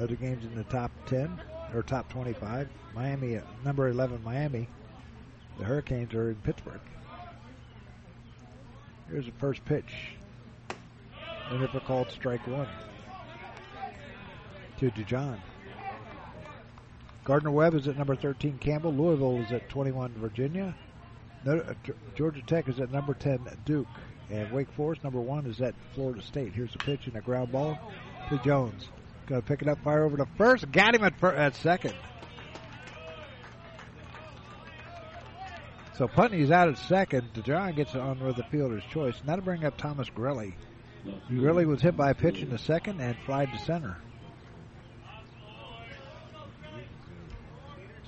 S1: Other games in the top 10 or top 25. Miami, number 11, Miami. The Hurricanes are in Pittsburgh. Here's the first pitch. And if called strike one to DeJohn. Gardner Webb is at number 13. Campbell. Louisville is at 21. Virginia. Uh, Georgia Tech is at number 10. Duke. And Wake Forest, number one, is at Florida State. Here's a pitch and a ground ball to Jones. Going to pick it up, fire over to first. Got him at, fir- at second. So Putney's out at second. DeJohn gets on with the fielder's choice. Now to bring up Thomas Grelly. Grelly was hit by a pitch in the second and flied to center.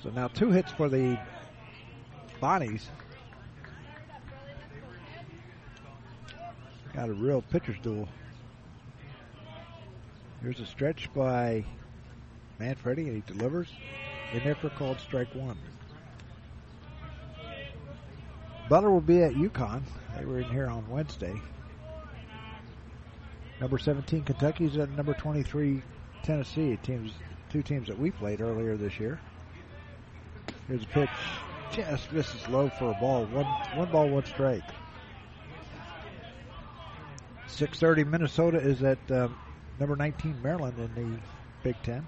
S1: So now two hits for the Bonnies. Got a real pitcher's duel. Here's a stretch by Manfredi, and he delivers. And there for called strike one. Butler will be at UConn. They were in here on Wednesday. Number 17 Kentucky's at number 23 Tennessee. Teams, two teams that we played earlier this year. Here's a pitch, just misses low for a ball. One, one ball, one strike. 6:30 Minnesota is at um, number 19 Maryland in the Big Ten.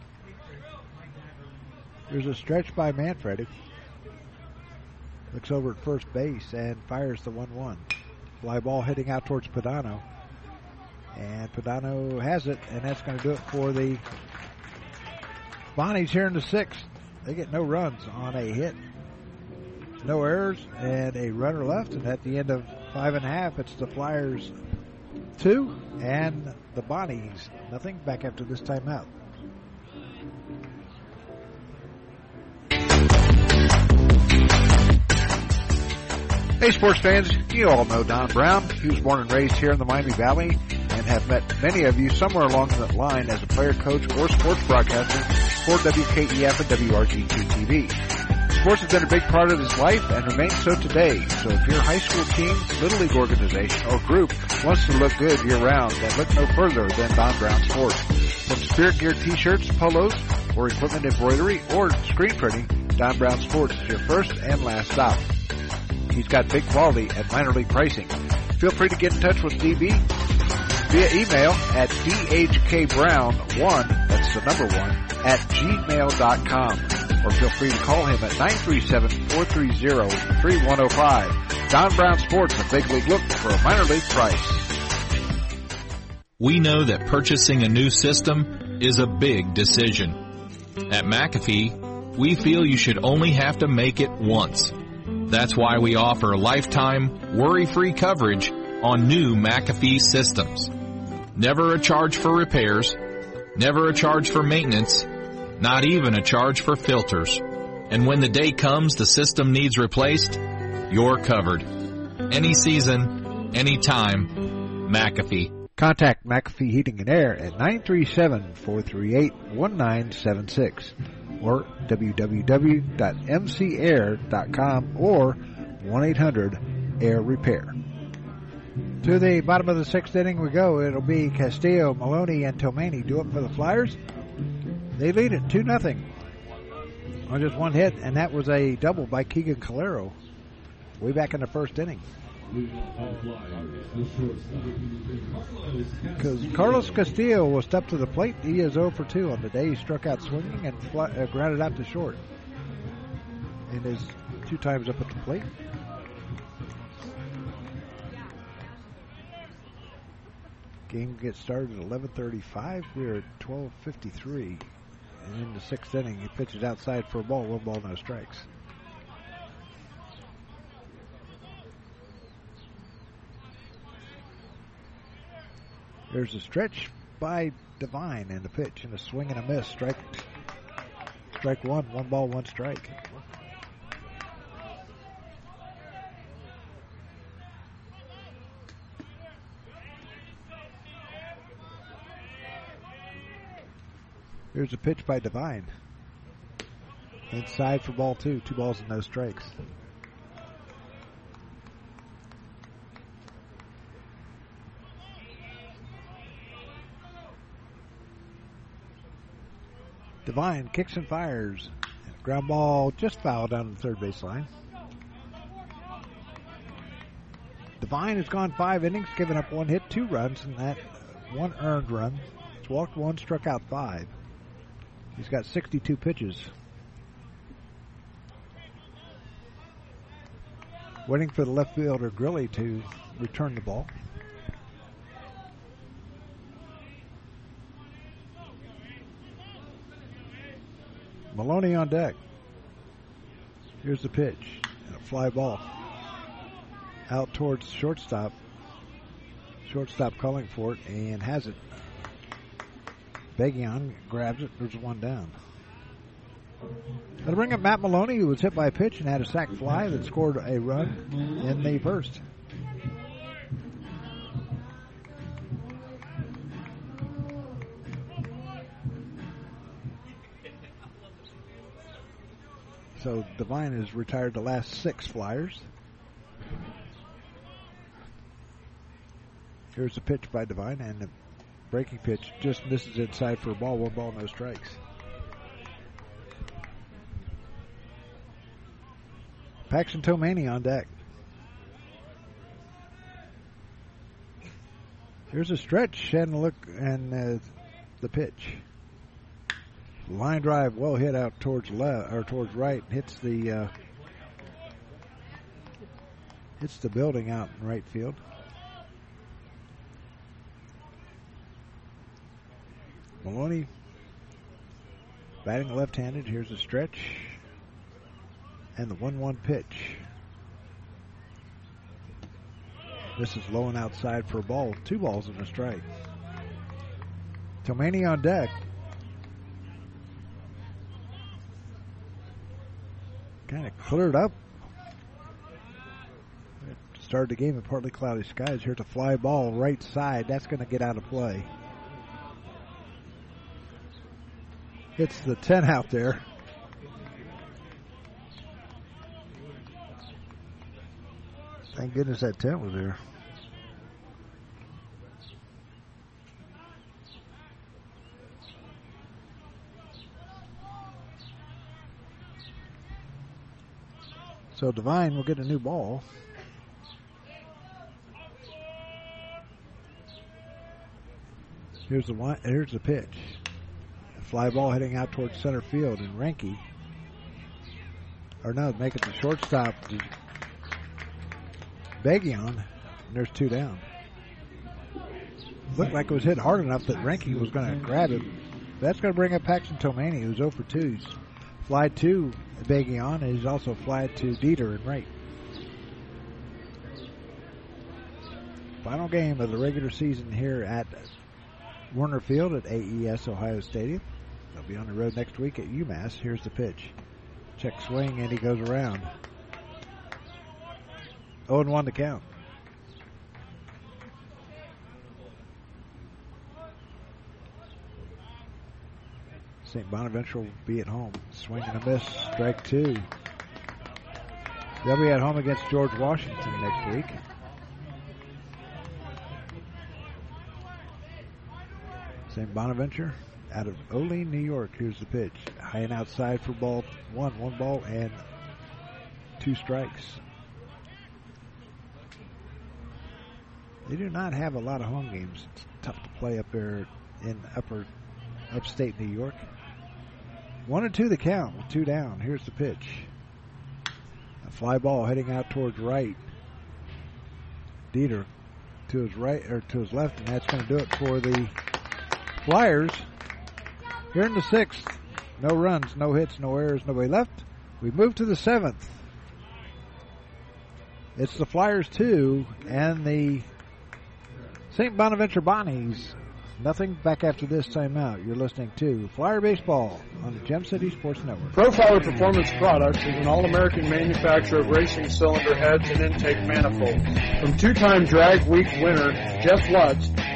S1: There's a stretch by Manfredi. Looks over at first base and fires the 1 1. Fly ball heading out towards Padano. And Padano has it, and that's going to do it for the Bonnies here in the sixth. They get no runs on a hit. No errors and a runner left. And at the end of five and a half, it's the Flyers two and the Bonnies nothing back after this timeout. Hey, sports fans, you all know Don Brown. He was born and raised here in the Miami Valley have met many of you somewhere along that line as a player, coach, or sports broadcaster for WKEF and WRGT TV. Sports has been a big part of his life and remains so today. So if your high school team, little league organization, or group wants to look good year round, then look no further than Don Brown Sports. From spirit gear t-shirts, polos, or equipment embroidery, or screen printing, Don Brown Sports is your first and last stop. He's got big quality at minor league pricing. Feel free to get in touch with DB via email at dhkbrown1, that's the number one, at gmail.com. Or feel free to call him at 937-430-3105. Don Brown Sports, a big league look for a minor league price.
S3: We know that purchasing a new system is a big decision. At McAfee, we feel you should only have to make it once. That's why we offer lifetime, worry-free coverage on new McAfee systems. Never a charge for repairs, never a charge for maintenance, not even a charge for filters. And when the day comes the system needs replaced, you're covered. Any season, any time, McAfee.
S1: Contact McAfee Heating and Air at 937-438-1976 or www.mcair.com or 1-800-AIR-REPAIR. To the bottom of the sixth inning we go. It'll be Castillo, Maloney, and Tomani do it for the Flyers. They lead it 2 nothing on just one hit, and that was a double by Keegan Calero way back in the first inning. Because Carlos Castillo will step to the plate. He is 0 for 2 on the day. He struck out swinging and fly, uh, grounded out to short. And is two times up at the plate. Game gets started at 11:35. We're at 12:53, and in the sixth inning, he pitches outside for a ball. One ball, no strikes. There's a stretch by Devine and the pitch and a swing and a miss. Strike, strike one. One ball, one strike. Here's a pitch by Devine. Inside for ball two. Two balls and no strikes. Devine kicks and fires. Ground ball just fouled down the third base line. Devine has gone five innings, given up one hit, two runs, and that one earned run. He's walked one, struck out five. He's got 62 pitches. Waiting for the left fielder Grilly to return the ball. Maloney on deck. Here's the pitch. And A fly ball. Out towards shortstop. Shortstop calling for it and has it. Begion grabs it. There's one down. That'll bring up Matt Maloney, who was hit by a pitch and had a sac fly that scored a run in the first. So Devine has retired the last six flyers. Here's a pitch by Devine, and breaking pitch just misses inside for a ball. One ball, no strikes. Paxton Tomani on deck. Here's a stretch and look and uh, the pitch. Line drive, well hit out towards left or towards right, hits the uh, hits the building out in right field. Maloney batting left-handed. Here's a stretch and the 1-1 pitch. This is low and outside for a ball. Two balls and a strike. Tomani on deck. kind of cleared up. Started the game in partly cloudy skies. Here's a fly ball right side. That's going to get out of play. It's the 10 out there. Thank goodness that 10 was there. So Devine will get a new ball. Here's the here's the pitch. Fly ball heading out towards center field, and Reinke, or no, make it the shortstop. Begion, and there's two down. Looked like it was hit hard enough that Reinke was going to grab it. That's going to bring up Paxton Tomani, who's 0 for 2. Fly to Begion, and he's also fly to Dieter and right. Final game of the regular season here at Woerner Field at AES Ohio Stadium. They'll be on the road next week at UMass. Here's the pitch. Check swing, and he goes around. 0 1 to count. St. Bonaventure will be at home. Swing and a miss. Strike two. They'll be at home against George Washington next week. St. Bonaventure out of Olean, New York. Here's the pitch. High and outside for ball one. One ball and two strikes. They do not have a lot of home games. It's tough to play up there in upper upstate New York. One and two the count with two down. Here's the pitch. A fly ball heading out towards right. Dieter to his right or to his left, and that's going to do it for the Flyers. Here in the sixth, no runs, no hits, no errors, nobody left. We move to the seventh. It's the Flyers two and the St. Bonaventure Bonnies Nothing back after this timeout. You're listening to Flyer Baseball on the Gem City Sports Network.
S5: Profiler Performance Products is an all-American manufacturer of racing cylinder heads and intake manifolds. From two-time drag week winner Jeff Lutz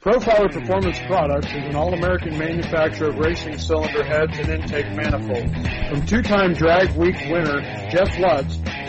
S5: Profiler Performance Products is an all-American manufacturer of racing cylinder heads and intake manifolds. From two-time Drag Week winner Jeff Lutz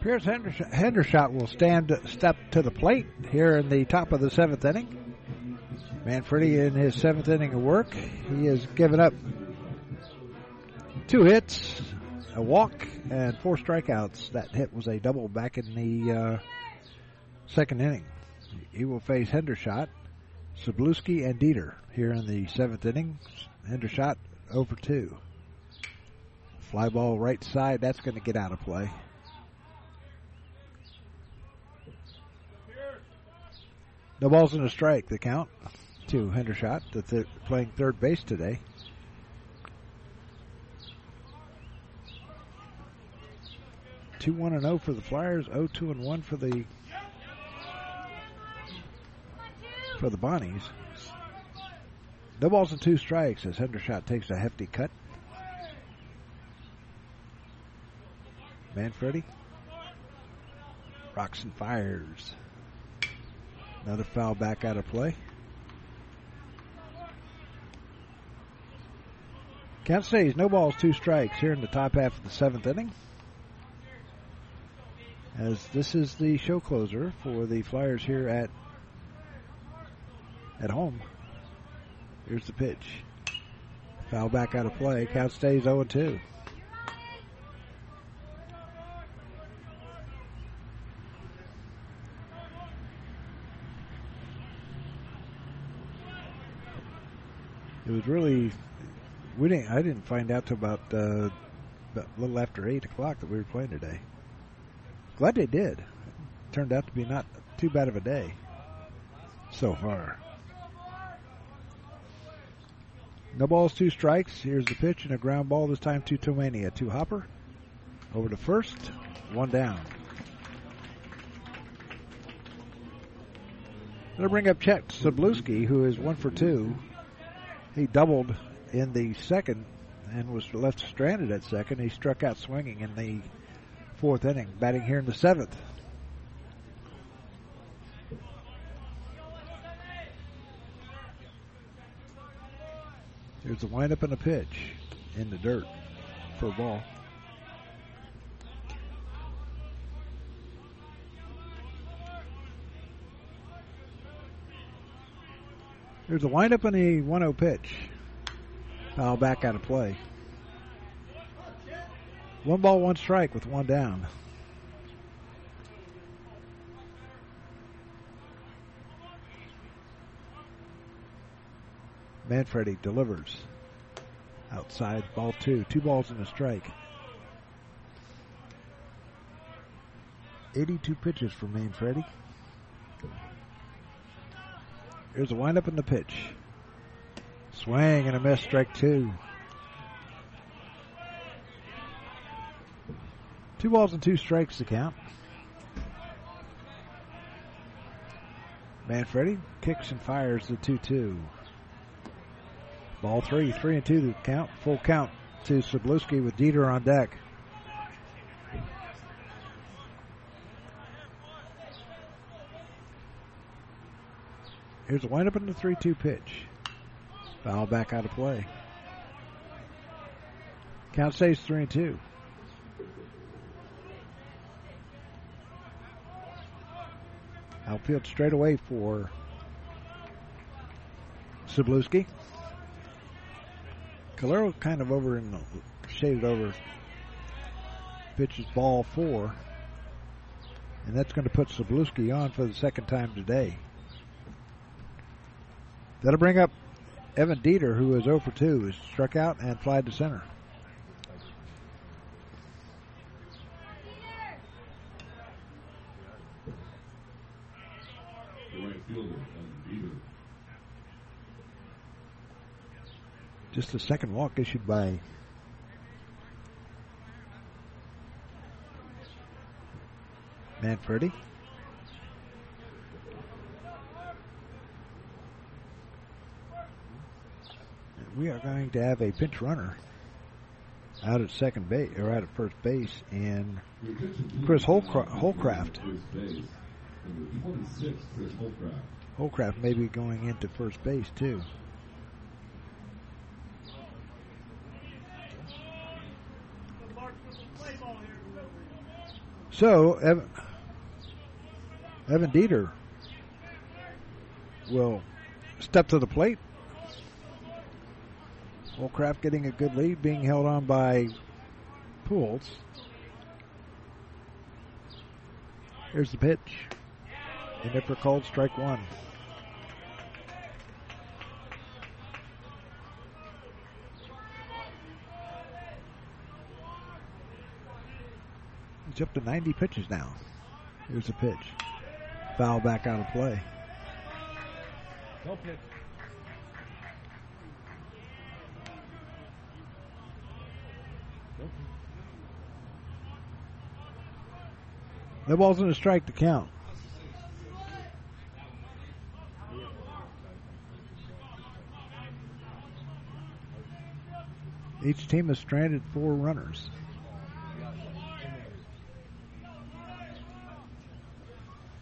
S1: Pierce Hendershot, will stand step to the plate here in the top of the seventh inning. Manfredi in his seventh inning of work. He has given up two hits, a walk, and four strikeouts. That hit was a double back in the uh, second inning. He will face Hendershot, Sabluski, and Dieter here in the seventh inning. Hendershot over 2. Fly ball right side, that's going to get out of play. No balls in a strike, the count to Hendershot, that's th- playing third base today. Two one and zero for the Flyers. 0-2 and one for the for the Bonnies. No balls and two strikes as Hendershot takes a hefty cut. Manfredi rocks and fires. Another foul back out of play. Count stays no balls, two strikes here in the top half of the seventh inning. As this is the show closer for the Flyers here at at home. Here's the pitch. Foul back out of play. Count stays 0 2. It was really we didn't. I didn't find out till about, uh, about a little after eight o'clock that we were playing today. Glad they did. It Turned out to be not too bad of a day so far. No balls, two strikes. Here's the pitch and a ground ball this time to Tomania. Two hopper. Over to first. One down. Gonna bring up Chet Sabluski, who is one for two. He doubled in the second and was left stranded at second. He struck out swinging in the fourth inning, batting here in the seventh. Here's the windup and a pitch in the dirt for a ball. There's a windup and a 1 0 pitch. Foul back out of play. One ball, one strike with one down. Manfredi delivers. Outside, ball two. Two balls and a strike. 82 pitches for Manfredi. Here's a windup in the pitch. Swing and a miss, strike two. Two balls and two strikes to count. Manfredi kicks and fires the 2 2. Ball three, three and two to count. Full count to Sabluski with Dieter on deck. Here's a windup in the 3 2 pitch. Foul back out of play. Count stays 3 and 2. Outfield straight away for Sabluski. Calero kind of over in the shaded over. Pitches ball four. And that's going to put Sabluski on for the second time today. That'll bring up Evan Dieter, who is 0 for 2, is struck out and flied to center.
S8: The right fielder, Evan Dieter.
S1: Just a second walk issued by Manfredi. We are going to have a pinch runner out at second base or out at first base, and Chris Holcraft. Holcraft. Holcraft may be going into first base too. So Evan, Evan Dieter will step to the plate. Holcraft getting a good lead, being held on by Pujols. Here's the pitch. And if called, strike one. He's up to 90 pitches now. Here's the pitch. Foul back out of play.
S2: No pitch.
S1: No wasn't a strike to count. Each team has stranded four runners.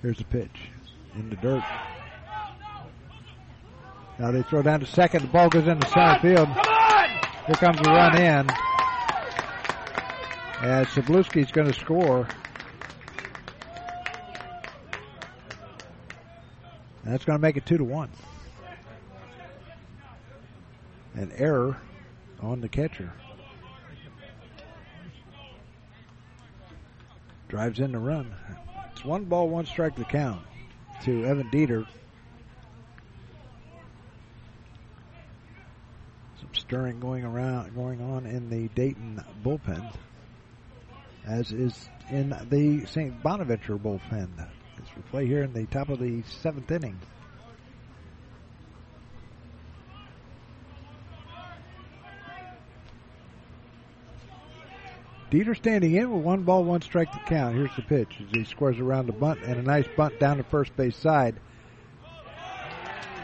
S1: Here's a pitch in the dirt. Now they throw down to second. The ball goes into center field. Here comes the run in. As Sabluski's going to score. That's going to make it two to one. An error on the catcher. Drives in the run. It's one ball, one strike to count to Evan Dieter. Some stirring going around, going on in the Dayton bullpen, as is in the St. Bonaventure bullpen. We play here in the top of the seventh inning. Dieter standing in with one ball, one strike to count. Here's the pitch as he squares around the bunt and a nice bunt down the first base side.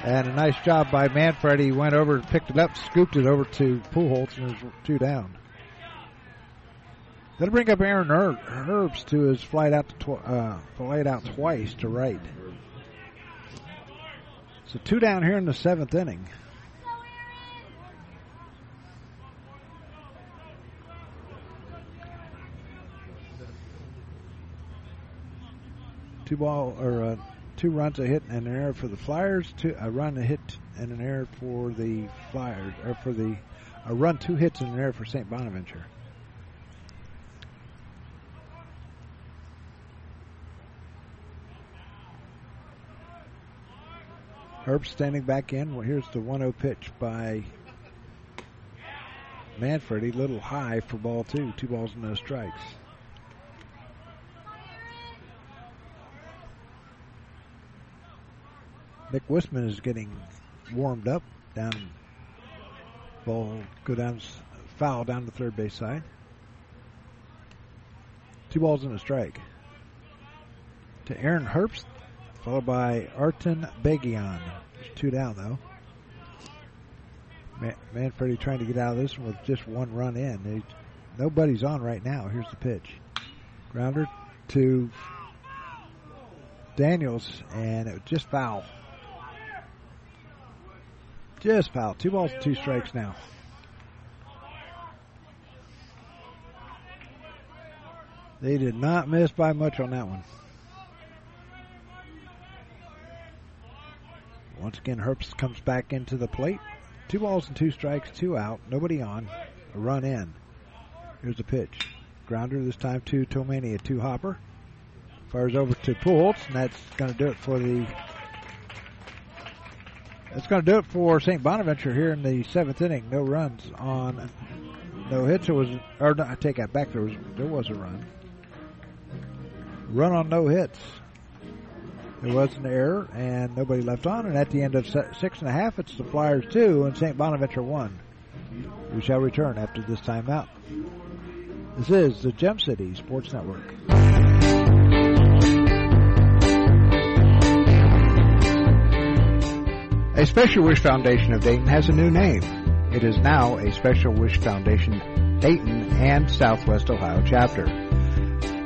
S1: And a nice job by Manfred. He went over, picked it up, scooped it over to Pujols, and there's two down. That'll bring up Aaron Her- Herbst to his flight out to tw- uh, flight out twice to right. So two down here in the seventh inning. Two ball or uh, two runs a hit and an error for the Flyers. Two a run a hit and an error for the Flyers or for the a run two hits and an error for St. Bonaventure. Herb standing back in. Well, here's the 1-0 pitch by Manfred. A little high for ball two. Two balls and no strikes. Nick Wisman is getting warmed up down. Ball go down foul down the third base side. Two balls and a strike. To Aaron Herbst, followed by Arton Begion. Two down though. Man- Manfredi trying to get out of this one with just one run in. He, nobody's on right now. Here's the pitch. Grounder to Daniels, and it was just foul. Just foul. Two balls, two strikes now. They did not miss by much on that one. Once again, Herbst comes back into the plate. Two balls and two strikes, two out, nobody on, a run in. Here's the pitch. Grounder this time to Tomania, a two hopper. Fires over to Pujols, and that's going to do it for the. That's going to do it for St. Bonaventure here in the seventh inning. No runs on, no hits. It was, or no, I take that back. There was there was a run. Run on no hits. There was an error and nobody left on. And at the end of six and a half, it's the Flyers two and St. Bonaventure one. We shall return after this timeout. This is the Gem City Sports Network. A Special Wish Foundation of Dayton has a new name. It is now a Special Wish Foundation Dayton and Southwest Ohio chapter.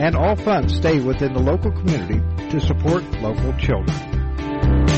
S1: and all funds stay within the local community to support local children.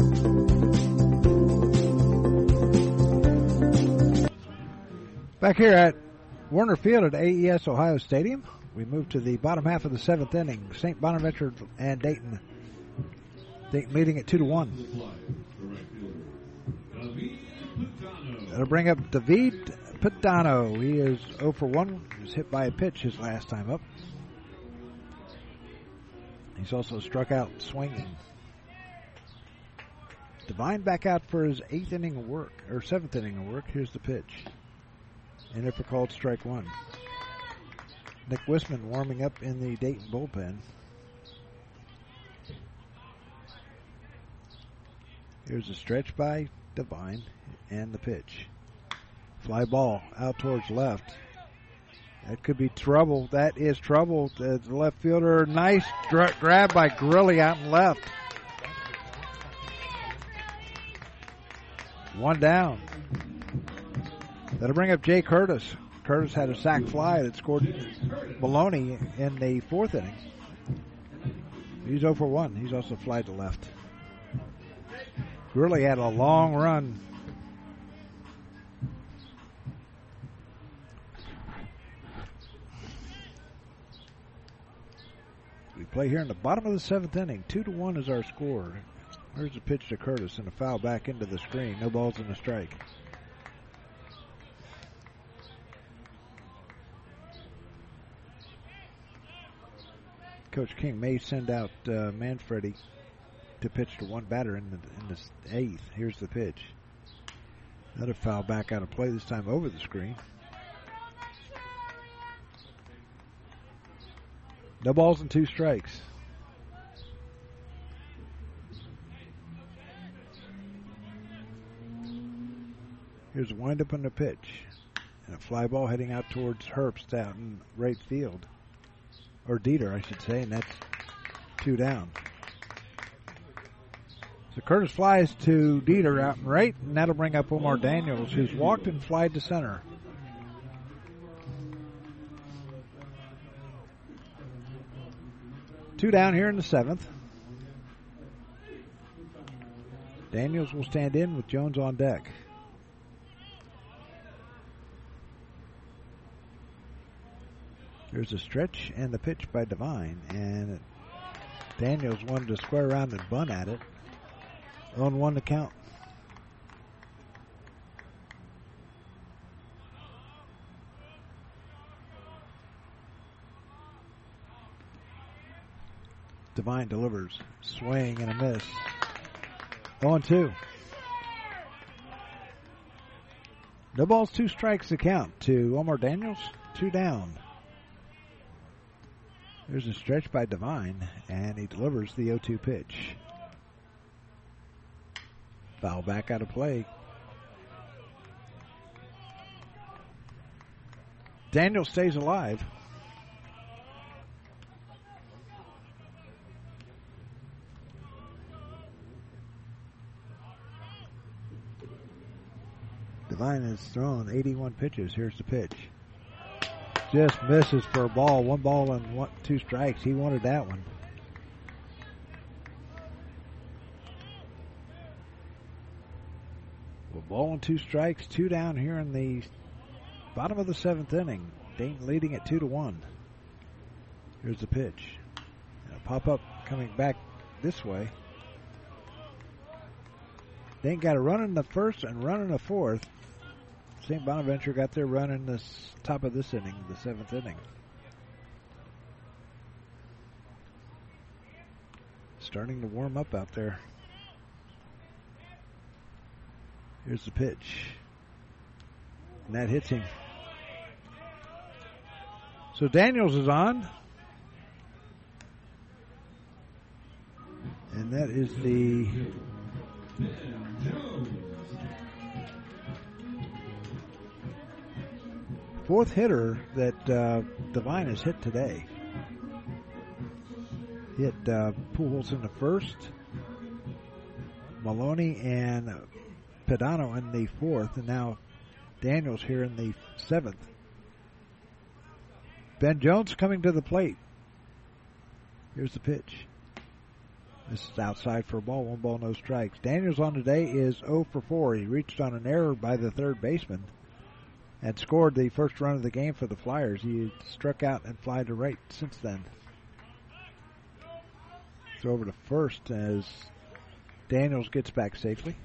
S1: Back here at Woerner Field at AES Ohio Stadium, we move to the bottom half of the seventh inning. St. Bonaventure and Dayton. Dayton leading at two to one. That'll bring up David Padano. He is 0 for 1. He was hit by a pitch his last time up. He's also struck out swinging. Devine back out for his eighth inning of work, or seventh inning of work. Here's the pitch. And if called strike one. Nick Wisman warming up in the Dayton bullpen. Here's a stretch by Devine and the pitch. Fly ball out towards left. That could be trouble. That is trouble. The left fielder, nice dra- grab by Grilly out and left. One down. That'll bring up Jay Curtis. Curtis had a sac fly that scored Maloney in the fourth inning. He's 0 for 1. He's also fly to left. Gurley had a long run. We play here in the bottom of the seventh inning. Two to one is our score. There's a pitch to Curtis and a foul back into the screen. No balls and a strike. Coach King may send out uh, Manfredi to pitch to one batter in the, in the eighth. Here's the pitch. Another foul back out of play, this time over the screen. No balls and two strikes. Here's a windup on the pitch. And a fly ball heading out towards Herbst out in right field or Dieter, I should say, and that's two down. So Curtis flies to Dieter out and right, and that'll bring up Omar Daniels, who's walked and flied to center. Two down here in the seventh. Daniels will stand in with Jones on deck. There's a stretch and the pitch by Devine, and Daniels wanted to square around and bunt at it. On one to count. Devine delivers. Swing and a miss. On 2. No balls, two strikes to count to Omar Daniels. Two down. There's a stretch by Devine, and he delivers the 0 2 pitch. Foul back out of play. Daniel stays alive. Devine has thrown 81 pitches. Here's the pitch. Just misses for a ball. One ball and one, two strikes. He wanted that one. Well, ball and two strikes, two down here in the bottom of the seventh inning. Dayton leading at two to one. Here's the pitch. pop up coming back this way. Dayton got a run in the first and run in the fourth. St. Bonaventure got their run in the top of this inning, the seventh inning. Starting to warm up out there. Here's the pitch. And that hits him. So Daniels is on. And that is the fourth hitter that uh, Devine has hit today. Hit uh, Pujols in the first, Maloney and Pedano in the fourth, and now Daniels here in the seventh. Ben Jones coming to the plate. Here's the pitch. This is outside for a ball, one ball, no strikes. Daniels on today is 0 for 4. He reached on an error by the third baseman and scored the first run of the game for the Flyers. He struck out and fly to right since then. Throw over to first as Daniels gets back safely.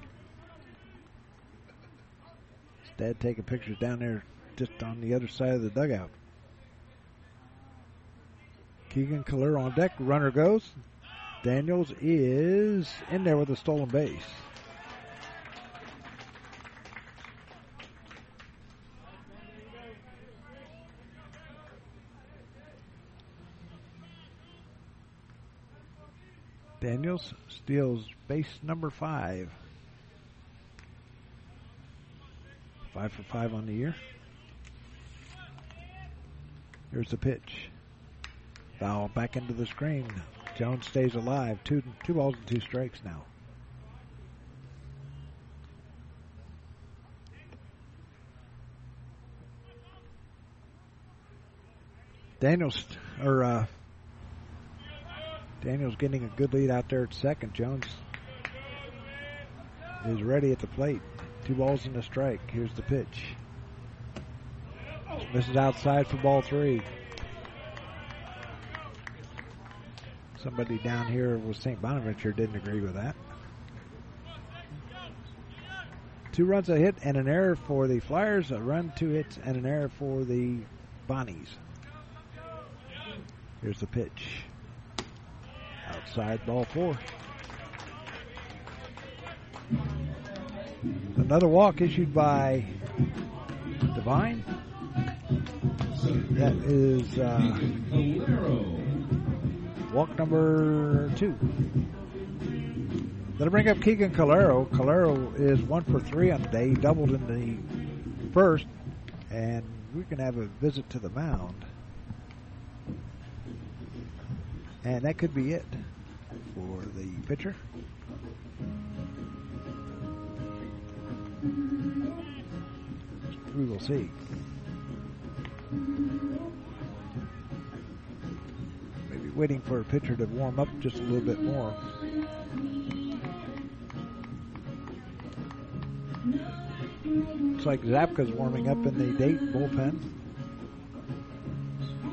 S1: His dad taking pictures down there just on the other side of the dugout. Keegan Calero on deck. Runner goes. Daniels is in there with a stolen base. Daniels steals base number five. Five for five on the year. Here's the pitch. Foul back into the screen. Jones stays alive. Two two balls and two strikes now. Daniels or uh, Daniels getting a good lead out there at second. Jones is ready at the plate. Two balls and a strike. Here's the pitch. This is outside for ball three. Somebody down here with St. Bonaventure didn't agree with that. Two runs a hit and an error for the Flyers, a run, two hits, and an error for the Bonnies. Here's the pitch. Outside ball four. Another walk issued by Devine. That is uh, walk number two. That'll bring up Keegan Calero. Calero is one for three on the day. He doubled in the first, and we can have a visit to the mound. And that could be it for the pitcher. We will see. Maybe waiting for a pitcher to warm up just a little bit more. Looks like Zapka's warming up in the date bullpen.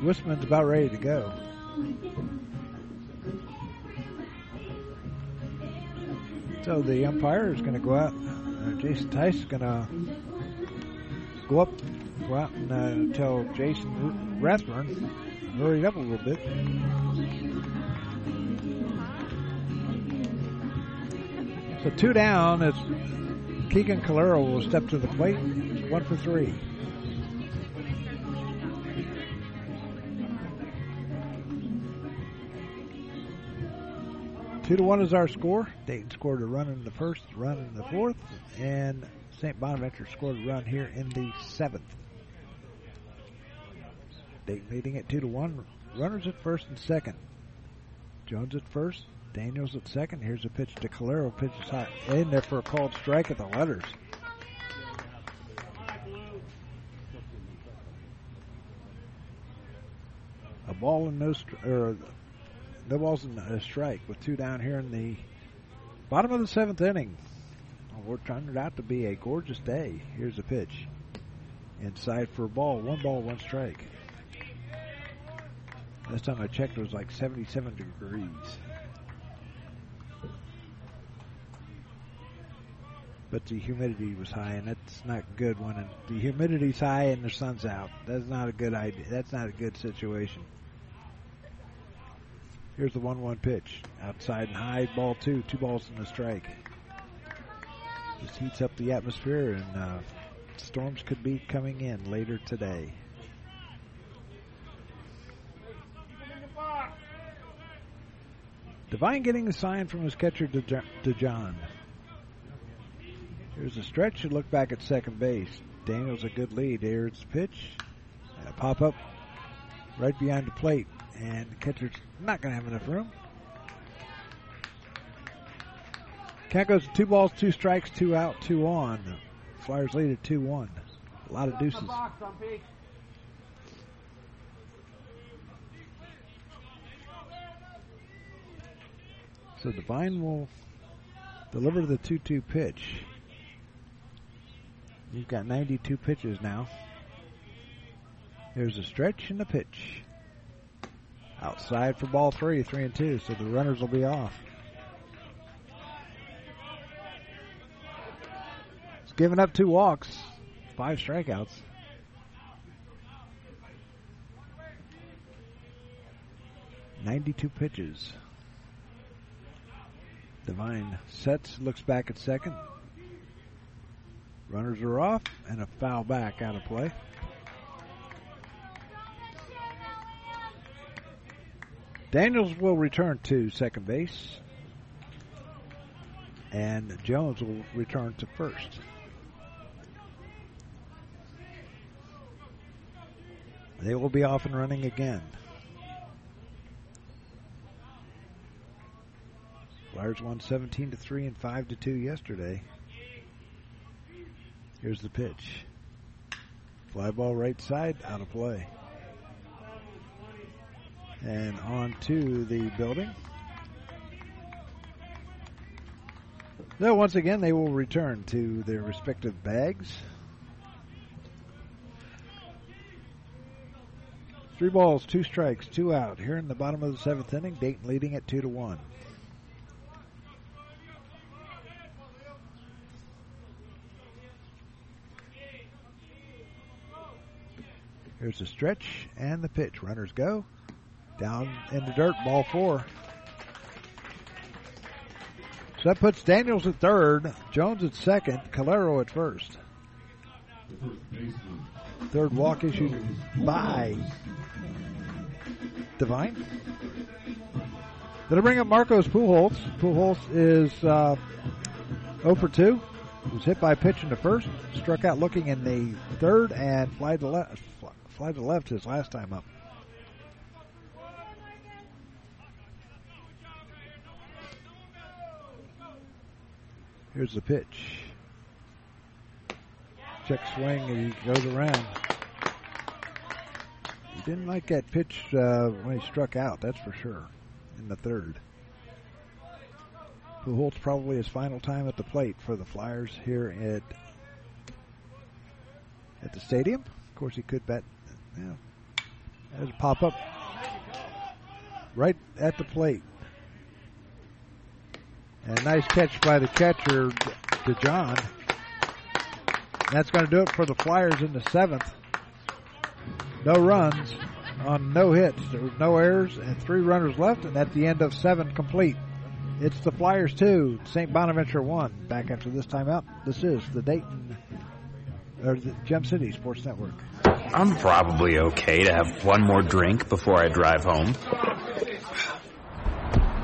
S1: Wisman's about ready to go. So the umpire is going to go out. Uh, Jason Tice is going to go up, go out and uh, tell Jason Rathbun hurry up a little bit. So two down. It's Keegan Calero will step to the plate. One for three. Two to one is our score. Dayton scored a run in the first, run in the fourth, and St. Bonaventure scored a run here in the seventh. Dayton leading at two to one. Runners at first and second. Jones at first, Daniels at second. Here's a pitch to Calero. Pitches high in there for a called strike at the letters. A ball and no or no wasn't a strike with two down here in the bottom of the seventh inning. It turned out to be a gorgeous day. Here's a pitch. Inside for a ball. One ball, one strike. Last time I checked, it was like 77 degrees. But the humidity was high, and that's not good when the humidity's high and the sun's out. That's not a good idea. That's not a good situation. Here's the 1 1 pitch. Outside and high, ball two. Two balls and a strike. This heats up the atmosphere, and uh, storms could be coming in later today. Devine getting a sign from his catcher to, to John. Here's a stretch and look back at second base. Daniels a good lead. Here's the pitch. And a pop up right behind the plate. And the catcher's not going to have enough room. Count goes two balls, two strikes, two out, two on. Flyers lead at 2 1. A lot of deuces. So Devine will deliver the 2 2 pitch. You've got 92 pitches now. There's a stretch and a pitch. Outside for ball three, three and two, so the runners will be off. It's given up two walks, five strikeouts. Ninety-two pitches. Devine sets, looks back at second. Runners are off, and a foul back out of play. Daniels will return to second base. And Jones will return to first. They will be off and running again. Flyers won 17 to 3 and 5 to 2 yesterday. Here's the pitch. Fly ball right side, out of play. And on to the building. So once again, they will return to their respective bags. Three balls, two strikes, two out. Here in the bottom of the seventh inning, Dayton leading at two to one. Here's the stretch and the pitch. Runners go. Down in the dirt, ball four. So that puts Daniels at third, Jones at second, Calero at first. Third walk issued by Devine. I bring up Marcos Pujols. Pujols is uh, 0 for 2. Was hit by a pitch in the first, struck out looking in the third, and fly to left. Fly to left his last time up. Here's the pitch. Check swing and he goes around. He didn't like that pitch uh, when he struck out, that's for sure, in the third. Pujols probably his final time at the plate for the Flyers here at at the stadium. Of course, he could bet. Yeah, there's a pop up right at the plate. And nice catch by the catcher, to John. That's going to do it for the Flyers in the seventh. No runs on no hits. There was no errors and three runners left, and at the end of seven complete. It's the Flyers two, St. Bonaventure one. Back after this timeout. This is the Dayton or the Gem City Sports Network.
S13: I'm probably okay to have one more drink before I drive home.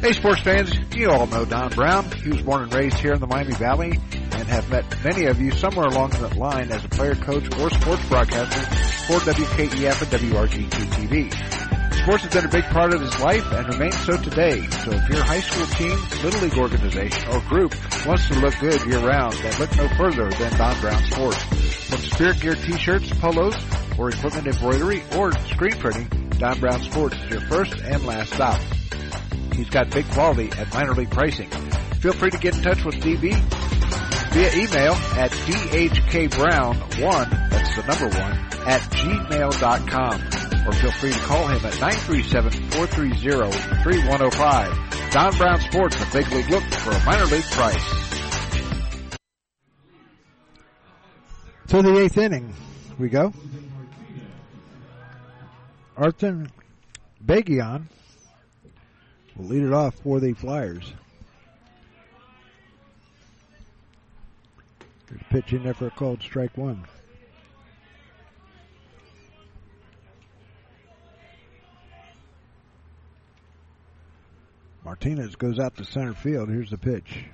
S1: Hey, sports fans, you all know Don Brown. He was born and raised here in the Miami Valley and have met many of you somewhere along that line as a player, coach, or sports broadcaster for WKEF and WRGT TV. Sports has been a big part of his life and remains so today. So if your high school team, little league organization, or group wants to look good year round, then look no further than Don Brown Sports. From spirit gear t-shirts, polos, or equipment embroidery, or screen printing, Don Brown Sports is your first and last stop. He's got big quality at minor league pricing. Feel free to get in touch with DB via email at dhkbrown1, that's the number one, at gmail.com. Or feel free to call him at 937-430-3105. Don Brown Sports, a big league look for a minor league price. To the eighth inning we go. Arthur Bagion will lead it off for the Flyers. There's a pitch in there for a called strike one. Martinez goes out to center field. Here's the pitch.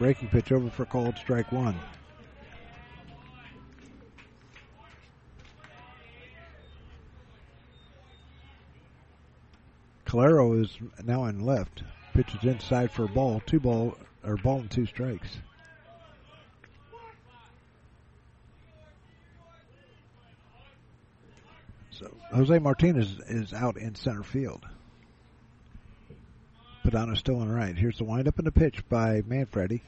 S1: Breaking pitch over for called strike one. Calero is now in left. Pitches inside for a ball. Two ball or ball and two strikes. So Jose Martinez is out in center field. Padano's still in right. Here's the windup and the pitch by Manfredi.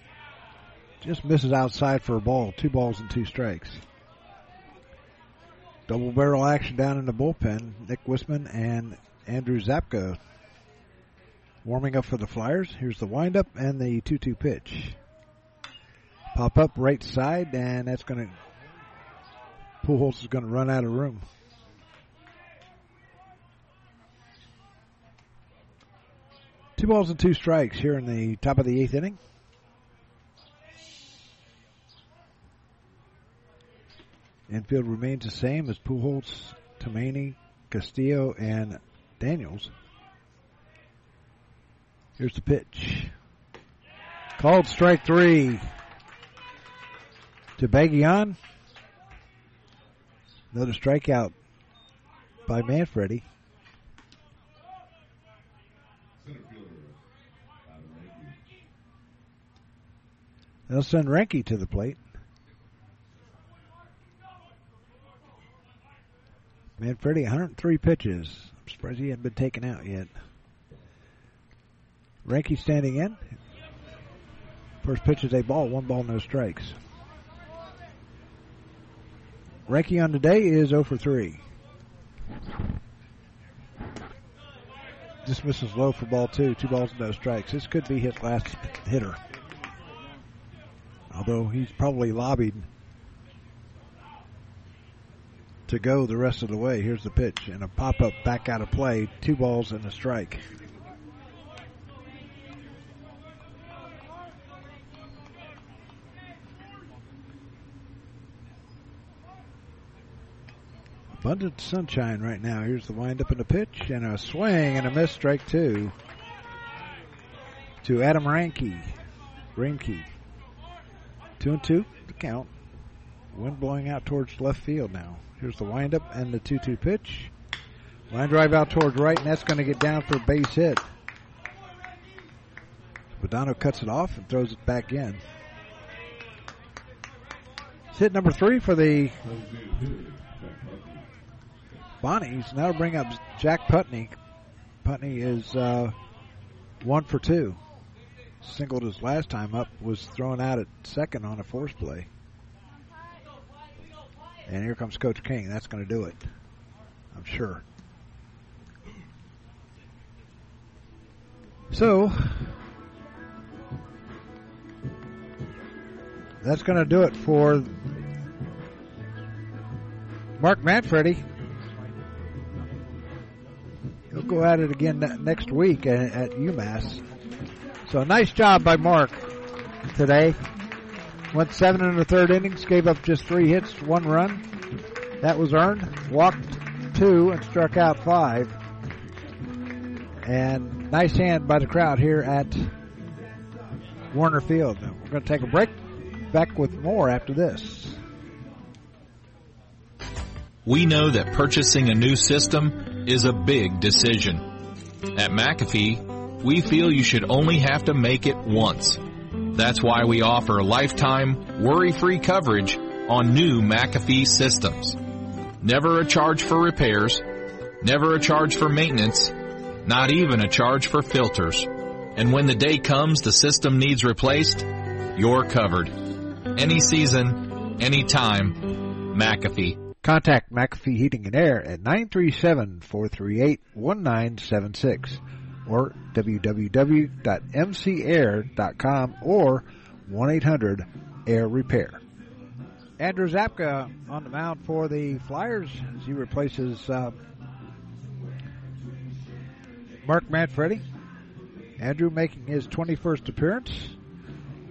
S1: Just misses outside for a ball. Two balls and two strikes. Double barrel action down in the bullpen. Nick Wisman and Andrew Zapka warming up for the Flyers. Here's the windup and the 2 2 pitch. Pop up right side, and that's going to. Pujols is going to run out of room. Two balls and two strikes here in the top of the eighth inning. Infield remains the same as Pujols, Tomani, Castillo, and Daniels. Here's the pitch. Called strike three to Bagion. Another strikeout by Manfredi. They'll send Reinke to the plate. Manfredi, 103 pitches. I'm surprised he hasn't been taken out yet. Reinke standing in. First pitch is a ball, one ball, no strikes. Reinke on today is 0 for 3. Dismisses low for ball two, two balls, and no strikes. This could be his last hitter. Although he's probably lobbied to go the rest of the way. Here's the pitch and a pop up back out of play. Two balls and a strike. Abundant sunshine right now. Here's the windup and the pitch and a swing and a miss. Strike two to Adam Reinke. Reinke. Two and two. The count. Wind blowing out towards left field now. Here's the windup and the 2 2 pitch. Line drive out towards right, and that's going to get down for a base hit. Badano cuts it off and throws it back in. It's hit number three for the Bonnies. Now bring up Jack Putney. Putney is uh, one for two. Singled his last time up, was thrown out at second on a force play. And here comes Coach King. That's going to do it. I'm sure. So, that's going to do it for Mark Manfredi. He'll go at it again next week at, UMass. So, nice job by Mark today. Went seven in the third innings, gave up just three hits, one run. That was earned. Walked two and struck out five. And nice hand by the crowd here at Woerner Field. We're going to take a break. Back with more after this.
S3: We know that purchasing a new system is a big decision. At McAfee, we feel you should only have to make it once. That's why we offer lifetime, worry-free coverage on new McAfee systems. Never a charge for repairs, never a charge for maintenance, not even a charge for filters. And when the day comes the system needs replaced, you're covered. Any season, any time, McAfee.
S1: Contact McAfee Heating and Air at 937-438-1976 or www.mcair.com or 1-800-AIR Repair. Andrew Zapka on the mound for the Flyers as he replaces uh, Mark Manfredi. Andrew making his 21st appearance.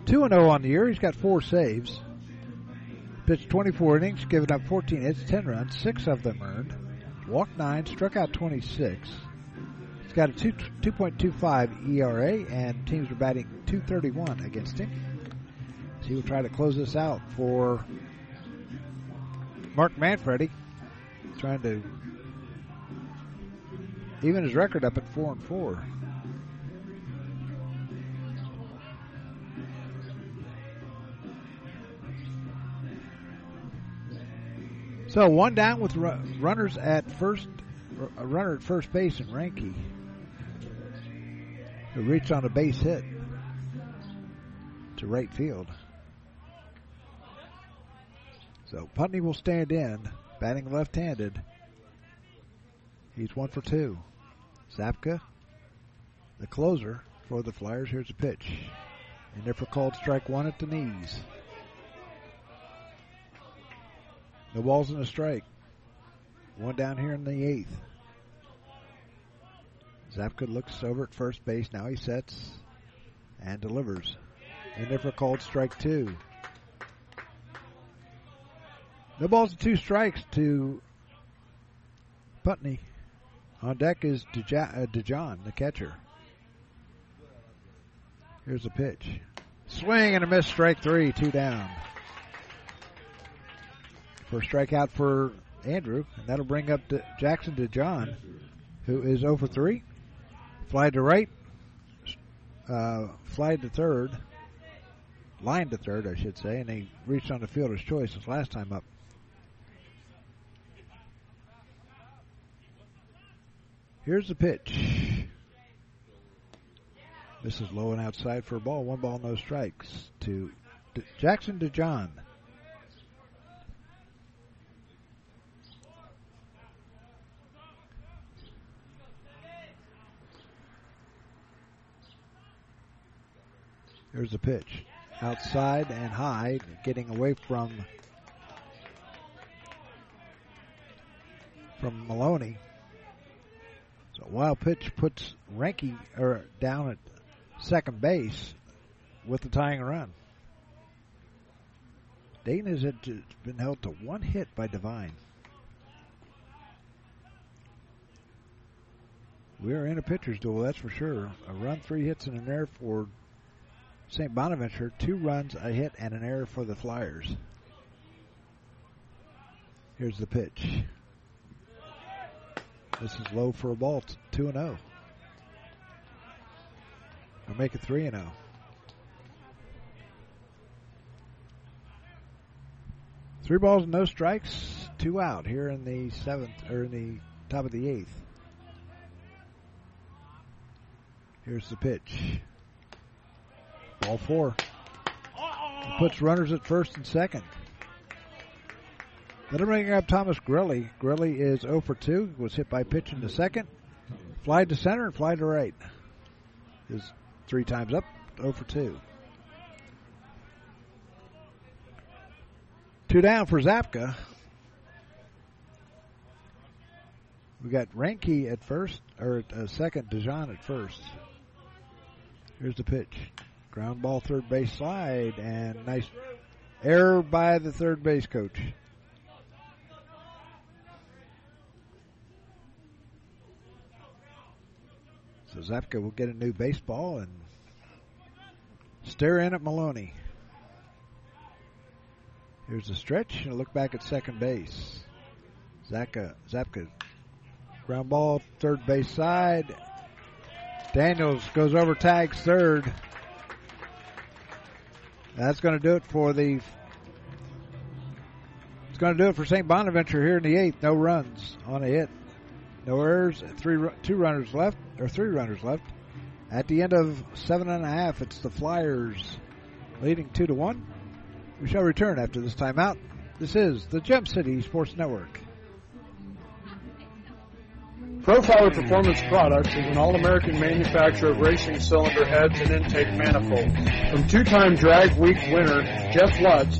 S1: 2 0 on the year. He's got four saves. Pitched 24 innings, given up 14 hits, 10 runs, 6 of them earned. Walked 9, struck out 26. Got a 2, 2.25 ERA, and teams are batting 231 against him. So he will try to close this out for Mark Manfredi, trying to even his record up at 4 and 4. So one down with runners at first, a runner at first base in Reinke, reached on a base hit to right field. So Putney will stand in, batting left-handed. He's one for two. Zapka, the closer for the Flyers. Here's a pitch. And they're for called strike one at the knees. The balls in a strike. One down here in the eighth. Zapka looks over at first base. Now he sets and delivers. In there for called strike two. No balls and two strikes to Putney. On deck is uh, DeJohn, the catcher. Here's a pitch. Swing and a miss, strike three, two down. For strikeout for Andrew, and that'll bring up to Jackson DeJohn, who is over 3. Fly to right, uh, fly to third, line to third, I should say, and he reached on the fielder's choice his last time up. Here's the pitch. This is low and outside for a ball. One ball, no strikes to Jackson DeJohn. Here's the pitch. Outside and high, getting away from from Maloney. So wild pitch puts Reinke or down at second base with the tying run. Dayton has been held to one hit by Devine. We are in a pitcher's duel, that's for sure. A run, three hits, and an error for St. Bonaventure. Two runs, a hit, and an error for the Flyers. Here's the pitch. This is low for a ball. 2 and 0. I'll make it 3 and 0. Three balls and no strikes, two out here in the seventh or in the top of the eighth. Here's the pitch. Ball four. puts runners at first and second. Then bringing up Thomas Grilly. Grilly is 0 for 2. Was hit by pitch in the second. Fly to center and fly to right. Is three times up. 0 for 2. Two down for Zapka. We got Reinke at first, or at uh, second, DeJohn at first. Here's the pitch. Ground ball third base slide and nice Error by the third base coach. So Zapka will get a new baseball and stare in at Maloney. Here's the stretch and a look back at second base. Zapka, Zapka, ground ball, third base side. Daniels goes over, tags third. That's going to do it for the. It's going to do it for St. Bonaventure here in the eighth. No runs on a hit, no errors. Three, two runners left, or three runners left. At the end of seven and a half, it's the Flyers leading two to one. We shall return after this timeout. This is the Gem City Sports Network.
S5: Profiler Performance Products is an all-American manufacturer of racing cylinder heads and intake manifolds. From two-time drag week winner Jeff Lutz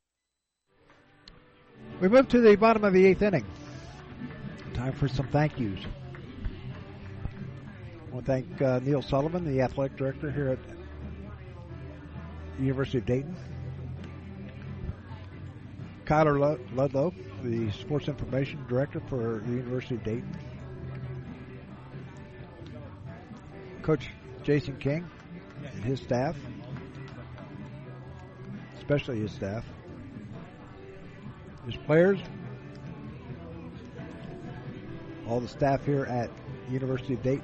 S1: We move to the bottom of the eighth inning. Time for some thank yous. I want to thank uh, Neil Sullivan, the athletic director here at the University of Dayton. Kyler Ludlow, the sports information director for the University of Dayton. Coach Jason King and his staff, especially his staff, his players, all the staff here at University of Dayton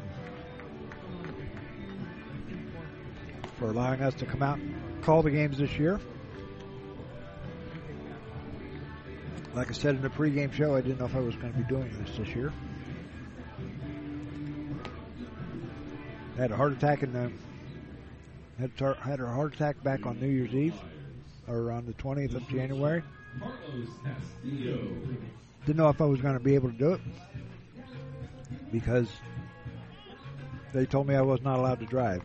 S1: for allowing us to come out and call the games this year. Like I said in the pregame show, I didn't know if I was going to be doing this this year. I had a heart attack in the had had a heart attack back on New Year's Eve or on the 20th of January. Didn't know if I was going to be able to do it because they told me I was not allowed to drive.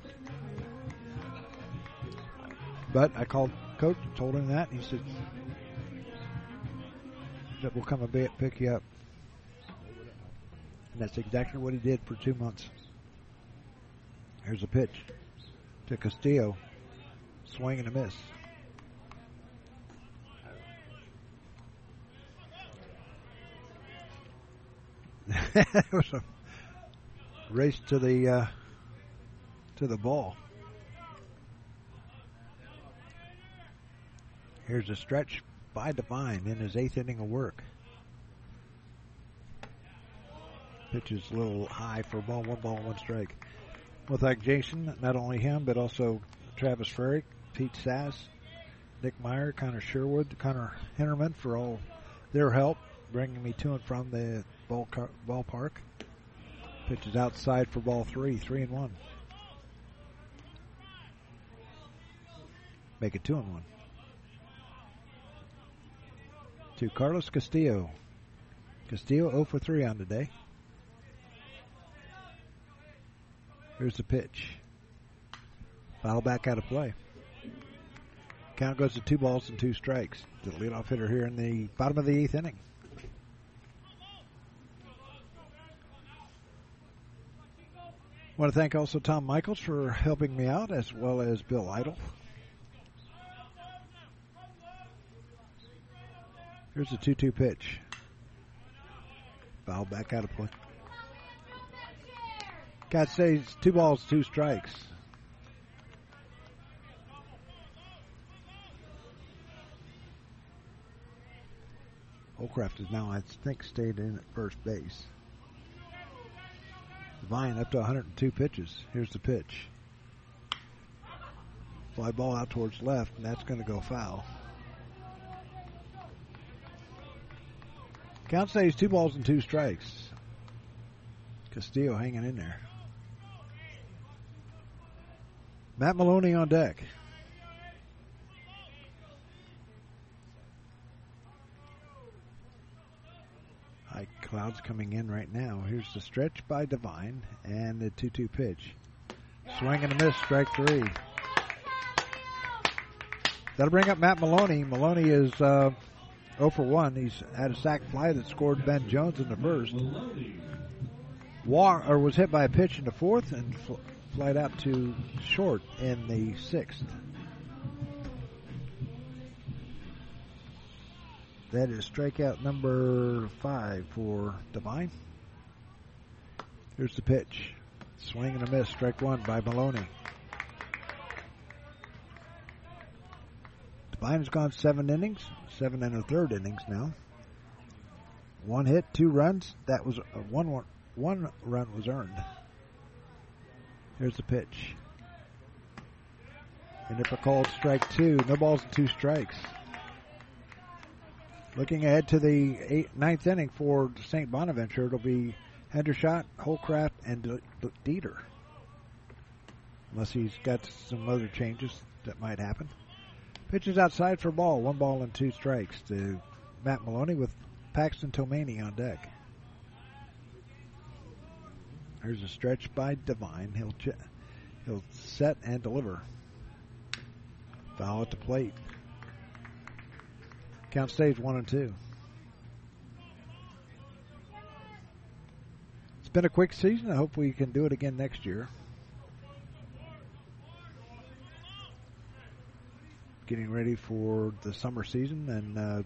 S1: But I called coach and told him that, and he said that we'll come and pick you up. And that's exactly what he did for two months. Here's a pitch to Castillo. Swing and a miss. it was a race to the uh, to the ball. Here's a stretch by Devine in his eighth inning of work. Pitch is a little high for a ball, one ball, one strike. Well, thank Jason, not only him, but also Travis Ferrick, Pete Sass, Nick Meyer, Connor Sherwood, Connor Hennerman for all their help bringing me to and from the ballpark. Pitch is outside for ball three, three and one. Make it two and one. To Carlos Castillo. Castillo 0 for 3 on today. Here's the pitch. Foul back out of play. Count goes to two balls and two strikes. The leadoff hitter here in the bottom of the eighth inning. Want to thank also Tom Michaels for helping me out, as well as Bill Idle. Here's the 2 2 pitch. Foul back out of play. Cat says two balls, two strikes. Holcraft is now, I think, stayed in at first base. Vine up to 102 pitches. Here's the pitch. Fly ball out towards left, and that's going to go foul. Count says two balls and two strikes. Castillo hanging in there. Matt Maloney on deck. Clouds coming in right now. Here's the stretch by Devine and the 2 2 pitch. Swing and a miss, strike three. That'll bring up Matt Maloney. Maloney is uh, 0 for 1. He's had a sac fly that scored Ben Jones in the first. Walk, or was hit by a pitch in the fourth and fl- out to short in the sixth. That is strikeout number five for Devine. Here's the pitch. Swing and a miss. Strike one by Maloney. Devine has gone seven innings, seven and a third innings now. One hit, two runs. That was uh, one one one run was earned. Here's the pitch. And if a called strike two, no balls and two strikes. Looking ahead to the eighth, ninth inning for St. Bonaventure, it'll be Hendershot, Holcraft, and Dieter. Unless he's got some other changes that might happen. Pitches outside for ball, one ball and two strikes to Matt Maloney with Paxton Tomani on deck. There's a stretch by Devine. He'll ch- he'll set and deliver. Foul at the plate. Count stays one and two. It's been a quick season. I hope we can do it again next year. Getting ready for the summer season and uh,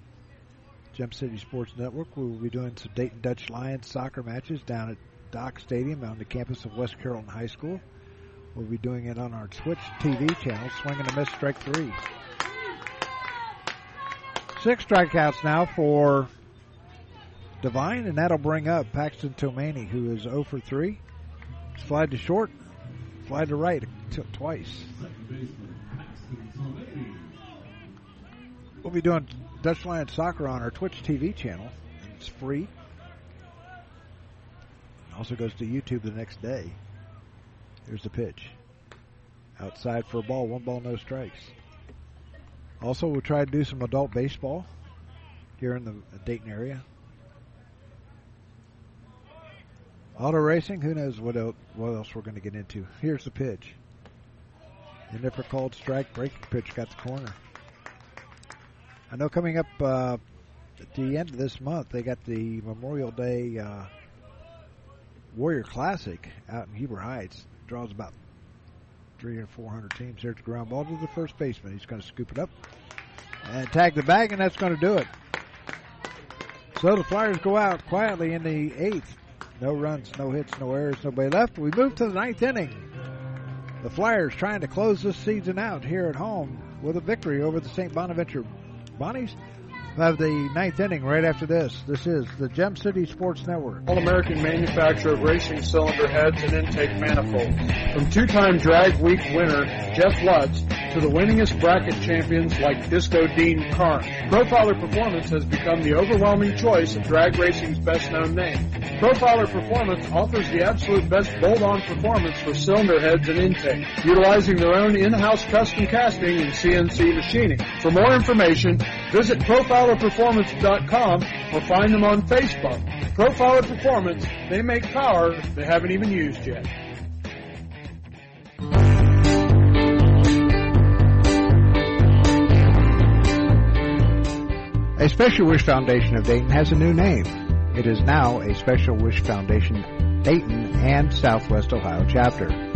S1: Gem City Sports Network. We will be doing some Dayton Dutch Lions soccer matches down at Dock Stadium on the campus of West Carrollton High School. We'll be doing it on our Twitch TV channel. Swinging a miss, strike three. Six strikeouts now for Devine, and that'll bring up Paxton Tomani, who is 0 for 3. Slide to short, slide to right t- twice. We'll be doing Dutch Lions soccer on our Twitch TV channel. It's free. Also goes to YouTube the next day. Here's the pitch. Outside for a ball, one ball, no strikes. Also, we'll try to do some adult baseball here in the Dayton area. Auto racing, who knows what else, what else we're going to get into. Here's the pitch. And if called strike, breaking pitch got the corner. I know coming up uh, at the end of this month, they got the Memorial Day uh, Warrior Classic out in Huber Heights. Draws about three or four hundred teams. There's the ground ball to the first baseman. He's going to scoop it up and tag the bag, and that's going to do it. So the Flyers go out quietly in the eighth. No runs, no hits, no errors, nobody left. We move to the ninth inning. The Flyers trying to close this season out here at home with a victory over the St. Bonaventure Bonnies. We'll have the ninth inning right after this. This is the Gem City Sports Network.
S5: All-American manufacturer of racing cylinder heads and intake manifolds. From two-time drag week winner Jeff Lutz to the winningest bracket champions like Disco Dean Karn. Profiler Performance has become the overwhelming choice of drag racing's best-known name. Profiler Performance offers the absolute best bolt-on performance for cylinder heads and intake, utilizing their own in-house custom casting and CNC machining. For more information, visit profilerperformance.com or find them on Facebook. Profiler Performance, they make power they haven't even used yet.
S1: A Special Wish Foundation of Dayton has a new name. It is now a Special Wish Foundation Dayton and Southwest Ohio chapter.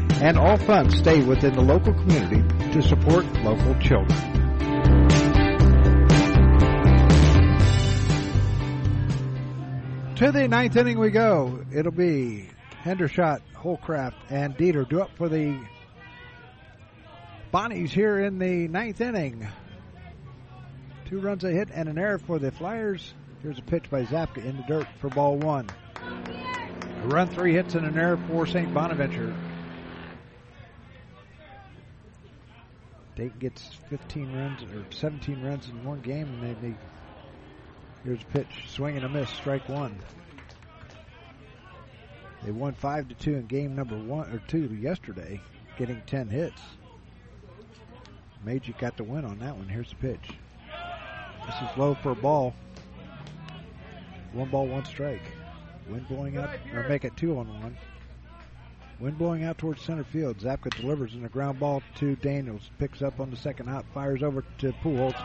S1: and all funds stay within the local community to support local children. To the ninth inning we go. It'll be Hendershot, Holcraft, and Dieter do up for the Bonnies here in the ninth inning. Two runs a hit and an error for the Flyers. Here's a pitch by Zapka in the dirt for ball one. A run, three hits, and an error for St. Bonaventure. Dayton gets 15 runs or 17 runs in one game, and they, they here's a pitch, swing and a miss, strike one. They won five to two in game number one or two yesterday, getting 10 hits. Magic got the win on that one. Here's the pitch. This is low for a ball. One ball, one strike. Wind blowing up, or make it two on one. Wind blowing out towards center field. Zapka delivers in a ground ball to Daniels. Picks up on the second hop. Fires over to Pujols.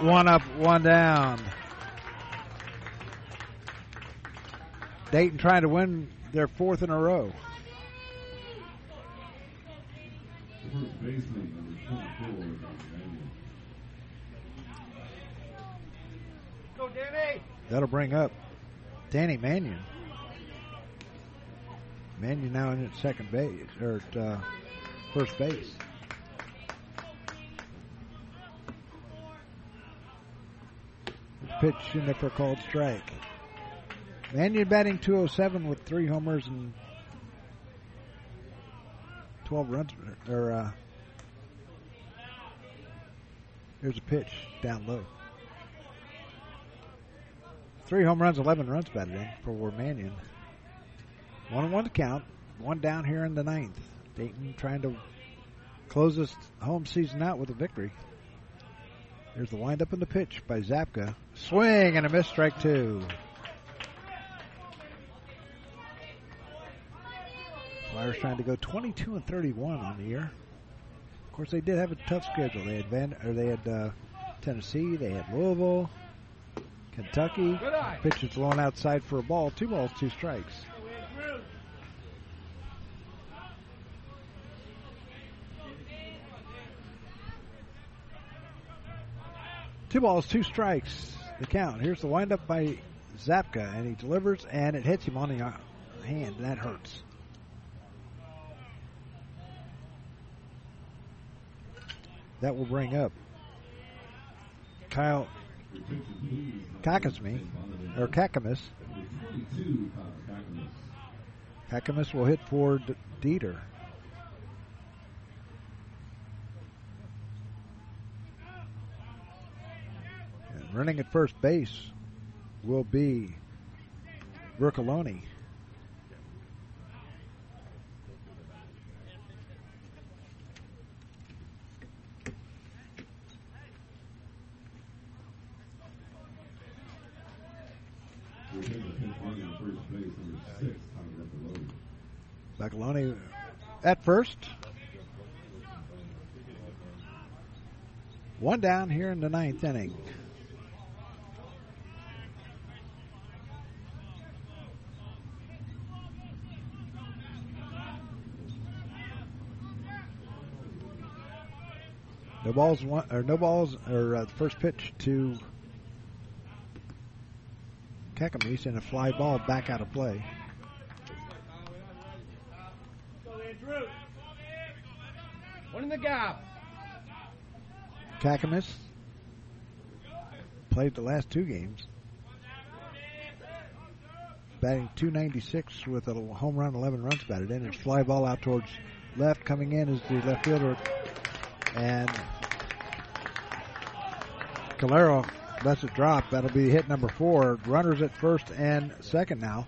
S1: One up, one down. Dayton trying to win their fourth in a row. That'll bring up Danny Mannion. Mannion now in at second base or at uh, first base. Pitch in there for called strike. Mannion batting 207 with three homers and 12 runs. Or uh, a pitch down low. Three home runs, 11 runs batted in for Mannion. One and one to count. One down here in the ninth. Dayton trying to close this home season out with a victory. Here's the windup and the pitch by Zapka. Swing and a miss, strike two. Flyers trying to go 22 and 31 on the year. Of course, they did have a tough schedule. They had Van, or they had uh, Tennessee, they had Louisville, Kentucky. Pitch is blown outside for a ball. Two balls, two strikes. Two balls, two strikes. The count. Here's the windup by Zapka, and he delivers, and it hits him on the uh, hand. That hurts. That will bring up Kyle Kakasmi, or Kakamas. Kakamas will hit for Dieter. Running at first base will be Vercoloni. Bacaloni at first. One down here in the ninth inning. No balls, one, or no balls, or uh, first pitch to Kekamis and a fly ball back out of play.
S8: One in the gap.
S1: Kakamis played the last two games. Batting 296 with a home run, 11 runs batted in. It's fly ball out towards left. Coming in is the left fielder. And Calero lets it drop. That'll be hit number four. Runners at first and second now.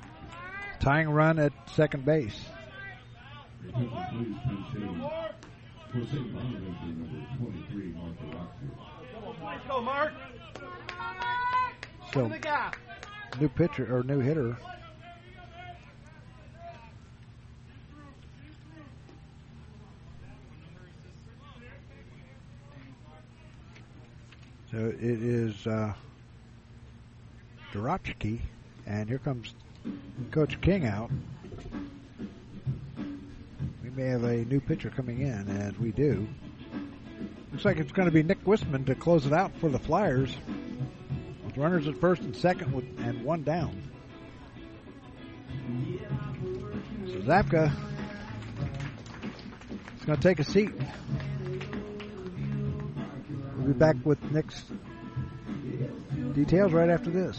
S1: Tying run at second base.
S8: Let's go, Mark.
S1: So,
S8: One in the gap.
S1: new pitcher or new hitter. So it is uh, and here comes Coach King out. We may have a new pitcher coming in, and we do. Looks like it's going to be Nick Wisman to close it out for the Flyers. With runners at first and second with, and one down. So Zapka is going to take a seat. We'll be back with Nick's Details right after this.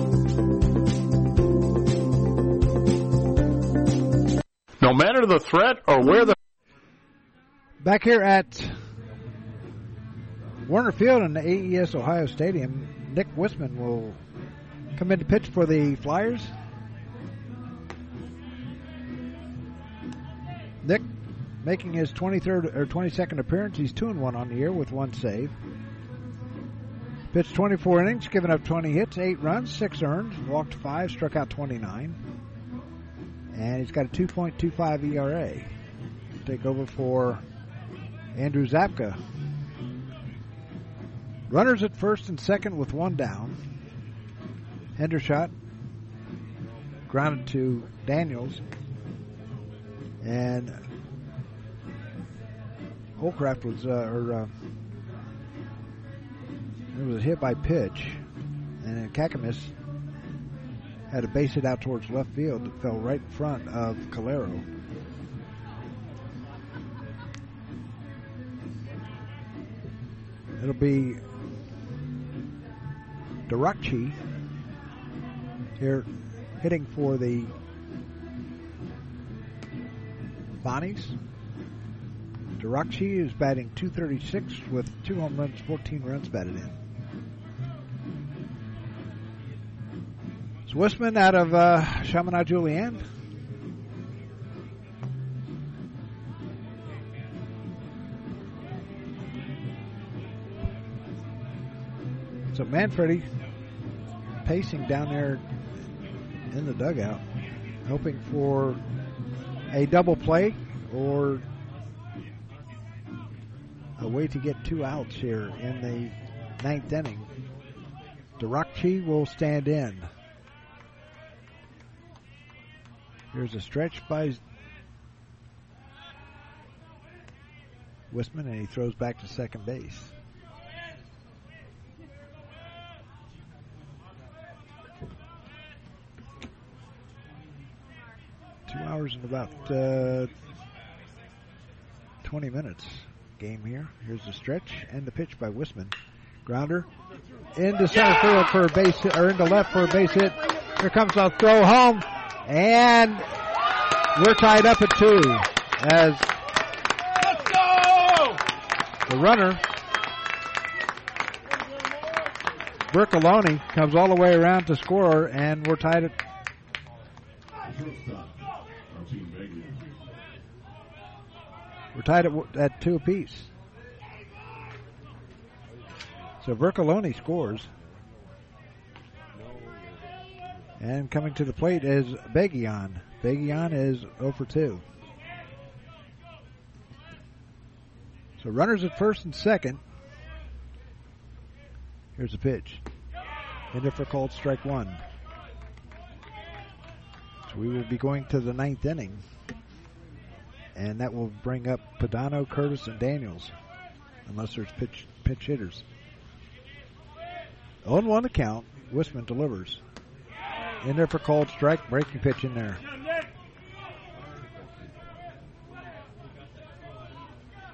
S6: No matter the threat or where the
S1: Back here at Woerner Field in the AES Ohio Stadium, Nick Wisman will come in to pitch for the Flyers. Nick making his 23rd or 22nd appearance. He's 2 and 1 on the year with one save. Pitched 24 innings, given up 20 hits, 8 runs, 6 earned, walked 5, struck out 29. And he's got a 2.25 ERA. Take over for Andrew Zapka. Runners at first and second with one down. Hendershot grounded to Daniels. And Holcraft was, uh, or, uh, it was hit by pitch. And Kakamis had a base hit out towards left field that fell right in front of Calero. It'll be Durachi here hitting for the Bonnies. Durachi is batting 236 with two home runs, 14 runs batted in. It's Wisman out of uh, Chaminade. So Manfredi pacing down there in the dugout, hoping for a double play or a way to get two outs here in the ninth inning. Durakchi will stand in. Here's a stretch by Wisman, and he throws back to second base. Two hours and about uh, 20 minutes game here. Here's the stretch and the pitch by Wisman. Grounder into center field for a base hit, or into left for a base hit. Here comes a throw home, and we're tied up at two as the runner Bercoloni comes all the way around to score, and we're tied at We're tied at, at two apiece. So Bercoloni scores. And coming to the plate is Begion. Begion is 0 for 2. So runners at first and second. Here's the pitch. And if called strike one. So we will be going to the ninth inning and that will bring up Padano, Curtis, and Daniels, unless there's pitch pitch hitters. Oh On one account, Wisman delivers. In there for called strike, breaking pitch in there.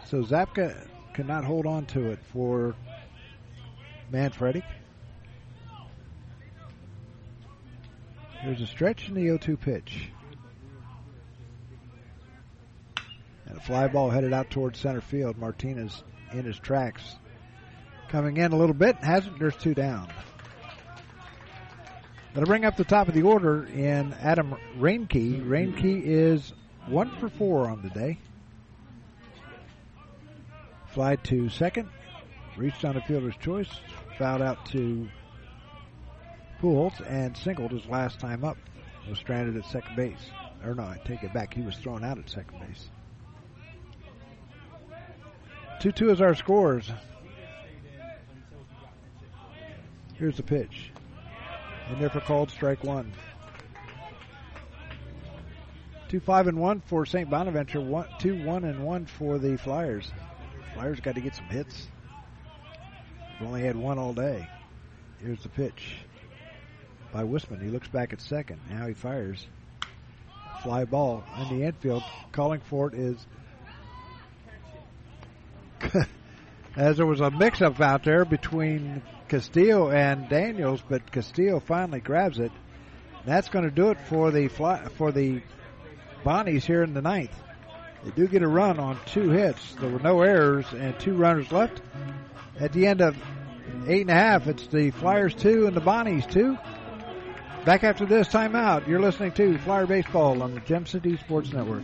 S1: So Zapka cannot hold on to it for Manfredi. There's a stretch in the 0-2 pitch. And a fly ball headed out towards center field. Martinez in his tracks. Coming in a little bit. Hasn't. There's two down. Going to bring up the top of the order in Adam Reinke. Reinke is one for four on the day. Fly to second. Reached on a fielder's choice. Fouled out to Pujols and singled his last time up. Was stranded at second base. Or no, I take it back. He was thrown out at second base. 2 2 is our scores. Here's the pitch. And there for called strike one. Two five and one for St. Bonaventure. One two one and one for the Flyers. Flyers got to get some hits. We've only had one all day. Here's the pitch by Wisman. He looks back at second. Now he fires. Fly ball in the infield. Calling for it is as there was a mix-up out there between Castillo and Daniels, but Castillo finally grabs it. That's going to do it for the fly, for the Bonnies here in the ninth. They do get a run on two hits. There were no errors and two runners left. At the end of eight and a half, it's the Flyers two and the Bonnies two. Back after this timeout, you're listening to Flyer Baseball on the Gem City Sports Network.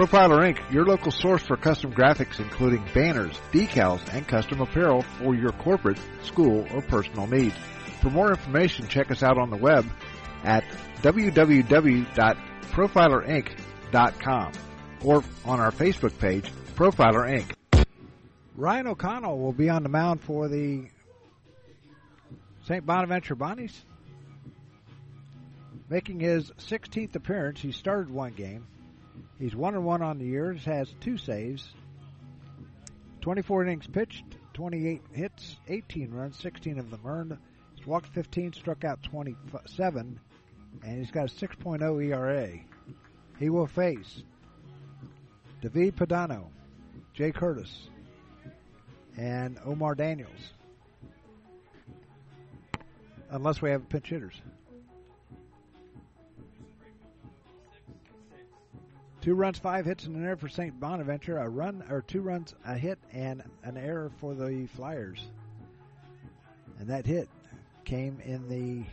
S1: Profiler Inc., your local source for custom graphics including banners, decals, and custom apparel for your corporate, school, or personal needs. For more information, check us out on the web at www.profilerinc.com or on our Facebook page, Profiler Inc. Ryan O'Connell will be on the mound for the St. Bonaventure Bonnies. Making his 16th appearance, he started one game. He's one and one on the year. Has two saves. 24 innings pitched, 28 hits, 18 runs, 16 of them earned. He's walked 15, struck out 27, and he's got a 6.0 ERA. He will face David Padano, Jay Curtis, and Omar Daniels. Unless we have pinch hitters. Two runs, five hits, and an error for St. Bonaventure. A run or two runs, a hit, and an error for the Flyers. And that hit came in the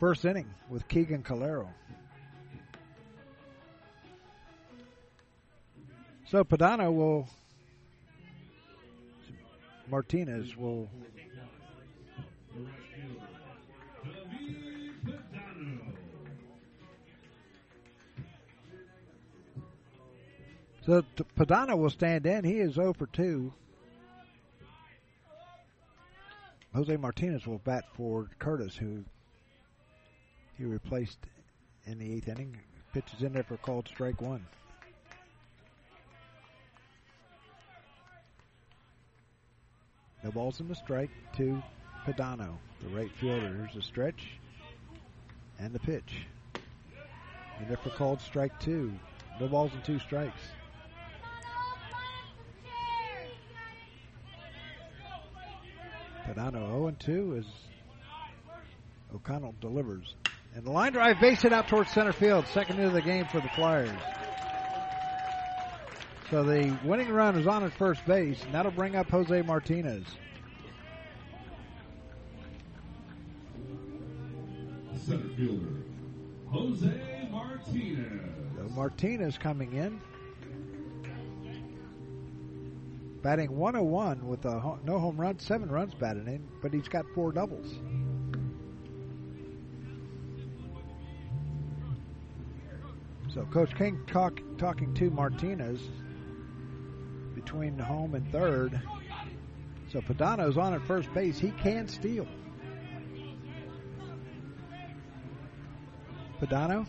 S1: first inning with Keegan Calero. So Padano will, Martinez will So Padano will stand in. He is 0 for 2. Jose Martinez will bat for Curtis, who he replaced in the eighth inning. Pitches in there for called strike one. No balls in the strike to Padano, the right fielder. Here's a stretch and the pitch. And there for called strike two. No balls and two strikes. Padano 0 and 2 as O'Connell delivers. And the line drive base hit out towards center field. Second of the game for the Flyers. So the winning run is on at first base, and that'll bring up Jose Martinez.
S14: Center fielder, Jose Martinez.
S1: So Martinez coming in. Batting 101 with a no home run, seven runs batted in, but he's got four doubles. So Coach King talk, talking to Martinez between home and third. So Padano's on at first base. He can steal. Padano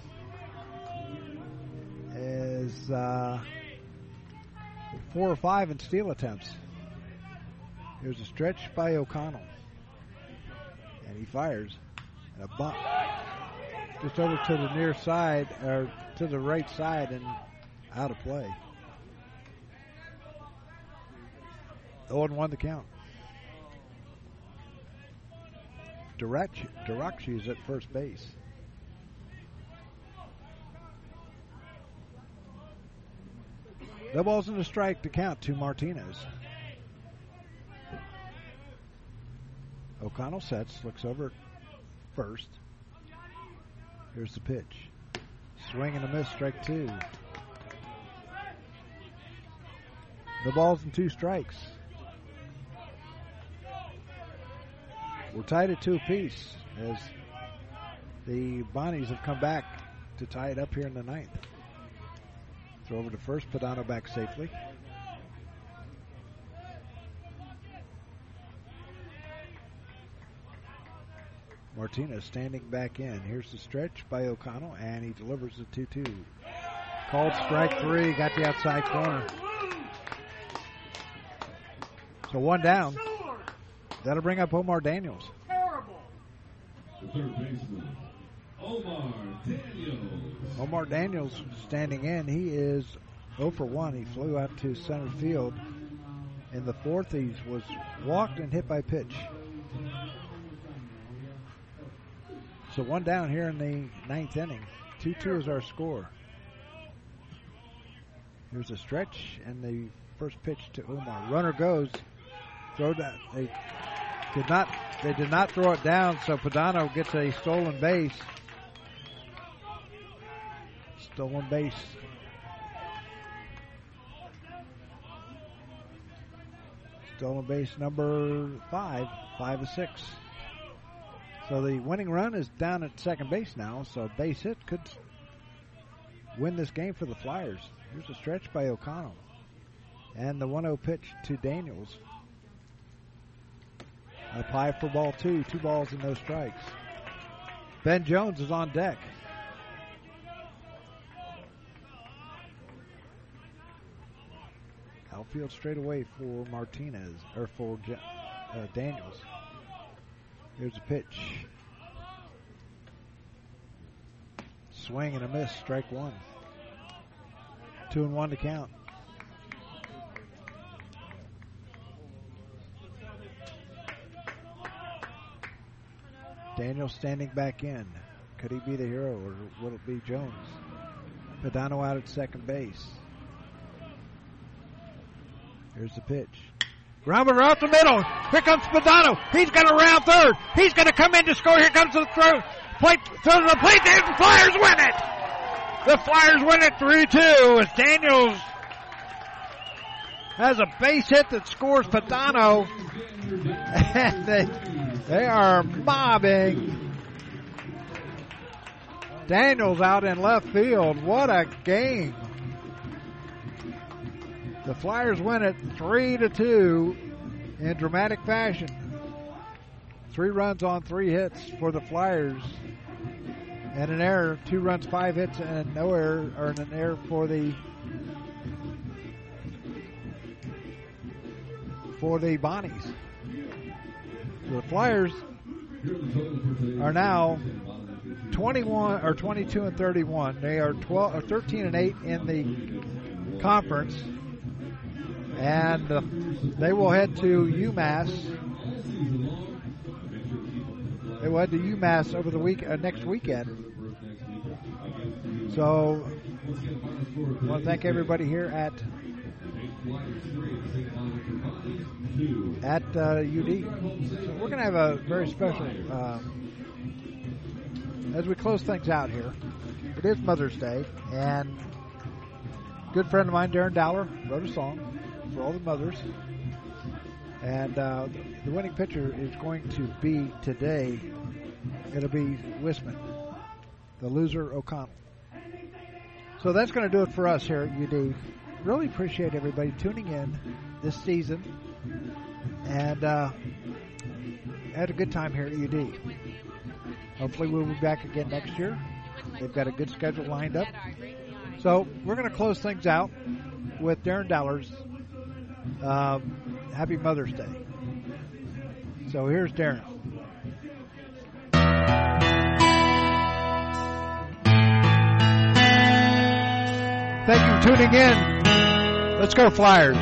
S1: is uh, four or five in steal attempts. Here's a stretch by O'Connell. And he fires. And a bump just over to the near side, or to the right side, and out of play. 0 1 the count. Dirachi is at first base. No balls in a strike to count to Martinez. O'Connell sets, looks over first. Here's the pitch. Swing and a miss, strike two. The ball's in two strikes. We're tied at two apiece as the Bonnies have come back to tie it up here in the ninth. Throw over to first, Padano back safely. Martinez standing back in. Here's the stretch by O'Connell, and he delivers the 2 2. Called strike three, got the outside corner. So one down. That'll bring up Omar Daniels.
S14: The third baseman, Omar Daniels.
S1: Omar Daniels standing in. He is 0 for 1. He flew out to center field. In the fourth, he was walked and hit by pitch. So one down here in the ninth inning. 2 2 is our score. Here's a stretch and the first pitch to Omar. Runner goes. Throw down. They did not. They did not throw it down. So Padano gets a stolen base. Stolen base. Stolen base number five. Five of six. So the winning run is down at second base now. So base hit could win this game for the Flyers. Here's a stretch by O'Connell. And the 1 0 pitch to Daniels. Apply for ball two. Two balls and no strikes. Ben Jones is on deck. Outfield straight away for Martinez, or for uh, Daniels. Here's a pitch. Swing and a miss, strike one. Two and one to count. Daniel standing back in. Could he be the hero or will it be Jones? Padano out at second base. Here's the pitch. Grounder out the middle. Here comes Padano. He's going to round third. He's going to come in to score. Here comes the throw. Plate, throw to the plate. The Flyers win it. The Flyers win it 3-2 as Daniels has a base hit that scores Padano. And they, they are mobbing Daniels out in left field. What a game. The Flyers win it three to two in dramatic fashion. Three runs on three hits for the Flyers, and an error. Two runs, five hits, and no error, or an error for the for the Bonnies. The Flyers are now 21 or 22 and 31. They are 12 or 13 and 8 in the conference and uh, they will head to UMass. They will head to UMass over the week uh, next weekend. So, I want to thank everybody here at at uh, UD. So we're going to have a very special um, as we close things out here. It is Mother's Day, and good friend of mine, Darren Dowler, wrote a song for all the mothers. And uh, the winning pitcher is going to be today. It'll be Wisman, the loser O'Connell. So that's going to do it for us here at UD. Really appreciate everybody tuning in this season, and uh, had a good time here at UD. Hopefully, we'll be back again next year. They've got a good schedule lined up. So we're going to close things out with Darren Dowler's um, Happy Mother's Day. So here's Darren. Thank you for tuning in. Let's go Flyers.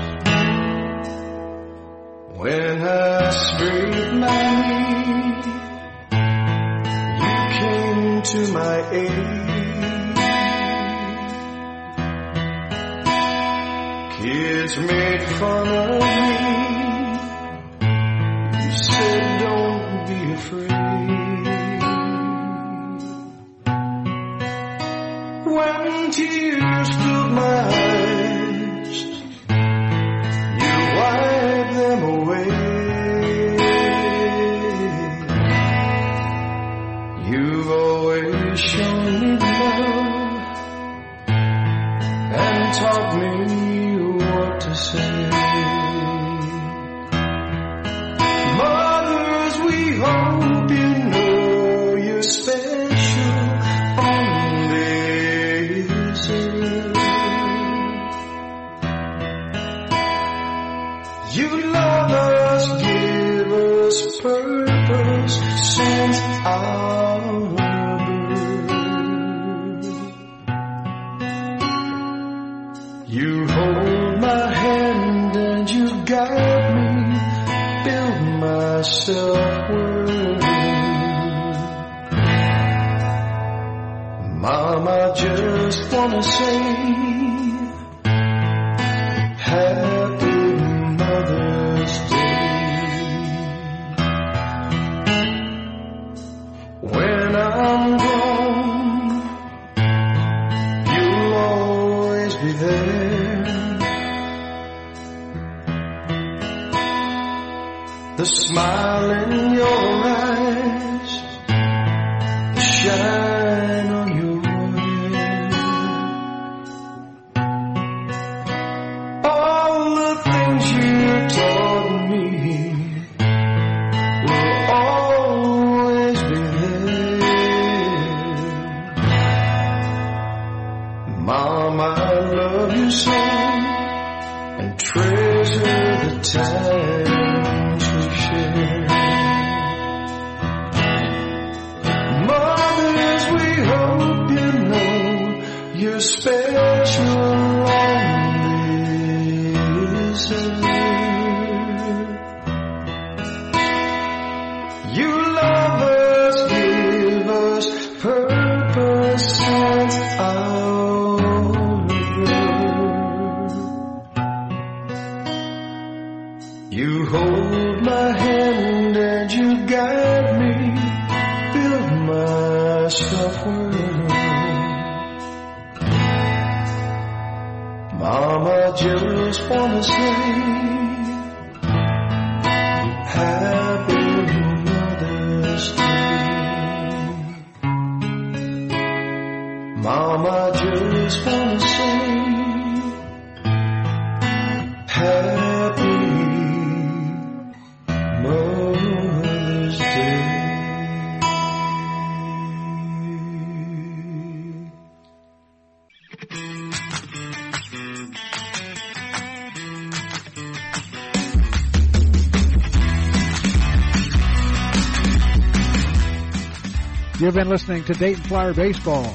S15: When I scraped my knee, you came to my aid. Kids made fun of me. You said don't be afraid. When tears filled my eyes, wanna say, Happy Mother's Day. When I'm gone, you'll always be there. The smile
S1: You've been listening to Dayton Flyer Baseball.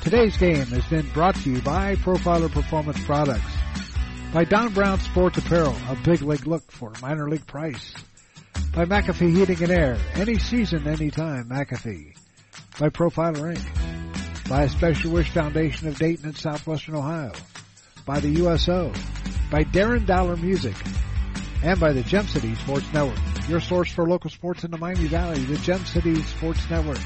S1: Today's game has been brought to you by Profiler Performance Products, by Don Brown Sports Apparel, a big league look for a minor league price, by McAfee Heating and Air, any season, anytime, McAfee, by Profiler Inc., by a Special Wish Foundation of Dayton and Southwestern Ohio, by the USO, by Darren Dollar Music, and by the Gem City Sports Network, your source for local sports in the Miami Valley, the Gem City Sports Network.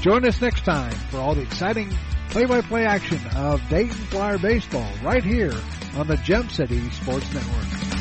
S1: Join us next time for all the exciting play-by-play action of Dayton Flyer Baseball right here on the Gem City Sports Network.